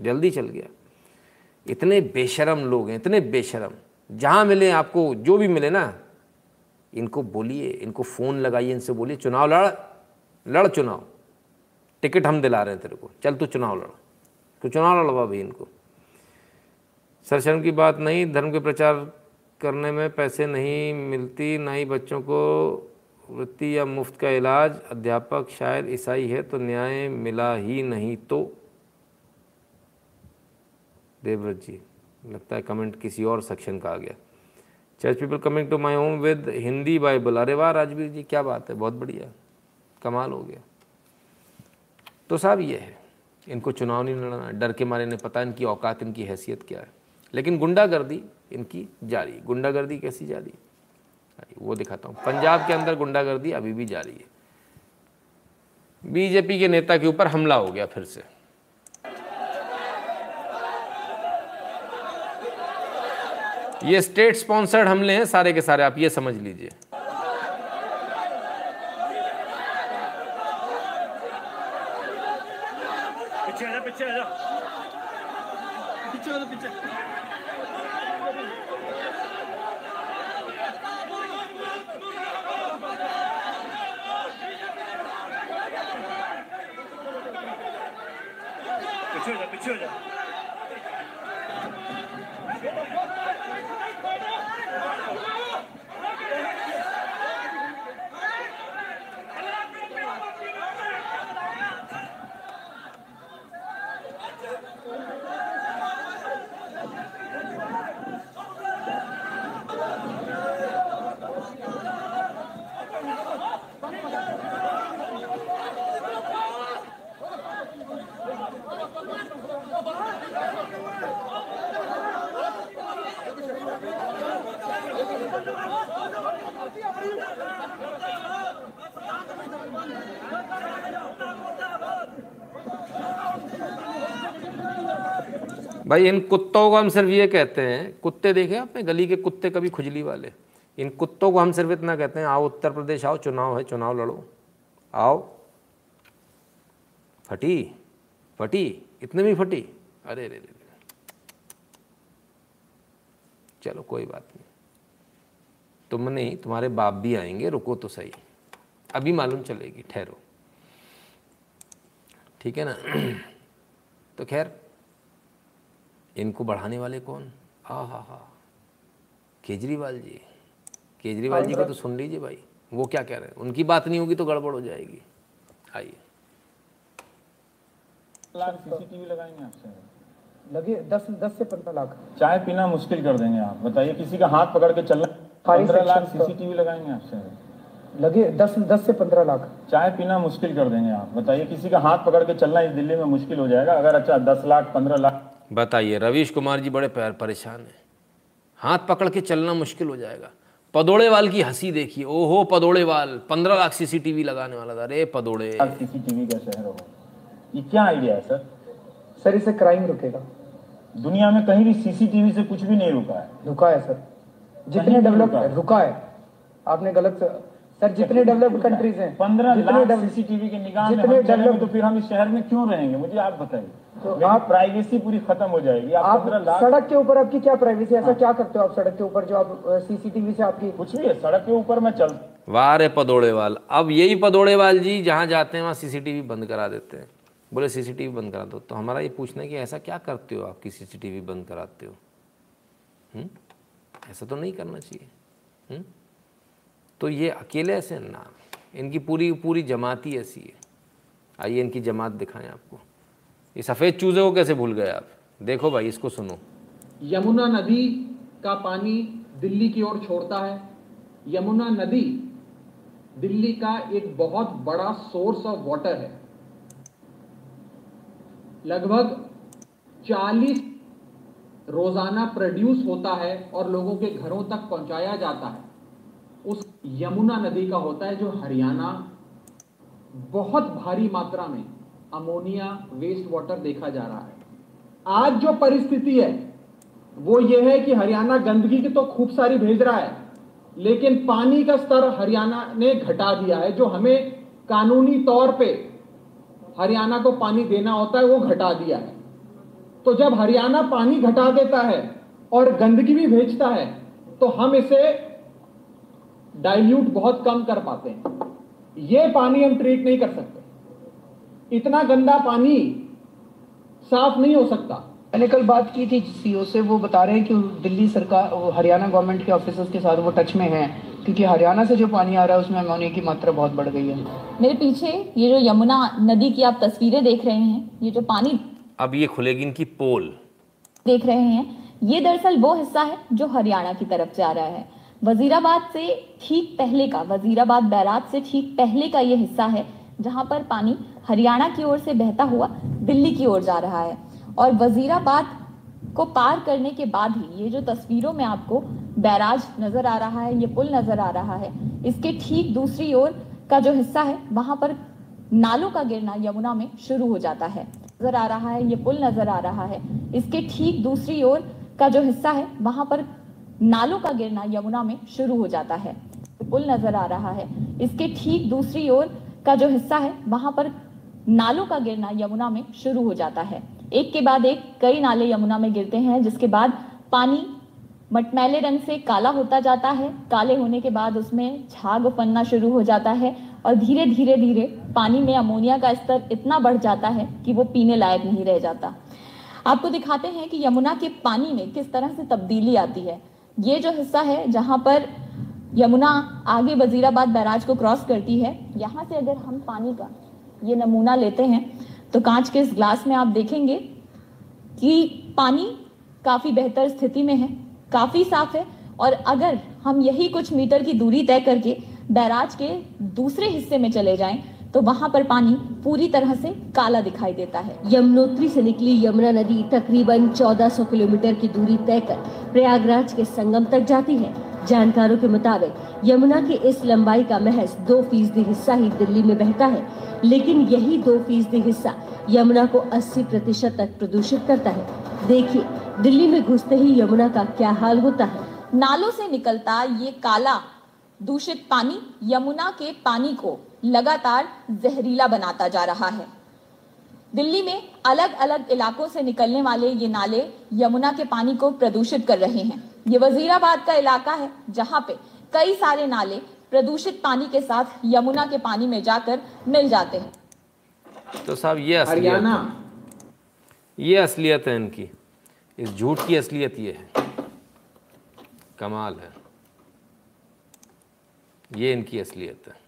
जल्दी चल गया। इतने बेशरम लोग हैं, इतने बेशरम। जहाँ मिले, आपको जो भी मिले ना, इनको बोलिए, इनको फ़ोन लगाइए, इनसे बोलिए, चुनाव लड़ लड़ चुनाव। टिकट हम दिला रहे हैं तेरे को। चल तू चुनाव लड़। तो चुनाव लड़वा भाई इनको? सर शर्म की बात नहीं, धर्म के प्रचार करने में पैसे नहीं मिलती, ना ही बच्चों को वृत्ति या मुफ़्त का इलाज। अध्यापक शायद ईसाई है तो न्याय मिला ही नहीं तो। देवव्रत जी, लगता है कमेंट किसी और सेक्शन का आ गया। Church people coming to my home with Hindi Bible अरे वाह, राजवीर जी, क्या बात है, बहुत बढ़िया, कमाल हो गया। तो साहब ये है, इनको चुनाव नहीं लड़ना, डर के मारे ने पता इनकी औकात, इनकी हैसियत क्या है। लेकिन गुंडागर्दी इनकी जारी, गुंडागर्दी कैसी जारी? वो दिखाता हूँ, पंजाब के अंदर गुंडागर्दी अभी भी जारी है। बीजेपी के नेता के ऊपर हमला हो गया फिर से। ये स्टेट स्पॉन्सर्ड हमले हैं सारे के सारे आप ये समझ लीजिए। भाई, इन कुत्तों को हम सिर्फ़ ये कहते हैं, कुत्ते देखे आपने? गली के कुत्ते कभी खुजली वाले? इन कुत्तों को हम सिर्फ़ इतना कहते हैं, आओ उत्तर प्रदेश, आओ, चुनाव है, चुनाव लड़ो। आओ। फटी फटी, इतने में फटी? अरे रे रे चलो, कोई बात नहीं। तुम नहीं, तुम्हारे बाप भी आएँगे, रुको तो सही। अभी मालूम चलेगी, ठहरो। ठीक है ना? तो खैर इनको बढ़ाने वाले कौन? हा हा हा केजरीवाल जी। केजरीवाल जी को तो सुन लीजिए भाई। वो क्या कह रहे हैं? उनकी बात नहीं होगी तो गड़बड़ हो जाएगी। आइए। सीसीटीवी लगाएँगे आपसे। लगे दस दस से पंद्रह लाख। चाय पीना मुश्किल कर देंगे आप। बताइए किसी का हाथ पकड़ के चलना पंद्रह लाख का- सीसीटीवी लगाएँगे आपसे। लगे दस दस से पंद्रह लाख। चाय पीना मुश्किल कर देंगे आप। बताइए किसी का हाथ पकड़ के चलना इस दिल्ली में मुश्किल हो जाएगा? अगर अच्छा दस लाख पंद्रह लाख बताइए रवीश कुमार जी बड़े पैर परेशान हैं। हाथ पकड़ के चलना मुश्किल हो जाएगा। पदोड़ेवाल की हँसी देखिए। ओहो पदोड़ेवाल पंद्रह लाख सीसीटीवी लगाने वाला था। अरे पदोड़े। सीसीटीवी का शहर होगा ये क्या आइडिया है सर? सर इससे क्राइम रुकेगा। दुनिया में कहीं भी सीसीटीवी से कुछ भी नहीं रुका है। रुका है सर। जितने डेवलप रुका है। रुका है। आपने गलत सर। जितने डेवलप्ड कंट्रीज़ हैं। पंद्रह लाख सीसीटीवी की निगाह में जितने डेवलप तो फिर हम इस शहर में क्यों रहेंगे? मुझे आप बताइए। तो आप प्राइवेसी पूरी खत्म हो जाएगी। आप आप सड़क के ऊपर आपकी क्या प्राइवेसी ऐसा क्या करते हो आप सड़क के ऊपर जो आप सीसीटीवी से आपकी कुछ नहीं है सड़क के ऊपर मैं चल वाह रे पदोड़ेवाल। अब यही पदोड़ेवाल जी जहाँ जाते हैं वहाँ सीसीटीवी बंद करा देते हैं। बोले सीसीटीवी बंद करा दो। तो हमारा ये पूछना है कि ऐसा क्या करते हो आप कि सीसीटीवी बंद कराते हो? हुँ? ऐसा तो नहीं करना चाहिए। हुँ? तो ये अकेले ऐसे हैं ना? इनकी पूरी पूरी जमात ही ऐसी है। आइए इनकी जमात दिखाएँ आपको। ये सफ़ेद चूज़े को कैसे भूल गए आप? देखो भाई, इसको सुनो। यमुना नदी का पानी दिल्ली की ओर छोड़ता है। यमुना नदी दिल्ली का एक बहुत बड़ा सोर्स ऑफ़ वाटर है। लगभग 40 रोज़ाना प्रोड्यूस होता है और लोगों के घरों तक पहुँचाया जाता है। उस यमुना नदी का होता है जो हरियाणा, बहुत भारी मात्रा में अमोनिया वेस्ट वाटर देखा जा रहा है। आज जो परिस्थिति है, वो ये है कि हरियाणा गंदगी की तो खूब सारी भेज रहा है, लेकिन पानी का स्तर हरियाणा ने घटा दिया है, जो हमें कानूनी तौर पे हरियाणा को पानी देना होता है, वो घटा दिया है। तो जब हरियाणा पानी घटा देता है और गंदगी भी भेजता है तो हम इसे डाइल्यूट बहुत कम कर पाते हैं। ये पानी हम ट्रीट नहीं कर सकते। इतना गंदा पानी साफ़ नहीं हो सकता। मैंने कल बात की थी सीओ से वो बता रहे हैं कि दिल्ली सरकार वो हरियाणा गवर्नमेंट के ऑफिसर्स के साथ वो टच में हैं क्योंकि हरियाणा से जो पानी आ रहा है उसमें अमोनिया की मात्रा बहुत बढ़ गई है। मेरे पीछे ये जो यमुना नदी की आप तस्वीरें देख रहे हैं ये जो पानी अब ये खुलेगी इनकी पोल। देख रहे हैं ये दरअसल वो हिस्सा है जो हरियाणा की तरफ़ जा रहा है। वजीराबाद से ठीक पहले का वजीराबाद बैराज से ठीक पहले का ये हिस्सा है जहाँ पर पानी हरियाणा की ओर से बहता हुआ दिल्ली की ओर जा रहा है। और वजीराबाद को पार करने के बाद ही ये जो तस्वीरों में आपको बैराज नज़र आ रहा है, ये पुल नज़र आ रहा है, इसके ठीक दूसरी ओर का जो हिस्सा है, वहाँ पर नालों का गिरना यमुना में शुरू हो जाता है। नज़र आ रहा है, ये पुल नज़र आ रहा है। इसके ठीक दूसरी ओर का जो हिस्सा है, वहाँ पर नालों का गिरना यमुना में शुरू हो जाता है। पुल नज़र आ रहा है। इसके ठीक दूसरी ओर का जो हिस्सा है, वहाँ पर नालों का गिरना यमुना में शुरू हो जाता है। एक के बाद एक कई नाले यमुना में गिरते हैं, जिसके बाद पानी मटमैले रंग से काला होता जाता है। काले होने के बाद उसमें झाग फनना शुरू हो जाता है और धीरे धीरे धीरे पानी में अमोनिया का स्तर इतना बढ़ जाता है कि वो पीने लायक नहीं रह जाता। आपको दिखाते हैं कि यमुना के पानी में किस तरह से तब्दीली आती है। ये जो हिस्सा है, जहाँ पर यमुना आगे वजीराबाद बैराज को क्रॉस करती है। यहाँ से अगर हम पानी का ये नमूना लेते हैं तो कांच के इस ग्लास में आप देखेंगे कि पानी काफ़ी बेहतर स्थिति में है, काफ़ी साफ़ है। और अगर हम यही कुछ मीटर की दूरी तय करके बैराज के दूसरे हिस्से में चले जाएँ तो वहाँ पर पानी पूरी तरह से काला दिखाई देता है। यमुनोत्री से निकली यमुना नदी तकरीबन 1400 किलोमीटर की दूरी तय कर प्रयागराज के संगम तक जाती है। जानकारों के मुताबिक, यमुना की इस लंबाई का महज दो फ़ीसदी हिस्सा ही दिल्ली में बहता है, लेकिन यही दो फ़ीसदी हिस्सा यमुना को 80 प्रतिशत तक प्रदूषित करता है। देखिए, दिल्ली में घुसते ही यमुना का क्या हाल होता है? नालों से निकलता ये काला, दूषित पानी यमुना के पानी को लगातार जहरीला बनाता जा रहा है। दिल्ली में अलग अलग इलाकों से निकलने वाले ये नाले यमुना के पानी को प्रदूषित कर रहे हैं। ये वजीराबाद का इलाका है जहाँ पे कई सारे नाले प्रदूषित पानी के साथ यमुना के पानी में जाकर मिल जाते हैं। तो साहब ये असलियत हरियाणा। ये असलियत है इनकी। इस झूठ की असलियत ये है। कमाल है। ये इनकी असलियत है।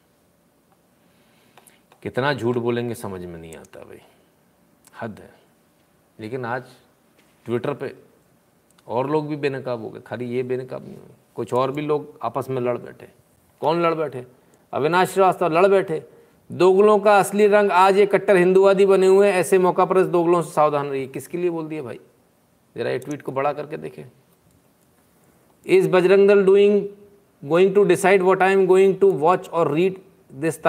कितना झूठ बोलेंगे समझ में नहीं आता भाई। हद है। लेकिन आज ट्विटर पे और लोग भी बेनकाब हो गए। खाली ये बेनकाब नहीं हुए कुछ और भी लोग आपस में लड़ बैठे। कौन लड़ बैठे? अविनाश श्रीवास्तव लड़ बैठे। दोगलों का असली रंग आज ये कट्टर हिंदुवादी बने हुए हैं, ऐसे मौका पर दोगलों से सावधान रहिए। किसके लिए बोल दिया भाई? जरा ये ट्वीट को बड़ा करके देखें। Is Bajrang Dal doing going to decide what I am going to watch और read this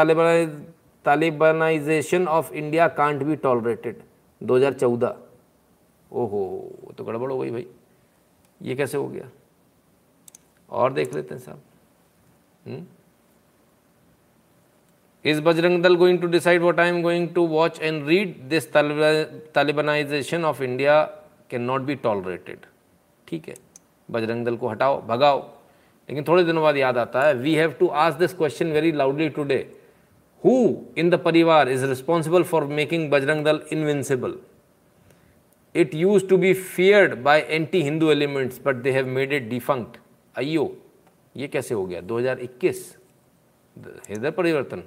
Talibanisation of India can't be tolerated 2014 ओहो तो गड़बड़ हो गई भाई। ये कैसे हो गया? और देख लेते हैं साहब। Is Bajrang Dal going to decide what I am going to watch and read this This of India India not be tolerated ठीक है। बजरंग दल को हटाओ, भगाओ। लेकिन थोड़े दिनों बाद याद आता है we have to ask this question very loudly today who in the parivar is responsible for making Bajrang Dal invincible it used to be feared by anti Hindu elements but they have made it defunct अयो ये कैसे हो गया? 2021 हृदय परिवर्तन।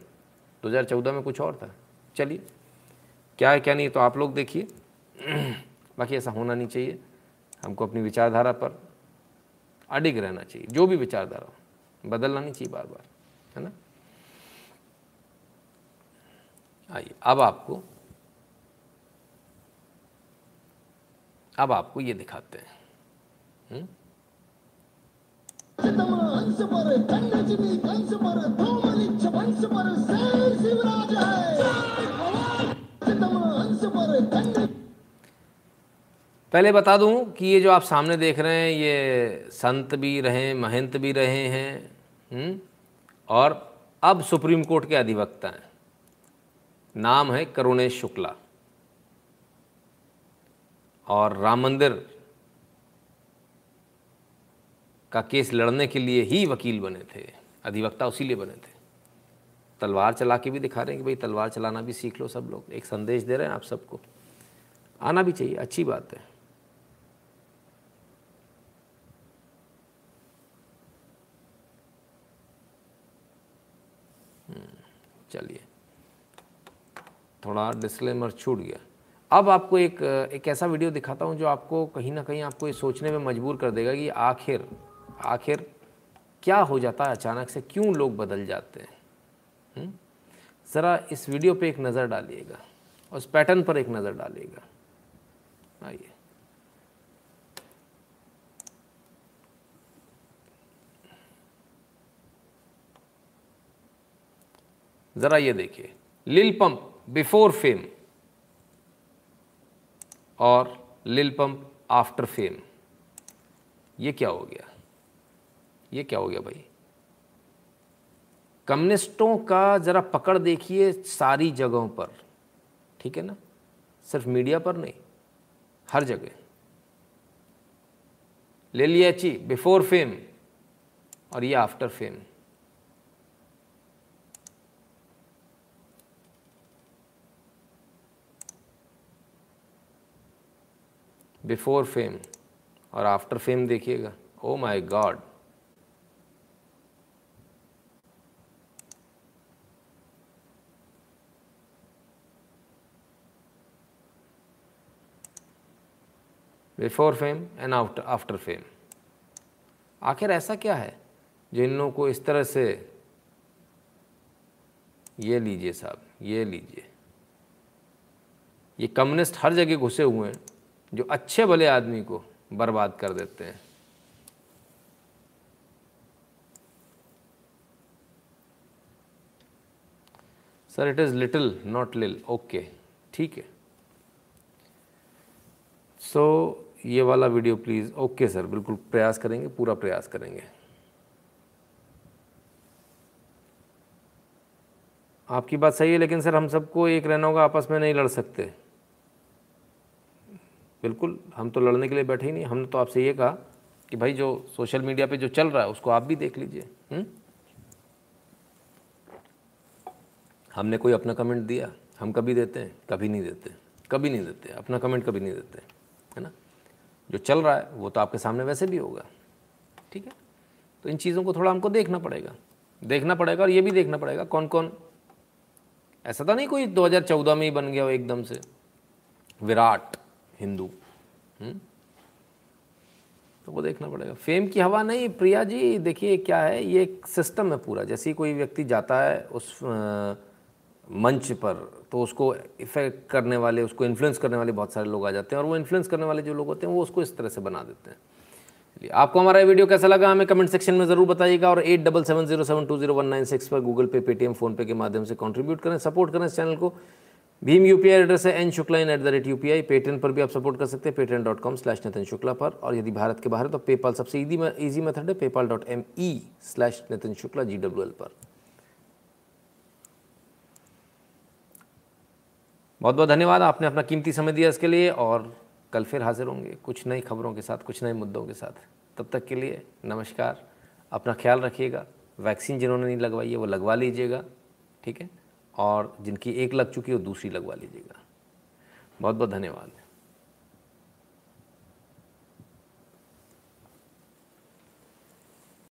2014 में कुछ और था। चलिए, क्या है, क्या नहीं तो आप लोग देखिए। बाकी ऐसा होना नहीं चाहिए। हमको अपनी विचारधारा पर अडिग रहना चाहिए। जो भी विचारधारा बदलना नहीं चाहिए बार बार है ना? आइए, अब आपको अब आपको ये दिखाते हैं हुँ? पहले बता दूँ कि ये जो आप सामने देख रहे हैं, ये संत भी रहे, महंत भी रहे हैं हुँ? और अब सुप्रीम कोर्ट के अधिवक्ता हैं नाम है करुणेश शुक्ला और राम मंदिर का केस लड़ने के लिए ही वकील बने थे, अधिवक्ता उसी लिए बने थे। तलवार चला के भी दिखा रहे हैं कि भाई तलवार चलाना भी सीख लो सब लोग, एक संदेश दे रहे हैं आप सबको। आना भी चाहिए, अच्छी बात है। चलिए। थोड़ा डिस्क्लेमर छूट गया। अब आपको एक एक ऐसा वीडियो दिखाता हूँ जो आपको कहीं ना कहीं आपको ये सोचने में मजबूर कर देगा कि आखिर आखिर क्या हो जाता है अचानक से? क्यों लोग बदल जाते हैं? ज़रा इस वीडियो पे एक नज़र डालिएगा उस पैटर्न पर एक नज़र डालिएगा। आइए। ज़रा ये देखिए। लिल पंप बिफोर फेम और लिल पंप आफ्टर फेम ये क्या हो गया? ये क्या हो गया भाई? कम्युनिस्टों का ज़रा पकड़ देखिए सारी जगहों पर। ठीक है ना? सिर्फ़ मीडिया पर नहीं, हर जगह। ले लिया ची बिफोर फेम और ये आफ्टर फेम बिफोर फेम और आफ्टर फेम देखिएगा। ओ my god before fame and after after fame आखिर ऐसा क्या है? जो इन लोगों को इस तरह से ये लीजिए साहब, ये लीजिए। ये कम्युनिस्ट हर जगह घुसे हुए हैं। जो अच्छे भले आदमी को बर्बाद कर देते हैं। Sir it is little not lil okay ठीक है। सो so, ये वाला वीडियो प्लीज़ ओके सर बिल्कुल प्रयास करेंगे पूरा प्रयास करेंगे। आपकी बात सही है लेकिन सर हम सबको एक रहना होगा आपस में नहीं लड़ सकते। बिल्कुल, हम तो लड़ने के लिए बैठे ही नहीं। हमने तो आपसे ये कहा कि भाई जो सोशल मीडिया पे जो चल रहा है, उसको आप भी देख लीजिए हम्म? हमने कोई अपना कमेंट दिया, हम कभी देते हैं, कभी नहीं देते, कभी नहीं देते, अपना कमेंट कभी नहीं देते, है ना? जो चल रहा है, वो तो आपके सामने वैसे भी होगा, ठीक है? तो इन चीज़ों को थोड़ा हमको देखना पड़ेगा देखना पड़ेगा और ये भी देखना पड़ेगा कौन कौन ऐसा तो नहीं कोई 2014 में ही बन गया हो एकदम से। विराट हिंदू। तो वो देखना पड़ेगा। फेम की हवा नहीं, प्रिया जी, देखिए क्या है, ये एक सिस्टम है पूरा। जैसे कोई व्यक्ति जाता है उस मंच पर तो उसको इफ़ेक्ट करने वाले, उसको इन्फ्लुएंस करने वाले बहुत सारे लोग आ जाते हैं और वो इन्फ्लुएंस करने वाले जो लोग होते हैं, वो उसको इस तरह से बना देते हैं। चलिए, आपको हमारा वीडियो कैसा लगा, हमें कमेंट सेक्शन में ज़रूर बताइएगा और eight double seven zero seven two zero one nine six पर गूगल पे पेटीएम फ़ोनपे के माध्यम से कॉन्ट्रीब्यूट करें सपोर्ट करें इस चैनल को। भीम यू पी आई एड्रेस है N Shukla in at the rate U P I पर भी आप सपोर्ट कर सकते हैं। Patreon dot com slash Nitin Shukla पर। और यदि भारत के बाहर तो पेपाल सबसे ईजी ईजी मेथड है। PayPal dot M E slash Nitin Shukla G W L पर। बहुत बहुत धन्यवाद। आपने अपना कीमती समय दिया इसके लिए और कल फिर हाजिर होंगे कुछ नई खबरों के साथ, कुछ नए मुद्दों के साथ। तब तक के लिए नमस्कार। अपना ख्याल रखिएगा। वैक्सीन जिन्होंने नहीं लगवाई है वो लगवा लीजिएगा। ठीक है? और जिनकी एक लग चुकी है वो दूसरी लगवा लीजिएगा। बहुत बहुत धन्यवाद।